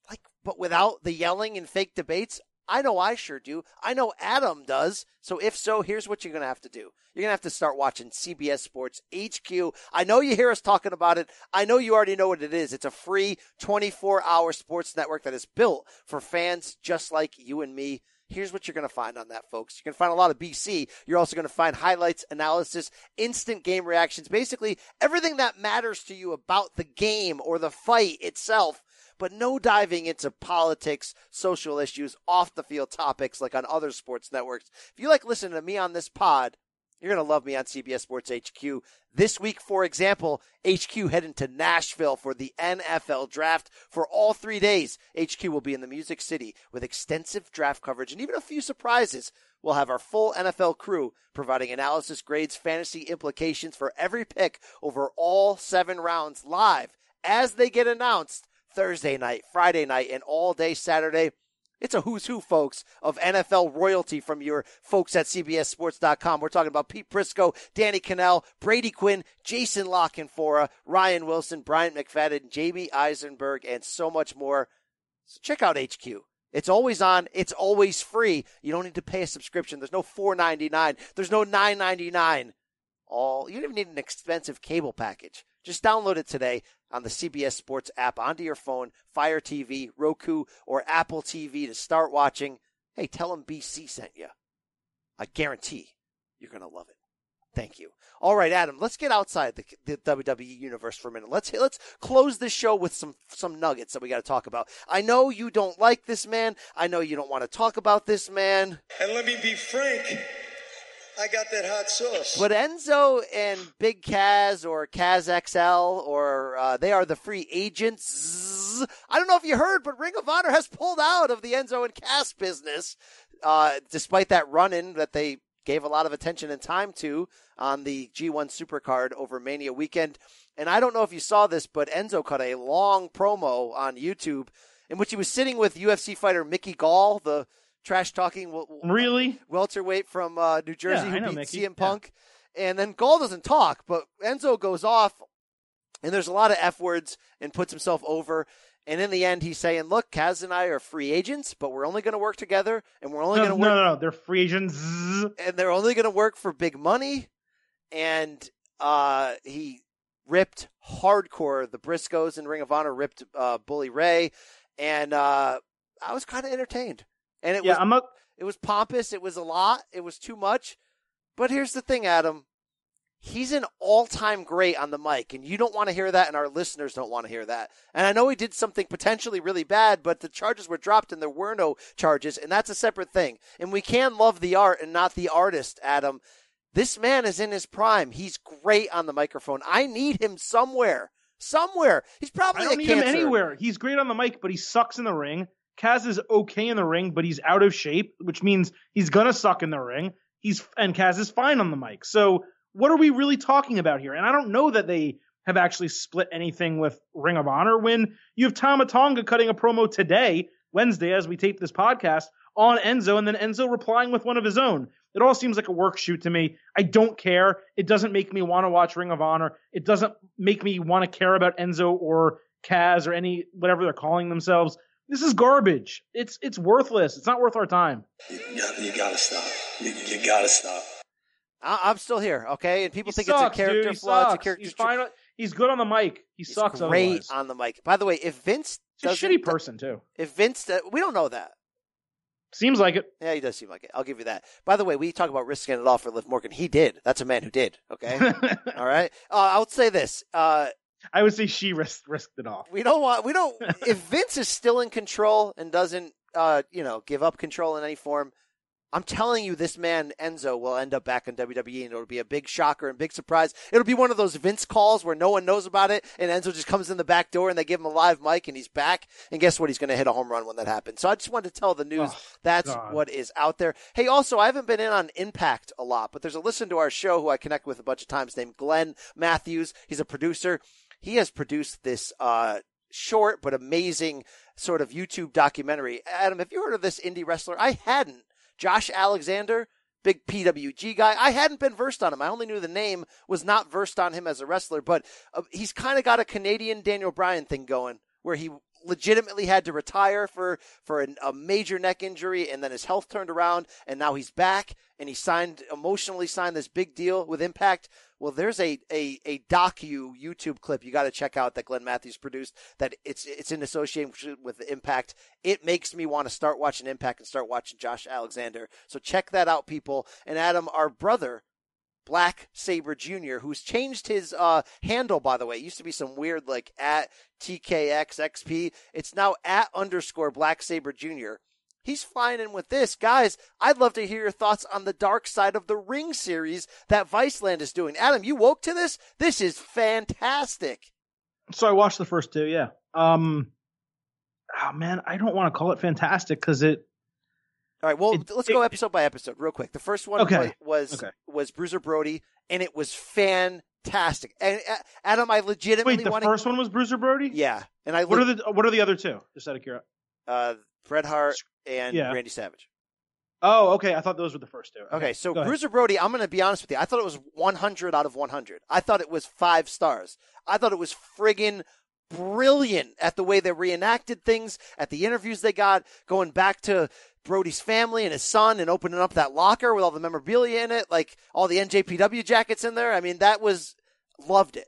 [SPEAKER 1] like, but without the yelling and fake debates? I know I sure do. I know Adam does. So if so, here's what you're going to have to do. You're going to have to start watching CBS Sports HQ. I know you hear us talking about it. I know you already know what it is. It's a free 24 hour sports network that is built for fans just like you and me. Here's what you're going to find on that, folks. You're going to find a lot of BC. You're also going to find highlights, analysis, instant game reactions, basically everything that matters to you about the game or the fight itself but no diving into politics, social issues, off the field topics like on other sports networks. If you like listening to me on this pod, you're going to love me on CBS Sports HQ. This week, for example, HQ heading to Nashville for the NFL draft for all three days. HQ will be in the Music City with extensive draft coverage and even a few surprises. We'll have our full NFL crew providing analysis, grades, fantasy implications for every pick over all seven rounds live as they get announced Thursday night, Friday night, and all day Saturday. It's a who's who, folks, of NFL royalty from your folks at CBSSports.com. We're talking about Pete Prisco, Danny Kanell, Brady Quinn, Jason La Canfora, Ryan Wilson, Bryant McFadden, Jamey Eisenberg, and so much more. So check out HQ. It's always on. It's always free. You don't need to pay a subscription. There's no four ninety nine. There's no nine ninety nine. All you don't even need an expensive cable package. Just download it today on the CBS Sports app onto your phone, Fire TV, Roku, or Apple TV to start watching. Hey, tell them BC sent you. I guarantee you're going to love it. Thank you. All right, Adam, let's get outside the, the, WWE universe for a minute. Let's let's close this show with some some nuggets that we got to talk about. I know you don't like this man. I know you don't want to talk about this man.
[SPEAKER 3] And let me be frank, I got that hot sauce.
[SPEAKER 1] But Enzo and Big Cass or Kaz XL or uh, they are the free agents. I don't know if you heard, but Ring of Honor has pulled out of the Enzo and Cass business, uh, despite that run-in that they gave a lot of attention and time to on the G1 Supercard over Mania weekend. And I don't know if you saw this, but Enzo cut a long promo on YouTube in which he was sitting with UFC fighter Mickey Gall, the trash talking
[SPEAKER 4] really
[SPEAKER 1] welterweight from uh, New Jersey
[SPEAKER 4] yeah,
[SPEAKER 1] who
[SPEAKER 4] know,
[SPEAKER 1] beat
[SPEAKER 4] Mickey.
[SPEAKER 1] CM Punk. Yeah. And then Gall doesn't talk, but Enzo goes off, and there's a lot of f words and puts himself over. And in the end, he's saying, "Look, Cass and I are free agents, but we're only going to work together, and we're only
[SPEAKER 4] no,
[SPEAKER 1] going to work.
[SPEAKER 4] No, no, no, they're free agents, [LAUGHS]
[SPEAKER 1] and they're only going to work for big money." And uh, he ripped hardcore the Briscoes and Ring of Honor ripped uh, Bully Ray, and uh, I was kind of entertained. And it
[SPEAKER 4] yeah,
[SPEAKER 1] was
[SPEAKER 4] I'm a,
[SPEAKER 1] it was pompous. It was a lot. It was too much. But here's the thing, Adam. He's an all-time great on the mic, and you don't want to hear that, and our listeners don't want to hear that. And I know he did something potentially really bad, but the charges were dropped, and there were no charges, and that's a separate thing. And we can love the art and not the artist, Adam. This man is in his prime. He's great on the microphone. I need him somewhere. Somewhere. He's probably
[SPEAKER 4] I don't need
[SPEAKER 1] cancer.
[SPEAKER 4] him anywhere. He's great on the mic, but he sucks in the ring. Cass is okay in the ring, but he's out of shape, which means he's gonna suck in the ring. He's and Cass is fine on the mic. So what are we really talking about here? And I don't know that they have actually split anything with Ring of Honor when you have Tama Tonga cutting a promo today, Wednesday, as we tape this podcast, on Enzo, and then Enzo replying with one of his own. It all seems like a work shoot to me. I don't care. It doesn't make me want to watch Ring of Honor. It doesn't make me want to care about Enzo or Cass or any whatever they're calling themselves. This is garbage. It's it's worthless. It's not worth our time.
[SPEAKER 3] You, gotta, you gotta stop. You, you gotta stop.
[SPEAKER 1] I, am still here, okay? And people
[SPEAKER 4] He
[SPEAKER 1] think
[SPEAKER 4] sucks,
[SPEAKER 1] it's a character
[SPEAKER 4] dude. He
[SPEAKER 1] flaw. It's a character.
[SPEAKER 4] He's fine. He's good on the mic. He
[SPEAKER 1] He's
[SPEAKER 4] sucks.
[SPEAKER 1] great
[SPEAKER 4] otherwise.
[SPEAKER 1] on the mic. By the way, if Vince
[SPEAKER 4] He's a shitty person too.
[SPEAKER 1] if Vince, uh, we don't know that.
[SPEAKER 4] Seems like it.
[SPEAKER 1] Yeah, he does seem like it. I'll give you that. By the way, we talk about risking it all for Liv Morgan. He did. That's a man who did. Okay. [LAUGHS] all right. Uh, I would say this. Uh, [LAUGHS]
[SPEAKER 4] I would say she risked risked it off.
[SPEAKER 1] we don't want. We don't. [LAUGHS] if Vince is still in control and doesn't, uh, you know, give up control in any form, I'm telling you, this man Enzo will end up back in WWE, and it'll be a big shocker and big surprise. It'll be one of those Vince calls where no one knows about it, and Enzo just comes in the back door, and they give him a live mic, and he's back. And guess what? He's going to hit a home run when that happens. So I just wanted to tell the news
[SPEAKER 4] Oh,
[SPEAKER 1] that's
[SPEAKER 4] God.
[SPEAKER 1] what is out there. Hey, also, I haven't been in on Impact a lot, but there's a listen to our show who I connect with a bunch of times named Glenn Matthews. He's a producer. He has produced this uh, short but amazing sort of YouTube documentary. Adam, have you heard of this indie wrestler? I hadn't. Josh Alexander, big PWG guy. I hadn't been versed on him. I only knew the name, was not versed on him as a wrestler, but uh, he's kind of got a Canadian Daniel Bryan thing going where he legitimately had to retire for for an, a major neck injury and then his health turned around and now he's back and he signed emotionally signed this big deal with Impact. Well, there's a a, a docu YouTube clip you got to check out that Glenn Matthews produced. That it's it's in association with Impact. It makes me want to start watching Impact and start watching Josh Alexander. So check that out, people. And Adam, our brother. Black Saber Jr., who's changed his uh, handle, by the way. It used to be some weird, like, at TKXXP. It's now at underscore Black Saber Jr. He's flying in with this. Guys, I'd love to hear your thoughts on the Dark Side of the Ring series that Viceland is doing. Adam, you woke to this? This is fantastic.
[SPEAKER 4] So I watched the first two, yeah. Um, oh man, I don't want to call it fantastic because it.
[SPEAKER 1] All right, well,
[SPEAKER 4] It-
[SPEAKER 1] let's go episode by episode real quick. The first one
[SPEAKER 4] Okay.
[SPEAKER 1] was was,
[SPEAKER 4] Okay.
[SPEAKER 1] was Bruiser Brody, and it was fantastic. And uh, Adam, I legitimately
[SPEAKER 4] Wait, the
[SPEAKER 1] want
[SPEAKER 4] first one was Bruiser Brody.
[SPEAKER 1] Yeah, and I
[SPEAKER 4] What
[SPEAKER 1] leg-
[SPEAKER 4] are the What are the other two? Just out of curiosity.
[SPEAKER 1] uh, Bret Hart and
[SPEAKER 4] Yeah.
[SPEAKER 1] Randy Savage.
[SPEAKER 4] Oh, okay. I thought those were the first two.
[SPEAKER 1] Okay, so
[SPEAKER 4] go ahead.
[SPEAKER 1] Bruiser Brody, I'm going to be honest with you. I thought it was 100 out of 100. I thought it was five stars. I thought it was friggin' brilliant at the way they reenacted things, at the interviews they got, going back to Brody's family and his son and opening up that locker with all the memorabilia in it, like all the NJPW jackets in there. I mean, that was, loved it.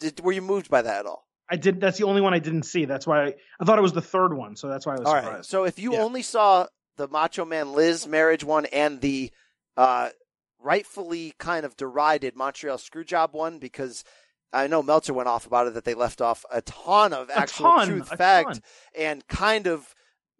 [SPEAKER 1] Did, were you moved by that at all?
[SPEAKER 4] I did. That's the only one I didn't see. That's why I, I thought it was the third one. So that's why I was
[SPEAKER 1] All
[SPEAKER 4] surprised.
[SPEAKER 1] right. So if you
[SPEAKER 4] Yeah.
[SPEAKER 1] only saw the Macho Man Liz marriage one and the uh, rightfully kind of derided Montreal Screwjob one, because I know Meltzer went off about it that they left off a ton of
[SPEAKER 4] A
[SPEAKER 1] actual
[SPEAKER 4] ton,
[SPEAKER 1] truth fact
[SPEAKER 4] ton.
[SPEAKER 1] and kind of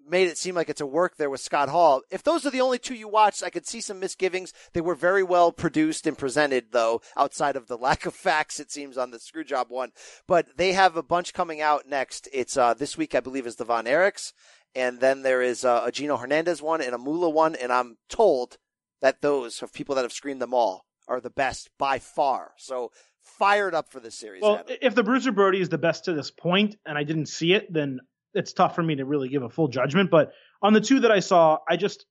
[SPEAKER 1] made it seem like it's a work there with Scott Hall. If those are the only two you watched, I could see some misgivings. They were very well produced and presented, though, outside of the [LAUGHS] lack of facts, it seems, on the Screwjob one. But they have a bunch coming out next. It's uh, this week, I believe, is the Von Erichs. And then there is uh, a Gino Hernandez one and a Mula one. And I'm told that those of people that have screened them all are the best by far. So fired up for this series.
[SPEAKER 4] Well,
[SPEAKER 1] Adam.
[SPEAKER 4] if the Bruiser Brody is the best to this point, and I didn't see it, then it's tough for me to really give a full judgment. But on the two that I saw, I just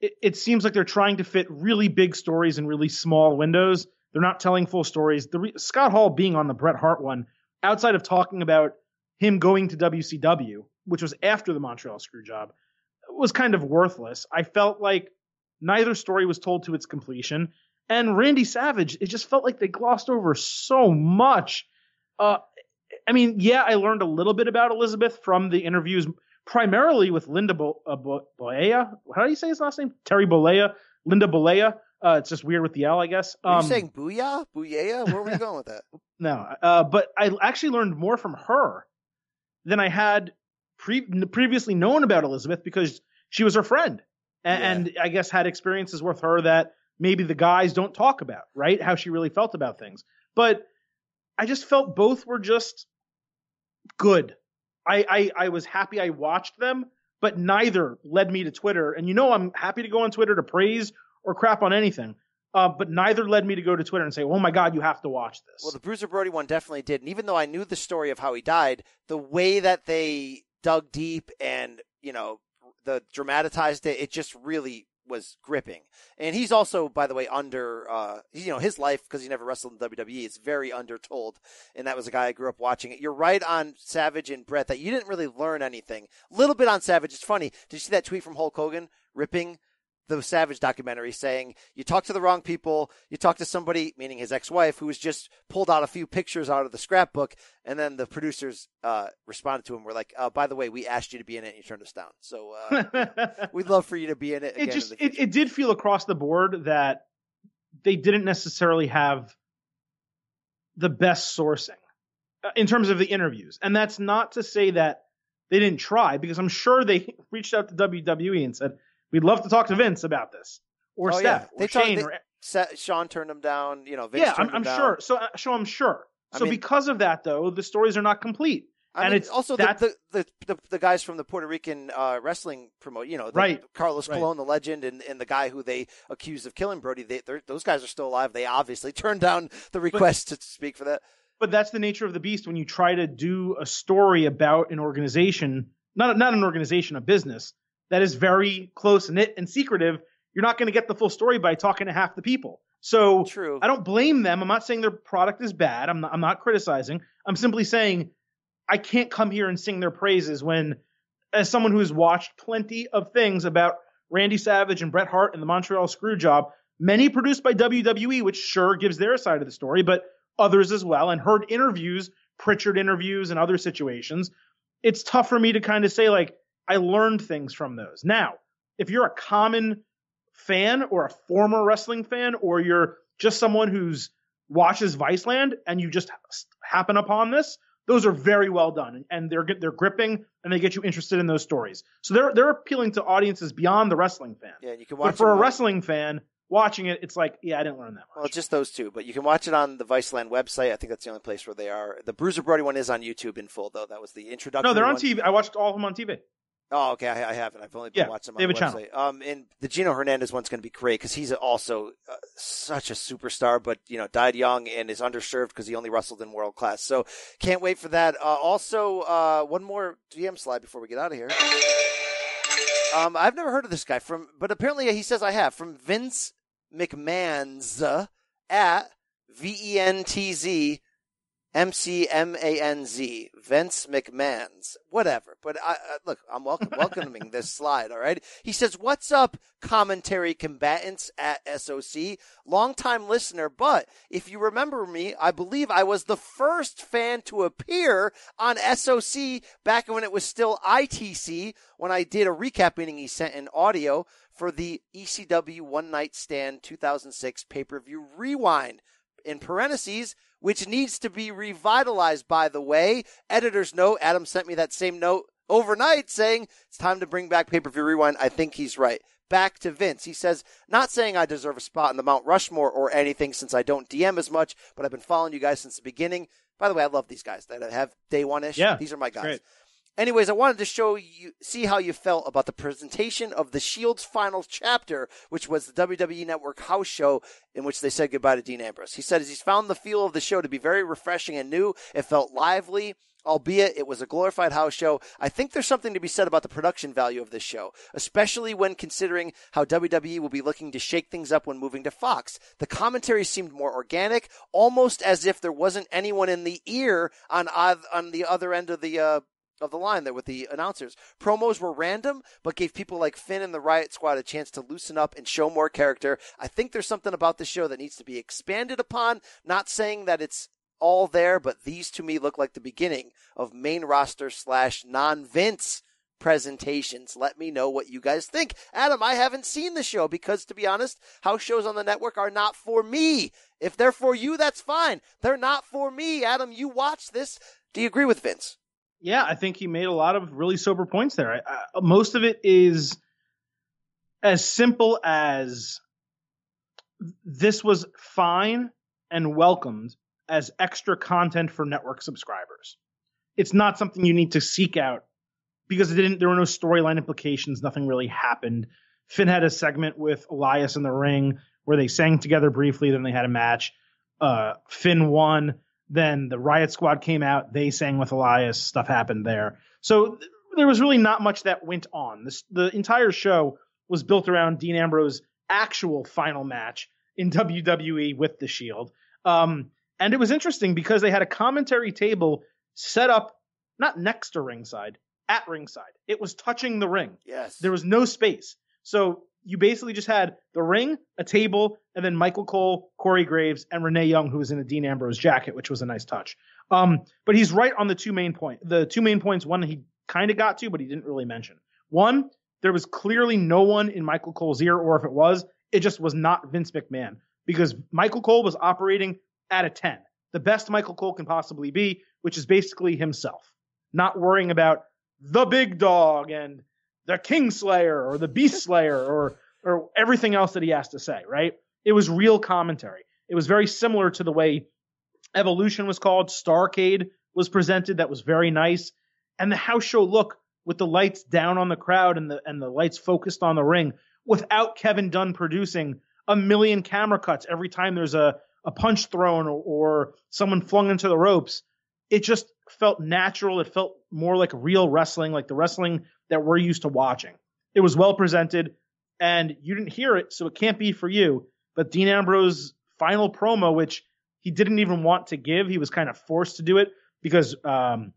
[SPEAKER 4] it, it seems like they're trying to fit really big stories in really small windows. They're not telling full stories. The re- Scott Hall being on the Bret Hart one, outside of talking about him going to WCW, which was after the Montreal Screwjob, was kind of worthless. I felt like neither story was told to its completion. And Randy Savage, it just felt like they glossed over so much. Uh, I mean, yeah, I learned a little bit about Elizabeth from the interviews, primarily with Linda Bo- uh, Bo- Boea. How do you say his last name? Terry Bollea. Linda Bollea. Uh, it's just weird with the L, I guess. Um,
[SPEAKER 1] you saying booyah? Booyah? Where were you [LAUGHS] going with that?
[SPEAKER 4] no, uh, but I actually learned more from her than I had pre- previously known about Elizabeth because she was her friend, A- and, I guess had experiences with her that maybe the guys don't talk about, right? How she really felt about things. But I just felt both were just good. I, I I was happy I watched them, but neither led me to Twitter. And you know I'm happy to go on Twitter to praise or crap on anything. Uh, but neither led me to go to Twitter and say, "Oh my God, you have to watch this."
[SPEAKER 1] Well, the Bruiser Brody one definitely did. And even though I knew the story of how he died, the way that they dug deep and, you know, the dramatized it, it just really was gripping. And he's also, by the way, under, uh, you know, his life, because he never wrestled in WWE, is very undertold. And that was a guy I grew up watching. You're right on Savage and Bret that you didn't really learn anything. A little bit on Savage. It's funny. Did you see that tweet from Hulk Hogan ripping the Savage documentary saying you talk to the wrong people, you talk to somebody, meaning his ex-wife, who was just pulled out a few pictures out of the scrapbook, and then the producers uh, responded to him. Were like, uh, "By the way, we asked you to be in it, and you turned us down. So uh, [LAUGHS] we'd love for you to be in it." Again
[SPEAKER 4] it just it, it did feel across the board that they didn't necessarily have the best sourcing uh, in terms of the interviews, and that's not to say that they didn't try because I'm sure they [LAUGHS] reached out to WWE and said, We'd love to talk to Vince about this, or
[SPEAKER 1] Oh,
[SPEAKER 4] Steph,
[SPEAKER 1] yeah.
[SPEAKER 4] or
[SPEAKER 1] talk-
[SPEAKER 4] Shane,
[SPEAKER 1] they-
[SPEAKER 4] or
[SPEAKER 1] Sean turned him down. You know, Vince
[SPEAKER 4] yeah, I'm, I'm sure. So, uh, so I'm sure.
[SPEAKER 1] I
[SPEAKER 4] So
[SPEAKER 1] mean-
[SPEAKER 4] because of that, though, the stories are not complete.
[SPEAKER 1] I
[SPEAKER 4] and
[SPEAKER 1] mean,
[SPEAKER 4] it's
[SPEAKER 1] also the,
[SPEAKER 4] that
[SPEAKER 1] the, the, the the guys from the Puerto Rican uh, wrestling promote, you know, the,
[SPEAKER 4] Right.
[SPEAKER 1] Carlos
[SPEAKER 4] Right.
[SPEAKER 1] Colon, the legend, and, and the guy who they accused of killing Brody. They, they're- those guys are still alive. They obviously [LAUGHS] turned down the request to speak for that.
[SPEAKER 4] but that's the nature of the beast when you try to do a story about an organization, not not an organization, a business that is very close knit and secretive. You're not going to get the full story by talking to half the people. So
[SPEAKER 1] True.
[SPEAKER 4] I don't blame them. I'm not saying their product is bad. I'm not, I'm not criticizing. I'm simply saying I can't come here and sing their praises when, as someone who's watched plenty of things about Randy Savage and Bret Hart and the Montreal Screwjob, many produced by WWE, which sure gives their side of the story, but others as well, and heard interviews, Prichard interviews, and other situations. It's tough for me to kind of say, like, I learned things from those. Now, if you're a common fan or a former wrestling fan, or you're just someone who's watches Viceland and you just happen upon this, those are very well done and they're they're gripping and they get you interested in those stories. So they're they're appealing to audiences beyond the wrestling fan.
[SPEAKER 1] Yeah, you can watch
[SPEAKER 4] But for a
[SPEAKER 1] on-
[SPEAKER 4] wrestling fan watching it, it's like, yeah, I didn't learn that. much.
[SPEAKER 1] Well, just those two, but you can watch it on the Viceland website. I think that's the only place where they are. The Bruiser Brody one is on YouTube in full, though. That was the introduction.
[SPEAKER 4] No, they're on TV. I watched all of them on TV.
[SPEAKER 1] Oh, okay. I, I haven't. I've only been
[SPEAKER 4] Yeah,
[SPEAKER 1] watching them
[SPEAKER 4] they
[SPEAKER 1] on
[SPEAKER 4] have
[SPEAKER 1] the
[SPEAKER 4] a
[SPEAKER 1] website.
[SPEAKER 4] channel.
[SPEAKER 1] Um, and the Gino Hernandez one's going to be great because he's also uh, such a superstar, but you know, died young and is underserved because he only wrestled in world class. So can't wait for that. Uh, also, uh, one more DM slide before we get out of here. Um, I've never heard of this guy from, but apparently he says I have from Vince McMahon's uh, at V E N T Z M C M A N Z, Vince McMahon's, whatever. But I, I look, I'm welcome, [LAUGHS] welcoming this slide. All right. He says, "What's up, commentary combatants at SOC? Longtime listener, but if you remember me, I believe I was the first fan to appear on SOC back when it was still ITC. When I did a recap meeting, he sent in audio for the ECW One Night Stand 2006 pay per view rewind." In parentheses, which needs to be revitalized, by the way. Editor's note, Adam sent me that same note overnight saying it's time to bring back pay per view rewind. I think he's right. Back to Vince. He says, not saying I deserve a spot in the Mount Rushmore or anything since I don't DM as much, but I've been following you guys since the beginning. By the way, I love these guys that have day one ish.
[SPEAKER 4] Yeah,
[SPEAKER 1] These are my guys.
[SPEAKER 4] great.
[SPEAKER 1] Anyways, I wanted to show you, see how you felt about the presentation of the Shield's final chapter, which was the WWE Network house show in which they said goodbye to Dean Ambrose. He said he's found the feel of the show to be very refreshing and new. It felt lively. Albeit it was a glorified house show, I think there's something to be said about the production value of this show, especially when considering how WWE will be looking to shake things up when moving to Fox. The commentary seemed more organic, almost as if there wasn't anyone in the ear on on the other end of the uh, of the line there with the announcers. Promos were random, but gave people like Finn and the Riot Squad a chance to loosen up and show more character. I think there's something about the show that needs to be expanded upon. Not saying that it's all there, but these to me look like the beginning of main roster slash non Vince presentations. Let me know what you guys think. Adam, I haven't seen the show because to be honest, house shows on the network are not for me. If they're for you, that's fine. They're not for me. Adam, you watch this. Do you agree with Vince?
[SPEAKER 4] Yeah, I think he made a lot of really sober points there. I, I, most of it is as simple as this was fine and welcomed as extra content for network subscribers. It's not something you need to seek out because it didn't. There were no storyline implications. Nothing really happened. Finn had a segment with Elias in the ring where they sang together briefly. Then they had a match. Uh, Finn won. Then the Riot Squad came out. They sang with Elias. Stuff happened there. So th- there was really not much that went on. This, the entire show was built around Dean Ambrose's actual final match in [LAUGHS] WWE with the Shield. Um, and it was interesting because they had a commentary table set up not next to ringside, at ringside. It was touching the ring.
[SPEAKER 1] Yes.
[SPEAKER 4] There was no space. So you basically just had the ring, a table, and then Michael Cole, Corey Graves, and Renee Young, who was in a Dean Ambrose jacket, which was a nice touch. Um, but he's right on the two main point. The two main points, one he kind of got to, but he didn't really mention. One, there was clearly no one in Michael Cole's ear, or if it was, it just was not Vince McMahon because Michael Cole was operating at a 10, the best Michael Cole can possibly be, which is basically himself, not worrying about the big dog and the Kingslayer or the Beast [LAUGHS] Slayer or or everything else that he has to say, right? It was real commentary. It was very similar to the way Evolution was called, Starcade was presented, that was very nice. And the house show look with the lights down on the crowd and the and the lights focused on the ring without Kevin Dunn producing a million camera cuts every time there's a, a punch thrown or, or someone flung into the ropes. It just felt natural. It felt more like real wrestling, like the wrestling that we're used to watching. It was well presented, and you didn't hear it, so it can't be for you. But Dean Ambrose's final promo, which he didn't even want to give, he was kind of forced to do it because um,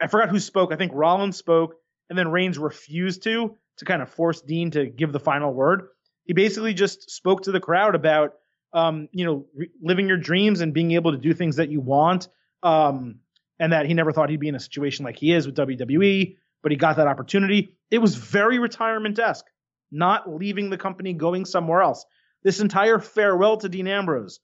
[SPEAKER 4] I forgot who spoke. I think Rollins spoke, and then Reigns refused to to kind of force Dean to give the final word. He basically just spoke to the crowd about um, you know re- living your dreams and being able to do things that you want. Um, and that he never thought he'd be in a situation like he is with WWE, but he got that opportunity. It was very retirement esque, not leaving the company, going somewhere else. This entire farewell to Dean Ambrose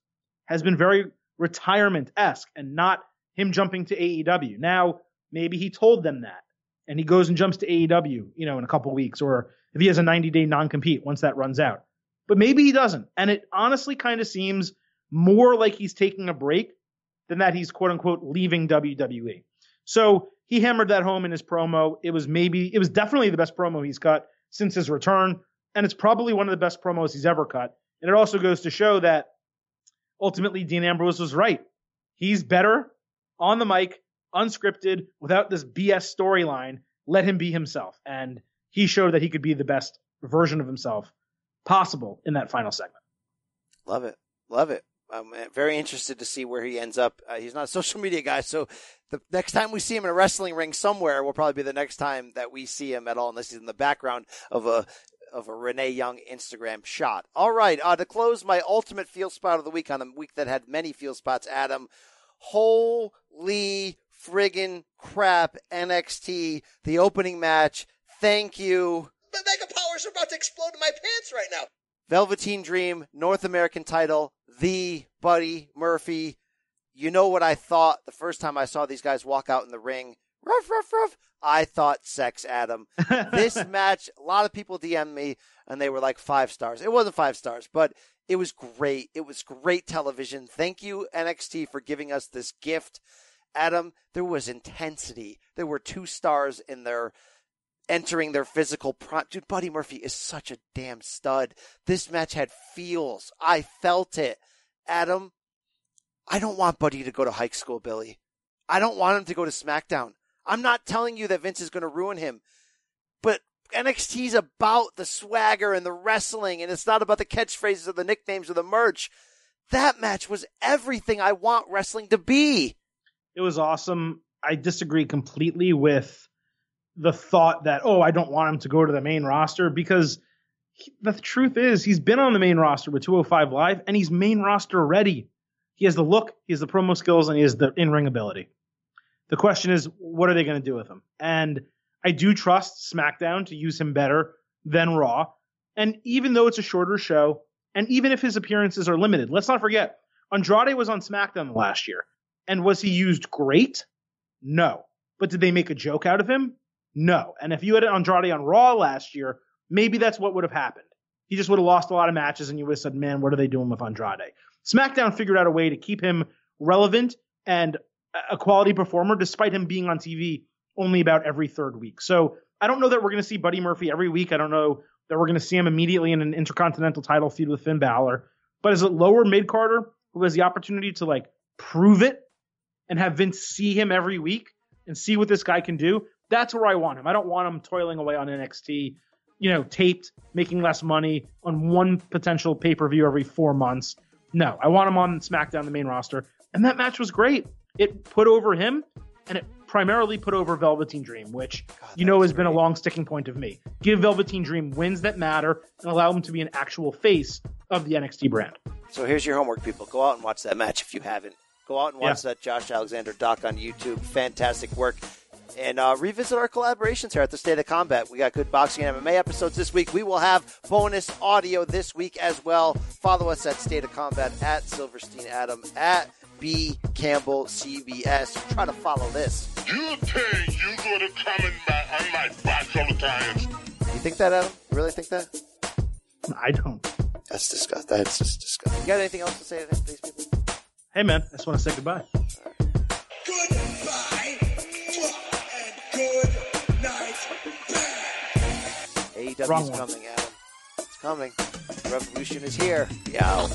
[SPEAKER 4] has been very retirement esque and not him jumping to AEW. Now, maybe he told them that and he goes and jumps to AEW, you know, in a couple weeks, or if he has a 90 day non compete once that runs out. But maybe he doesn't. And it honestly kind of seems more like he's taking a break than that he's quote unquote leaving WWE. So he hammered that home in his promo. It was maybe, it was definitely the best promo he's cut since his return. And it's probably one of the best promos he's ever cut. And it also goes to show that ultimately Dean Ambrose was right. He's better on the mic, unscripted, without this BS storyline. Let him be himself. And he showed that he could be the best version of himself possible in that final segment.
[SPEAKER 1] Love it. Love it. I'm uh, very interested to see where he ends up. Uh, he's not a [LAUGHS] social media guy, so the next time we see him in a wrestling ring somewhere will probably be the next time that we see him at all, unless he's in the background of a of a Renee Young Instagram shot. All right, uh, to close my ultimate field spot of the week on the week that had many field spots, Adam. Holy friggin' crap, NXT, the opening match. Thank you.
[SPEAKER 9] The Mega Powers are about to explode in my pants right now.
[SPEAKER 1] Velveteen Dream, North American title, the Buddy Murphy. You know what I thought the first time I saw these guys walk out in the ring? Ruff, ruff, ruff. I thought sex, Adam. [LAUGHS] this match, a lot of people DM me and they were like five stars. It wasn't five stars, but it was great. It was great television. Thank you, NXT, for giving us this gift. Adam, there was intensity. There were two stars in their entering their physical prime. Dude, Buddy Murphy is such a damn stud. This match had feels. I felt it. Adam, I don't want Buddy to go to high school, Billy. I don't want him to go to SmackDown. I'm not telling you that Vince is going to ruin him, but NXT's about the swagger and the wrestling, and it's not about the catchphrases or the nicknames or the merch. That match was everything I want wrestling to be.
[SPEAKER 4] It was awesome. I disagree completely with the thought that, oh, I don't want him to go to the main roster because he, the truth is he's been on the main roster with 205 Live and he's main roster ready. He has the look, he has the promo skills, and he has the in ring ability. The question is, what are they going to do with him? And I do trust SmackDown to use him better than Raw. And even though it's a shorter show, and even if his appearances are limited, let's not forget, Andrade was on SmackDown last year. And was he used great? No. But did they make a joke out of him? No. And if you had Andrade on Raw last year, maybe that's what would have happened. He just would have lost a lot of matches and you would have said, man, what are they doing with Andrade? SmackDown figured out a way to keep him relevant and a quality performer despite him being on TV only about every third week. So I don't know that we're going to see Buddy Murphy every week. I don't know that we're going to see him immediately in an intercontinental title feud with Finn Balor. But as a lower mid carder who has the opportunity to like prove it and have Vince see him every week and see what this guy can do, that's where I want him. I don't want him toiling away on NXT, you know, taped, making less money on one potential pay per view every four months. No, I want him on SmackDown, the main roster. And that match was great. It put over him and it primarily put over Velveteen Dream, which God, you know has great. been a long sticking point of me. Give Velveteen Dream wins that matter and allow him to be an actual face of the NXT brand.
[SPEAKER 1] So here's your homework, people. Go out and watch that match if you haven't. Go out and watch yeah. that Josh Alexander doc on YouTube. Fantastic work and uh, revisit our collaborations here at the State of Combat. We got good boxing and MMA episodes this week. We will have bonus audio this week as well. Follow us at State of Combat at Silverstein Adam at B Campbell CBS. Try to follow this.
[SPEAKER 3] You think you gonna come in my, on my box all the time?
[SPEAKER 1] You think that, Adam? You really think that?
[SPEAKER 4] I don't.
[SPEAKER 1] That's disgusting. That's just disgusting. You got anything else to say to these people?
[SPEAKER 4] Hey, man, I just want to say goodbye. AEW is
[SPEAKER 1] coming, Adam. It's coming. The revolution is here. Yeah.